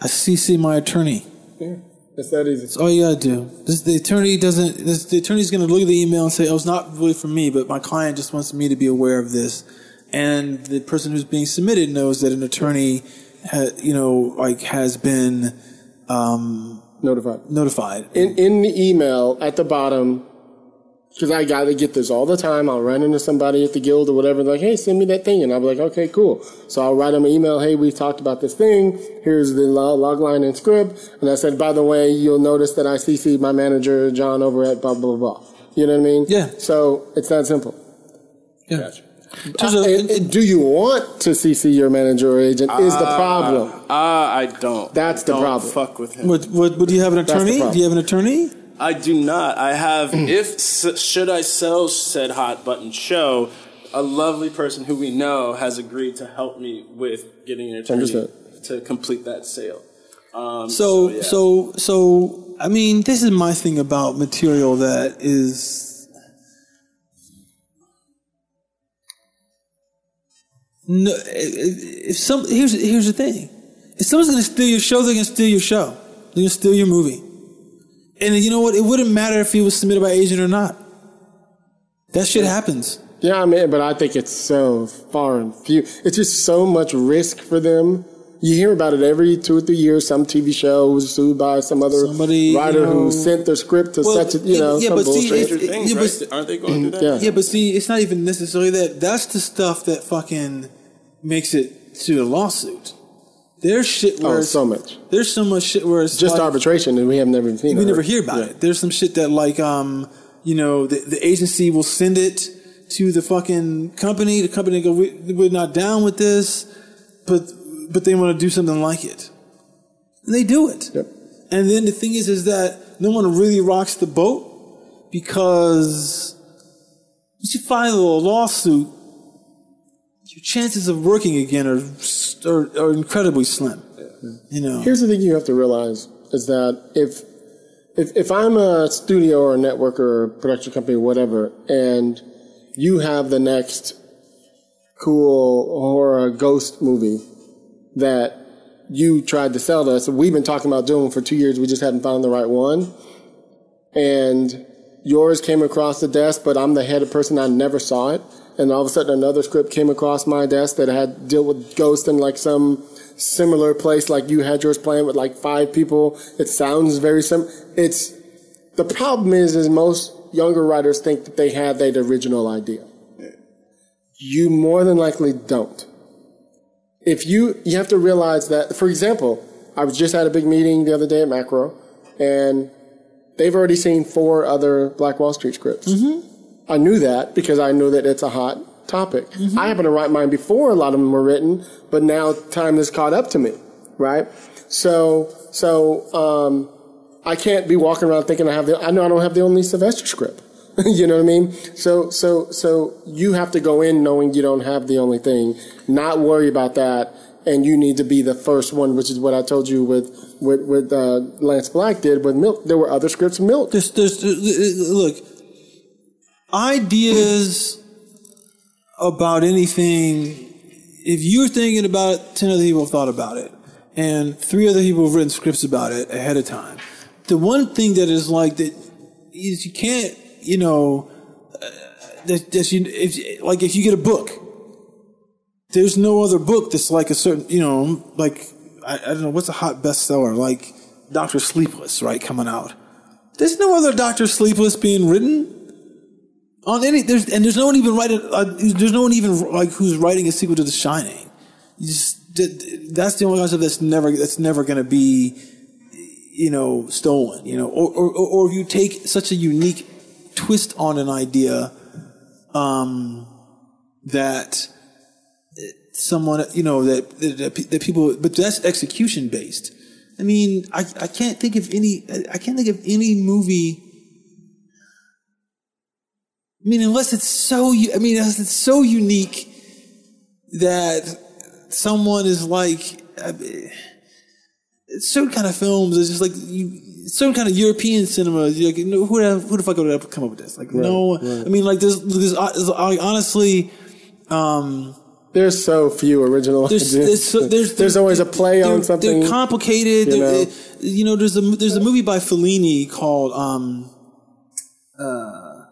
I CC my attorney. Yeah, it's that easy. That's all you gotta do. This, the attorney doesn't. This, the attorney's gonna look at the email and say, "Oh, it's not really for me, but my client just wants me to be aware of this." And the person who's being submitted knows that an attorney, ha, you know, like has been um, Notified. notified. In, in the email at the bottom, because I got to get this all the time. I'll run into somebody at the guild or whatever, like, hey, send me that thing. And I'll be like, okay, cool. So I'll write them an email, hey, we've talked about this thing. Here's the lo- log line and script. And I said, by the way, you'll notice that I CC'd my manager, John, over at blah, blah, blah. You know what I mean? Yeah. So it's that simple. Yeah. Uh, and- and do you want to CC your manager or agent is the uh, problem. Ah, I don't. That's the Don't problem. Fuck with him. What, what, what do you have an attorney? Do you have an attorney? I do not. I have. Mm. if should I sell said hot button show, a lovely person who we know has agreed to help me with getting an attorney Understood. to complete that sale. Um, so, so, so, I mean, this is my thing about material that is. No, if some here's here's the thing, if someone's gonna steal your show, they're gonna steal your show. They're gonna steal your movie, and you know what? It wouldn't matter if it was submitted by agent or not. That shit happens. Yeah, I mean, but I think it's so far and few. It's just so much risk for them. You hear about it every two or three years. Some TV show was sued by some other Somebody, writer you know- who sent their script to Well, such a you yeah, know yeah, some but see, bullshit. if- Stranger Things, yeah, but- right? Aren't they going through that? yeah. Yeah, but see, it's not even necessarily that. That's the stuff that fucking makes it to a lawsuit. There's shit where oh, so much. there's so much shit where it's Just like- arbitration, and we have never seen. we it. never hear about Yeah. it. There's some shit that like um you know the, the agency will send it to the fucking company. The company go we, we're not down with this, but but they want to do something like it, and they do it. Yep. And then the thing is, is that no one really rocks the boat because once you file a lawsuit, your chances of working again are are, are incredibly slim. You know. Here's the thing you have to realize is that if if if I'm a studio or a network or a production company or whatever, and you have the next cool horror ghost movie that you tried to sell to us, we've been talking about doing for two years, we just hadn't found the right one, and yours came across the desk, but I'm the head of person, I never saw it, and all of a sudden another script came across my desk that had deal with ghosts in like some similar place like you had yours playing with like five people. It sounds very sim. It's the problem is is most younger writers think that they have that original idea. You more than likely don't. If you you have to realize that, for example, I was just at a big meeting the other day at Macro, and they've already seen four other Black Wall Street scripts. I knew that because I knew that it's a hot topic. I happened to write mine before a lot of them were written, but now time has caught up to me, right? So, so um, I can't be walking around thinking I have the. I know I don't have the only Sylvester script. you know what I mean? So, so, so you have to go in knowing you don't have the only thing, not worry about that, and you need to be the first one, which is what I told you with with with uh, Lance Black did with Milk. There were other scripts, Milk. There's, there's, uh, look, ideas about anything, if you're thinking about it, 10 other people have thought about it, and three other people have written scripts about it ahead of time. The one thing that is like that is you can't, you know, uh, that, that you, if, like if you get a book, there's no other book that's like a certain, you know, like, I, I don't know, what's a hot bestseller? Like Doctor Sleepless, right, coming out. There's no other Doctor Sleepless being written on any. There's and there's no one even writing. Uh, there's no one even like who's writing a sequel to The Shining. Just, that's the only concept that's never that's never going to be, you know, stolen. You know, or, or or or if you take such a unique twist on an idea, um, that someone you know that that, that people, but that's execution based. I mean, I, I can't think of any. I can't think of any movie. I mean, unless it's so. I mean, unless it's so unique that someone is like. I mean, certain kind of films is just like you, certain kind of European cinema. Like, no, who the who the fuck would have come up with this? Like, no. I mean, like, there's, there's, uh, honestly. Um, There's so few original there's, there's, so- there's, There's always a play on something. They're complicated. you know. know, you know there's a there's a movie by Fellini called um, uh,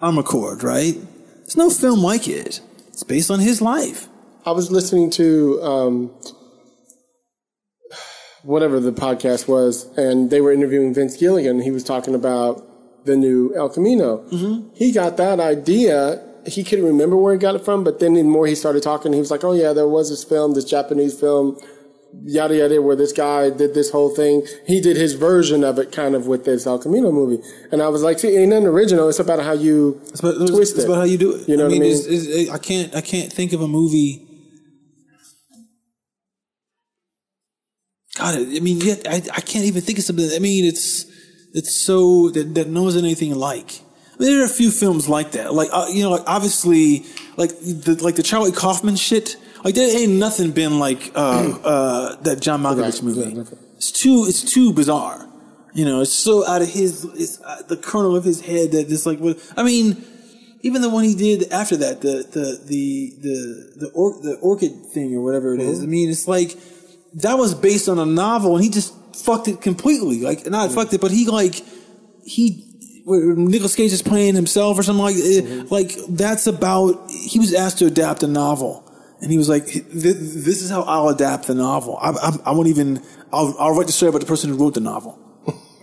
Amarcord, right? There's no film like it. It's based on his life. I was listening to um, whatever the podcast was, and they were interviewing Vince Gilligan. He was talking about the new El Camino. Mm-hmm. He got that idea. He couldn't remember where he got it from, but then the more he started talking, he was like, "Oh yeah, there was this film, this Japanese film." Yada yada, where this guy did this whole thing. He did his version of it, kind of with this El Camino movie, and I was like, "See, ain't nothing original. It's about how you It's about, it's- twist it's it. about how you do it. You know I what I mean? mean? It's, it's, I can't I can't think of a movie. God, I mean, yet I, I can't even think of something. I mean, it's it's so that, that no one's anything like. I mean, there are a few films like that. Like uh, you know, like obviously, like the like the Charlie Kaufman shit Like there ain't nothing been like uh, uh, that John Malkovich Right, movie. right, right. It's too it's too bizarre. You know, it's so out of his it's uh, the kernel of his head that it's like what I mean. Even the one he did after that, the the the the the, or, the orchid thing or whatever it is. Mm-hmm. I mean, it's like that was based on a novel, and he just fucked it completely. Like not Mm-hmm. fucked it, but he like he Nicolas Cage is playing himself or something like Mm-hmm. like that's about. He was asked to adapt a novel, and he was like, "This is how I'll adapt the novel. I, I, I won't even. I'll, I'll write the story about the person who wrote the novel.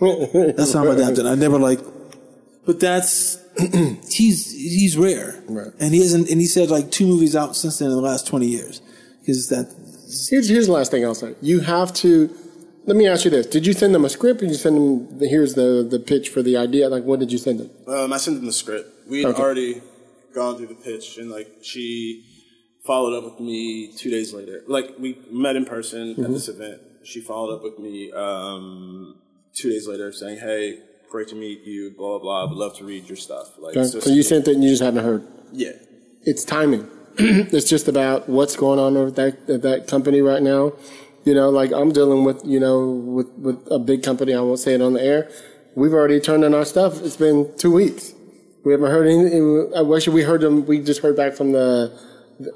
That's how I'm adapting. I never like, but that's he's he's rare, Right. and he hasn't. And he said like two movies out since then in the last twenty years because that Here's here's the last thing I'll say. You have to. Let me ask you this: Did you send them a script, or did you send them? The, here's the the pitch for the idea. Like, what did you send them? Um, I sent them the script. We had Okay. already gone through the pitch, and like she followed up with me two days later. Like we met in person Mm-hmm. at this event. She followed up with me um, two days later, saying, "Hey, great to meet you. Blah blah blah. Would love to read your stuff." Like, Okay? So you sent it, and you just haven't heard. yeah. It's timing. it's just about what's going on with that at that company right now. You know, like I'm dealing with you know with with a big company. I won't say it on the air. We've already turned in our stuff. It's been two weeks. We haven't heard anything. I wish we heard them. We just heard back from the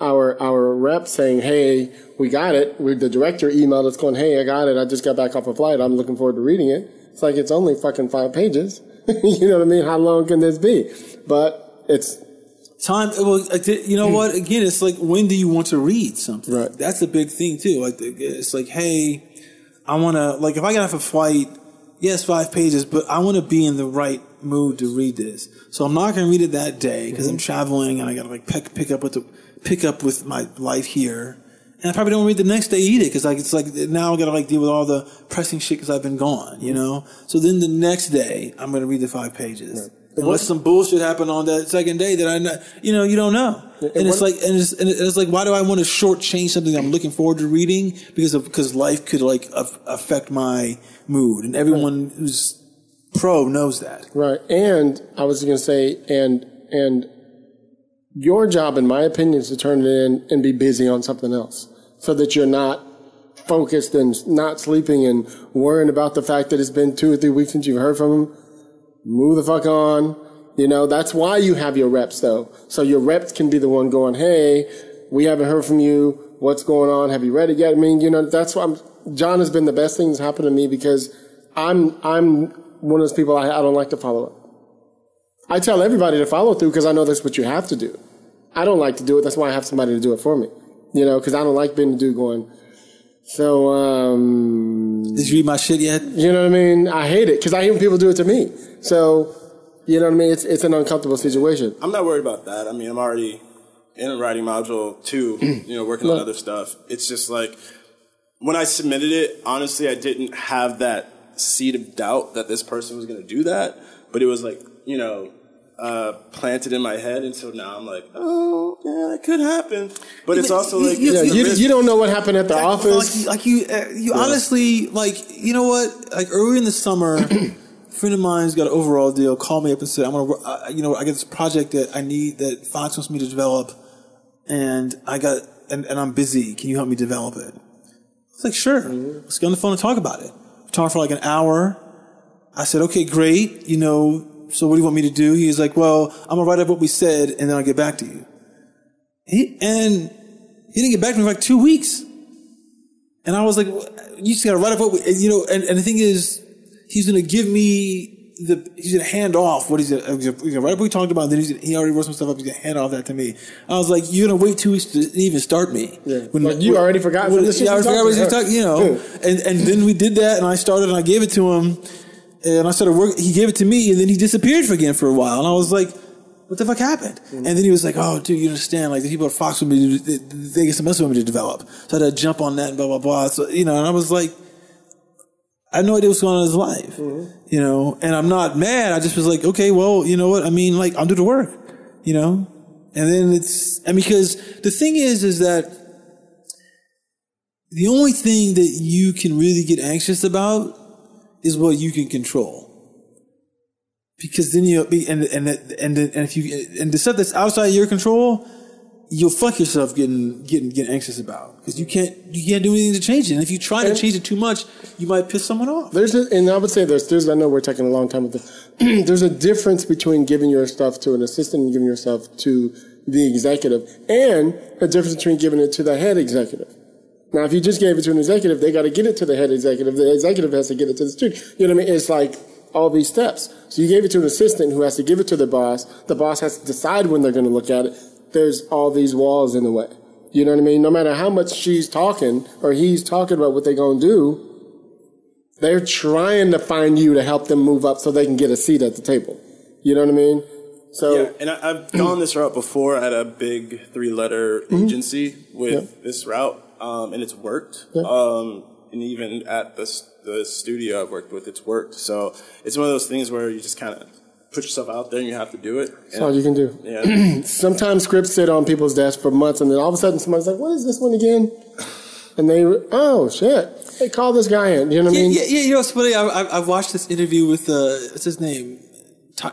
our our rep saying, "Hey, we got it." We, the director emailed us going, "Hey, I got it. I just got back off a flight. I'm looking forward to reading it." It's like it's only fucking five pages. you know what I mean? How long can this be? But it's Time, well, you know hmm. what? Again, it's like when do you want to read something? Right. That's a big thing too. Like it's like, hey, I want to like if I got off a flight, yes, five pages, but I want to be in the right mood to read this. So I'm not going to read it that day because I'm mm-hmm. traveling and I got to like pick pick up with the pick up with my life here. And I probably don't read the next day either because like it's like now I got to like deal with all the pressing shit because I've been gone, you know. So then the next day I'm going to read the five pages. Unless some bullshit happened on that second day that I, you know, you don't know. And it's like, and it's, and it's like, why do I want to shortchange something I'm looking forward to reading because of because life could like af- affect my mood, and everyone who's pro knows that. Right. And I was going to say, and, and your job, in my opinion, is to turn it in and be busy on something else so that you're not focused and not sleeping and worrying about the fact that it's been two or three weeks since you've heard from them. Move the fuck on. You know, that's why you have your reps though. So your reps can be the one going, Hey, we haven't heard from you. What's going on? Have you read it yet? I mean, you know, that's why I'm, John has been the best thing that's happened to me because I'm, I'm one of those people I, I don't like to follow up. I tell everybody to follow through because I know that's what you have to do. I don't like to do it. That's why I have somebody to do it for me. You know, because I don't like being the dude going, so, um, Did you read my shit yet? you know what I mean? I hate it because I hear people do it to me. So, you know what I mean? It's, it's an uncomfortable situation. I'm not worried about that. I mean, I'm already in a writing module too, you know, working on other stuff. It's just like when I submitted it, honestly, I didn't have that seed of doubt that this person was going to do that, but it was like, you know, uh, planted in my head, and so now I'm like, oh, yeah, that could happen. But it's also like, you- Yeah, you, risk. you don't know what happened at the office. Like you, like you, uh, you honestly, like you know what? Like early in the summer, a friend of mine's got an overall deal. Called me up and said, "I'm gonna, wor- uh, you know, I got this project that I need that Fox wants me to develop, and I got, and, and I'm busy. Can you help me develop it?" I was like, "Sure. Let's get on the phone and talk about it." We talked for like an hour. I said, "Okay, great. You know, so what do you want me to do?" He's like, "Well, I'm gonna write up what we said, and then I'll get back to you." He, and he didn't get back to me for like two weeks. And I was like, you just gotta write up what, we, and, you know, and, and the thing is, he's gonna give me the, he's gonna hand off what he's gonna, he's gonna, write up what we talked about, then he's gonna, he already wrote some stuff up, he's gonna hand off that to me. I was like, you're gonna wait two weeks to even start me. Yeah. Like, you already forgot when- shit yeah, I forgot what you about. talking, you know. and, and then we did that and I started and I gave it to him and I started work, he gave it to me and then he disappeared for again for a while and I was like, what the fuck happened? Mm-hmm. And then he was like, "Oh, dude, you understand? Like the people at Fox want me to, they, they get some else want me to develop." So I had to jump on that and blah blah blah. So you know, and I was like, I had no idea what's going on in his life, Mm-hmm. you know. And I'm not mad. I just was like, okay, well, you know what? I mean, like, I'll do the work, you know. And then it's, and because the thing is, is that the only thing that you can really get anxious about is what you can control because then you'll be and and and and if you and the stuff that's outside your control, you'll fuck yourself getting getting getting anxious about because you can't you can't do anything to change it. And if you try to change it too much, you might piss someone off. There's a, and I would say there's, there's I know we're taking a long time with this. there's a difference between giving your stuff to an assistant and giving yourself to the executive, and a difference between giving it to the head executive. Now, if you just gave it to an executive, they got to get it to the head executive. The executive has to get it to the student. You know what I mean? It's like all these steps. So you gave it to an assistant who has to give it to the boss. The boss has to decide when they're going to look at it. There's all these walls in the way. You know what I mean? No matter how much she's talking or he's talking about what they're going to do, they're trying to find you to help them move up so they can get a seat at the table. You know what I mean? So Yeah, and I, I've gone this route before at a big three-letter Mm-hmm. agency with this route, um, and it's worked. Um, and even at the the studio I've worked with, it's worked. So it's one of those things where you just kind of put yourself out there and you have to do it. that's all you can do. Yeah. Sometimes scripts sit on people's desks for months, and then all of a sudden somebody's like, "What is this one again?" And they, oh shit, hey, call this guy in. You know what I mean? yeah, yeah. You know, it's funny. I, I, I've watched this interview with uh, what's his name, Tai,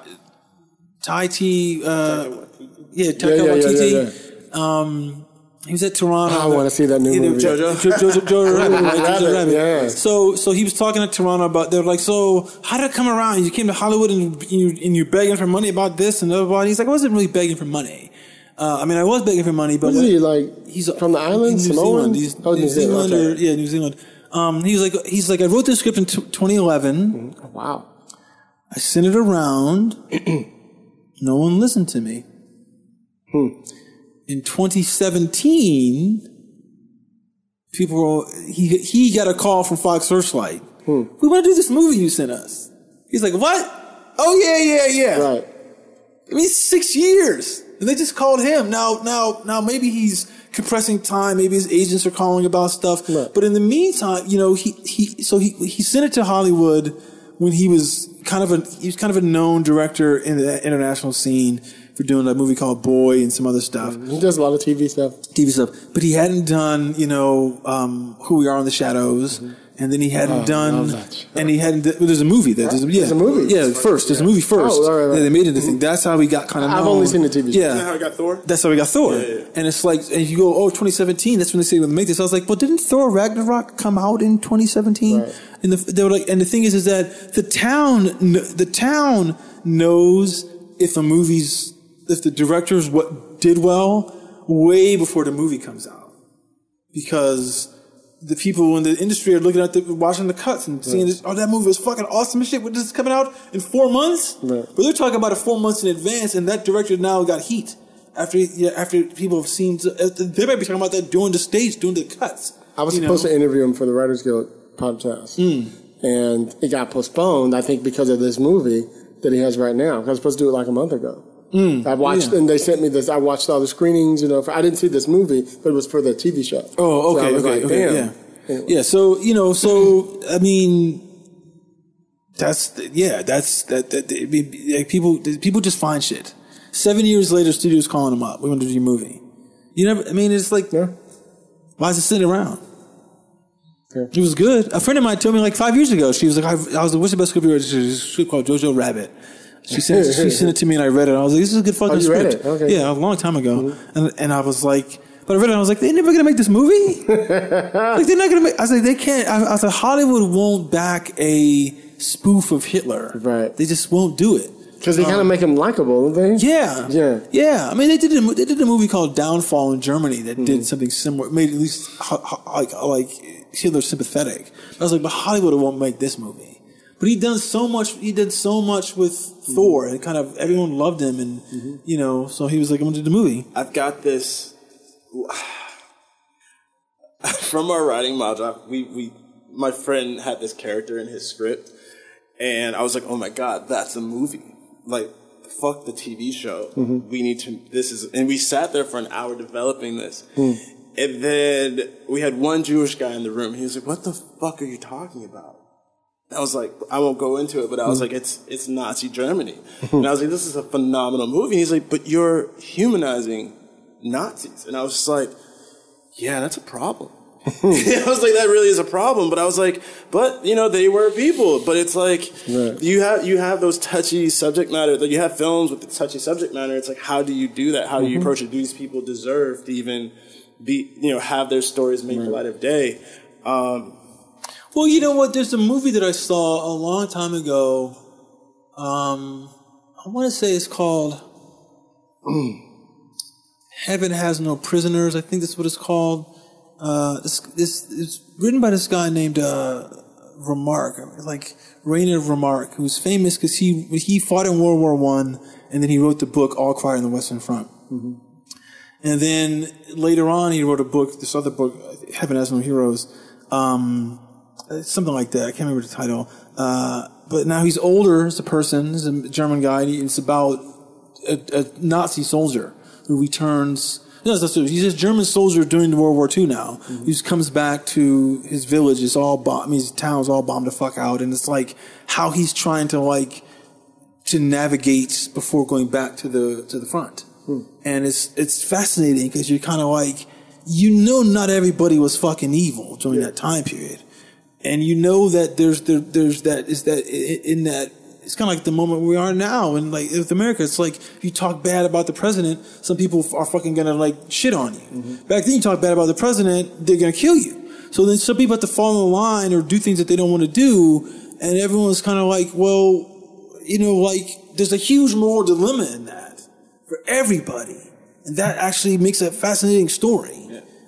Tai T. Uh, yeah, Taika Yeah, yeah, yeah, Waititi. yeah, Um, he was at Toronto. I wanna see that new movie. Jojo, Jojo, Jojo Rabbit, right? Jojo Rabbit, yeah. So, so he was talking at Toronto about. They were like, "So, how did it come around? You came to Hollywood and you and you're begging for money about this and blah, blah, blah." He's like, "I wasn't really begging for money. Uh, I mean, I was begging for money, but What is he like? He's from the island, New Samoan? Zealand. He's Oh, New, New Zealand, Zealand, or yeah, New Zealand. Um, he was like, he's like, I wrote this script in t- 2011. Wow. I sent it around. no one listened to me. Hmm. In 2017, people were, he he got a call from Fox Searchlight. Hmm. We want to do this movie you sent us. He's like, what? Oh yeah, yeah, yeah. Right. I mean, six years, and they just called him. Now, now, now, maybe he's compressing time. Maybe his agents are calling about stuff. Right. But in the meantime, you know, he he so he he sent it to Hollywood when he was kind of a he was kind of a known director in the international scene for doing a movie called Boy and some other stuff. He does a lot of TV stuff. TV stuff, but he hadn't done, you know, um, Who We Are in the Shadows, and then he hadn't Oh, done, love that and he hadn't. Well, there's a movie that there's a, yeah, There's a movie? Yeah, first there's a movie first. Oh, all right, right. Yeah, they made it. a thing. That's how we got kind of. I've only seen the TV show. Yeah, Isn't how I got Thor? that's how we got Thor. Yeah, yeah. And it's like, and you go, oh, 2017. That's when they say we'll make this. I was like, well, didn't Thor Ragnarok come out in 2017? Right. And the, they were like, and the thing is, is that the town, the town knows if a movie's, if the directors what did well way before the movie comes out, because the people in the industry are looking at the, watching the cuts and seeing this, oh, that movie was fucking awesome and shit. What, this is coming out in four months? Right. But they're talking about it four months in advance, and that director now got heat after yeah, after people have seen. uh, They might be talking about that during the stage, doing the cuts. I was supposed know? to interview him for the Writers Guild podcast, Hmm. and it got postponed. I think because of this movie that he has right now. I was supposed to do it like a month ago. Mm. I watched. Yeah. and they sent me this. I watched all the screenings. You know, for, I didn't see this movie, but it was for the TV show. Oh, So okay, was okay, like, okay, yeah, Anyway. yeah. So you know, so I mean, that's yeah, that's that. that like, people people just find shit. Seven years later, studios calling them up. We want to do your movie. You never. I mean, it's like Yeah. why is it sitting around? Yeah. It was good. A friend of mine told me like five years ago. She was like, I, I was like, "What's the best script read?" She was called Jojo Rabbit. She sent she sent it to me and I read it. I was like, "This is a good fucking Oh, script." Okay. Mm-hmm. Yeah, a long time ago. And and I was like, but I read it. and I was like, "They're never gonna make this movie." like they're not gonna make. I was like, they can't. I, I was like, Hollywood won't back a spoof of Hitler. Right. They just won't do it. Because they kind of make him likable, don't they? Yeah, Yeah. yeah. I mean, they did a, they did a movie called Downfall in Germany that Mm-hmm. did something similar, made at least like like Hitler sympathetic. I was like, but Hollywood won't make this movie. But he done so much. He did so much with Mm-hmm. Thor, and kind of everyone loved him, and mm-hmm. you know, so he was like, I'm gonna do the movie. I've got this from our writing module. We we my friend had this character in his script, and I was like, oh my god, that's a movie. Like, fuck the TV show. Mm-hmm. We need to. This is, and we sat there for an hour developing this. Mm. And then we had one Jewish guy in the room. He was like, "What the fuck are you talking about?" I was like, I won't go into it, but I was like, it's it's Nazi Germany, and I was like, this is a phenomenal movie. And he's like, but you're humanizing Nazis, and I was just like, yeah, that's a problem. I was like, that really is a problem. But I was like, but you know, they were people. But it's like Right. you have you have those touchy subject matter. Like you have films with the touchy subject matter. It's like, how do you do that? How do you Mm-hmm. approach it? Do these people deserve to even be you know have their stories made light of day? Um, Well, you know what? There's a movie that I saw a long time ago. Um, I want to say it's called Heaven Has No Prisoners. I think that's what it's called. Uh, this, this it's written by this guy named uh, Remarque, like Rainer Remarque, who's famous because he he fought in World War One, and then he wrote the book All Quiet on the Western Front. And then later on, he wrote a book, this other book, Heaven Has No Heroes, um, Uh, something like that. I can't remember the title. Uh, but now he's older as a person. He's a German guy. And it's about a, a Nazi soldier who returns. No, that's he's a German soldier during the World War II now. Mm-hmm. He just comes back to his village. It's all bombed. I mean, his town's all bombed the fuck out. And it's like how he's trying to like to navigate before going back to the to the front. Hmm. And it's it's fascinating because you're kind of like you know not everybody was fucking evil during that time period, and you know that there's there, there's that is that in that it's kind of like the moment we are now and like with America it's like if you talk bad about the president some people are fucking gonna like shit on you. Mm-hmm. Back then you talk bad about the president they're gonna kill you. So then some people have to fall in line or do things that they don't want to do, and everyone's kind of like well you know, like there's a huge moral dilemma in that for everybody, and that actually makes a fascinating story.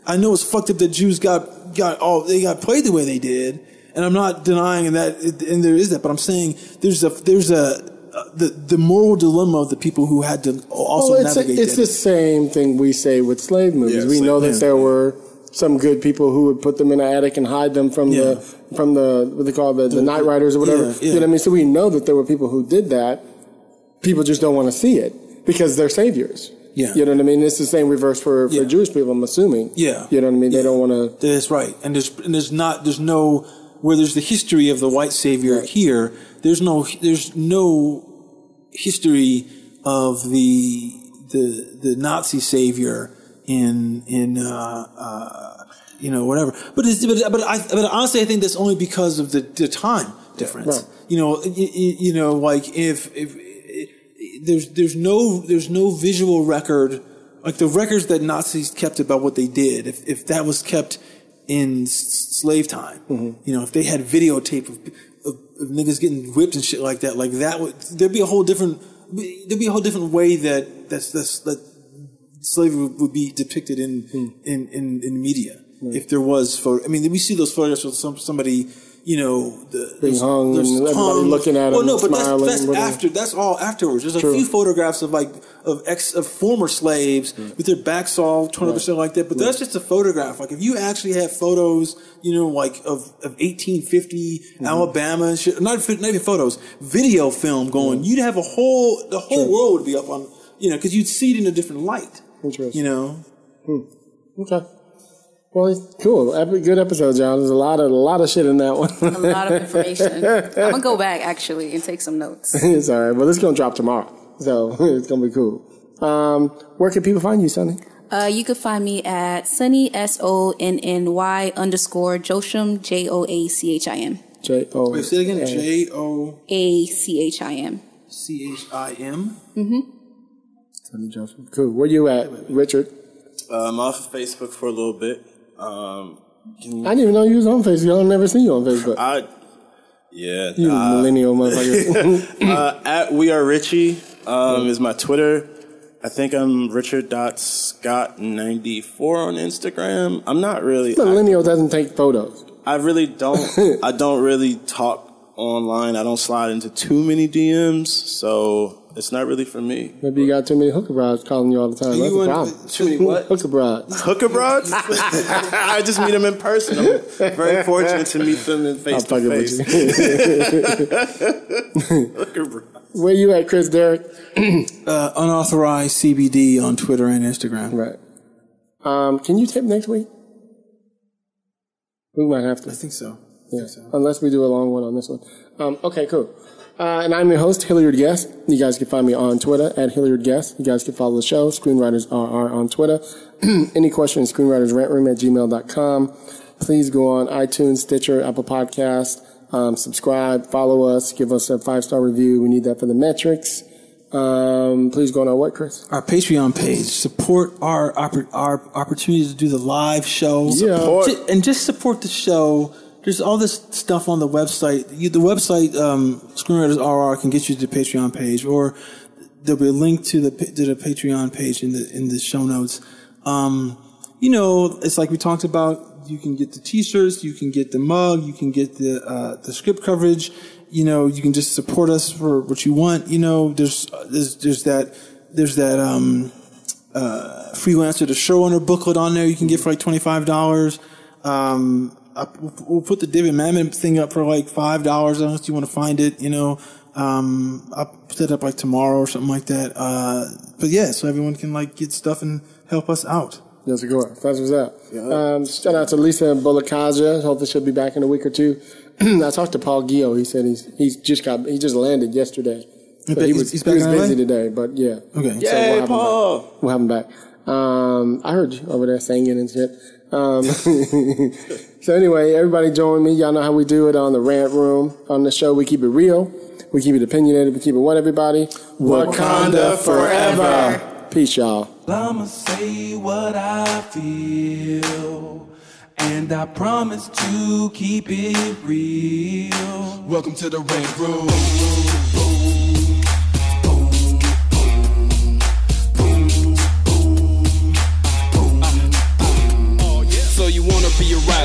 I know it's fucked up that Jews got got all they got played the way they did, and I'm not denying that, and there is that, but I'm saying there's a there's a the the moral dilemma of the people who had to also well, it's, navigate it's that. the same thing we say with slave movies. Yeah, we know that there were some good people who would put them in an attic and hide them from Yeah. the from the what they call the, the night riders or whatever. yeah, yeah. You know what I mean? So we know that there were people who did that. People just don't want to see it because they're saviors. Yeah. You know what I mean? It's the same reverse for, for Yeah. Jewish people, I'm assuming. Yeah. You know what I mean? They Yeah. don't want to. That's right. And there's and there's not there's no where there's the history of the white savior here. There's no there's no history of the the the Nazi savior in in uh, uh, you know whatever. But it's, but but I but honestly I think that's only because of the the time difference. Right. You know y- y- you know like if if there's there's no there's no visual record like the records that Nazis kept about what they did. If if that was kept in s- slave time, mm-hmm. you know, if they had videotape of, of, of niggas getting whipped and shit like that, like that would there'd be a whole different there'd be a whole different way that that's that's that slavery would be depicted in hmm. in, in in media. If there was photo, I mean, we see those photographs of some somebody, you know, the, Being hung those and everybody looking at Well, him no, and but that's, that's whatever. after. That's all afterwards. There's a True. few photographs of like of ex of former slaves with their backs all torn up and shit like that. But that's just a photograph. Like if you actually have photos, you know, like of, of 1850 Mm-hmm. Alabama shit. Not not even photos, video film going. You'd have a whole the whole world would be up on you know because you'd see it in a different light. Interesting. You know. Hmm. Okay. Well, it's cool. Good episode, John. There's a lot of a lot of shit in that one. A lot of information. I'm gonna go back actually and take some notes. it's all right. Well, it's gonna drop tomorrow, so it's gonna be cool. Um, where can people find you, Sonny? Uh, you can find me at Sonny S O N N Y underscore Joachim J O A C H I M J O. Wait, say it again. J O A C H I M. C H I M. Sonny Joseph. Cool. Where you at, Richard? uh, I'm off of Facebook for a little bit. Um, I didn't even know you was on Facebook. I've never seen you on Facebook. I yeah. you uh, millennial motherfucker. uh, at we are Richie um, is my Twitter. I think I'm Richard.Scott94 on Instagram. I'm not really. I, millennial doesn't take photos. I really don't. I don't really talk online. I don't slide into too many DMs, so it's not really for me. Maybe you got too many hooker broads calling you all the time. That's you a problem. Too many what? Hooker broads. Hooker broads? I just meet them in person. I'm very fortunate to meet them in I'm face to face. with you. Hooker broads. Where you at, Chris Derrick? Uh, unauthorized CBD on Twitter and Instagram. Right. Um, can you tape next week? We might have to. I think so. Yeah. Unless we do a long one on this one. Um, okay, cool. Uh, and I'm your host, Hilliard Guess. You guys can find me on Twitter at Hilliard Guess. You guys can follow the show, Screenwriters RR on Twitter. Any questions, screenwritersrantroom at gmail.com. please go on iTunes, Stitcher, Apple Podcast, um, subscribe, follow us, give us a five star review. We need that for the metrics. Um, please go on our what, Chris? Our Patreon page. Support our oppor- our opportunity to do the live show. Yeah. Support. And just support the show. There's all this stuff on the website. You, the website, um, Screenwriters RR can get you to the Patreon page, or there'll be a link to the to the Patreon page in the in the show notes. Um, you know, it's like we talked about. You can get the T-shirts, you can get the mug, you can get the uh, the script coverage. You know, you can just support us for what you want. You know, there's there's there's that there's that um, uh, freelancer the showrunner booklet on there you can get for like twenty five dollars. Um, I- we'll, we'll put the David Mamet thing up for like five dollars unless you want to find it. You know, um, I'll put that up like tomorrow or something like that. Uh, but yeah, so everyone can like get stuff and help us out. That's a good one. That's what's up. Um, shout out to Lisa and Bolekaja. Hopefully she'll be back in a week or two. I talked to Paul Gio. He said he's he's just got he just landed yesterday. So he he's- was, he's he was in LA? busy today, but yeah. Okay. So we'll have him Paul. back. We'll have him back. Um, I heard you over there singing and shit. Um, so anyway, everybody join me. Y'all know how we do it on the rant room. On the show, we keep it real. We keep it opinionated. We keep it what, everybody? Wakanda forever. Peace, y'all. I'ma say what I feel. And I promise to keep it real. Welcome to the Red Room.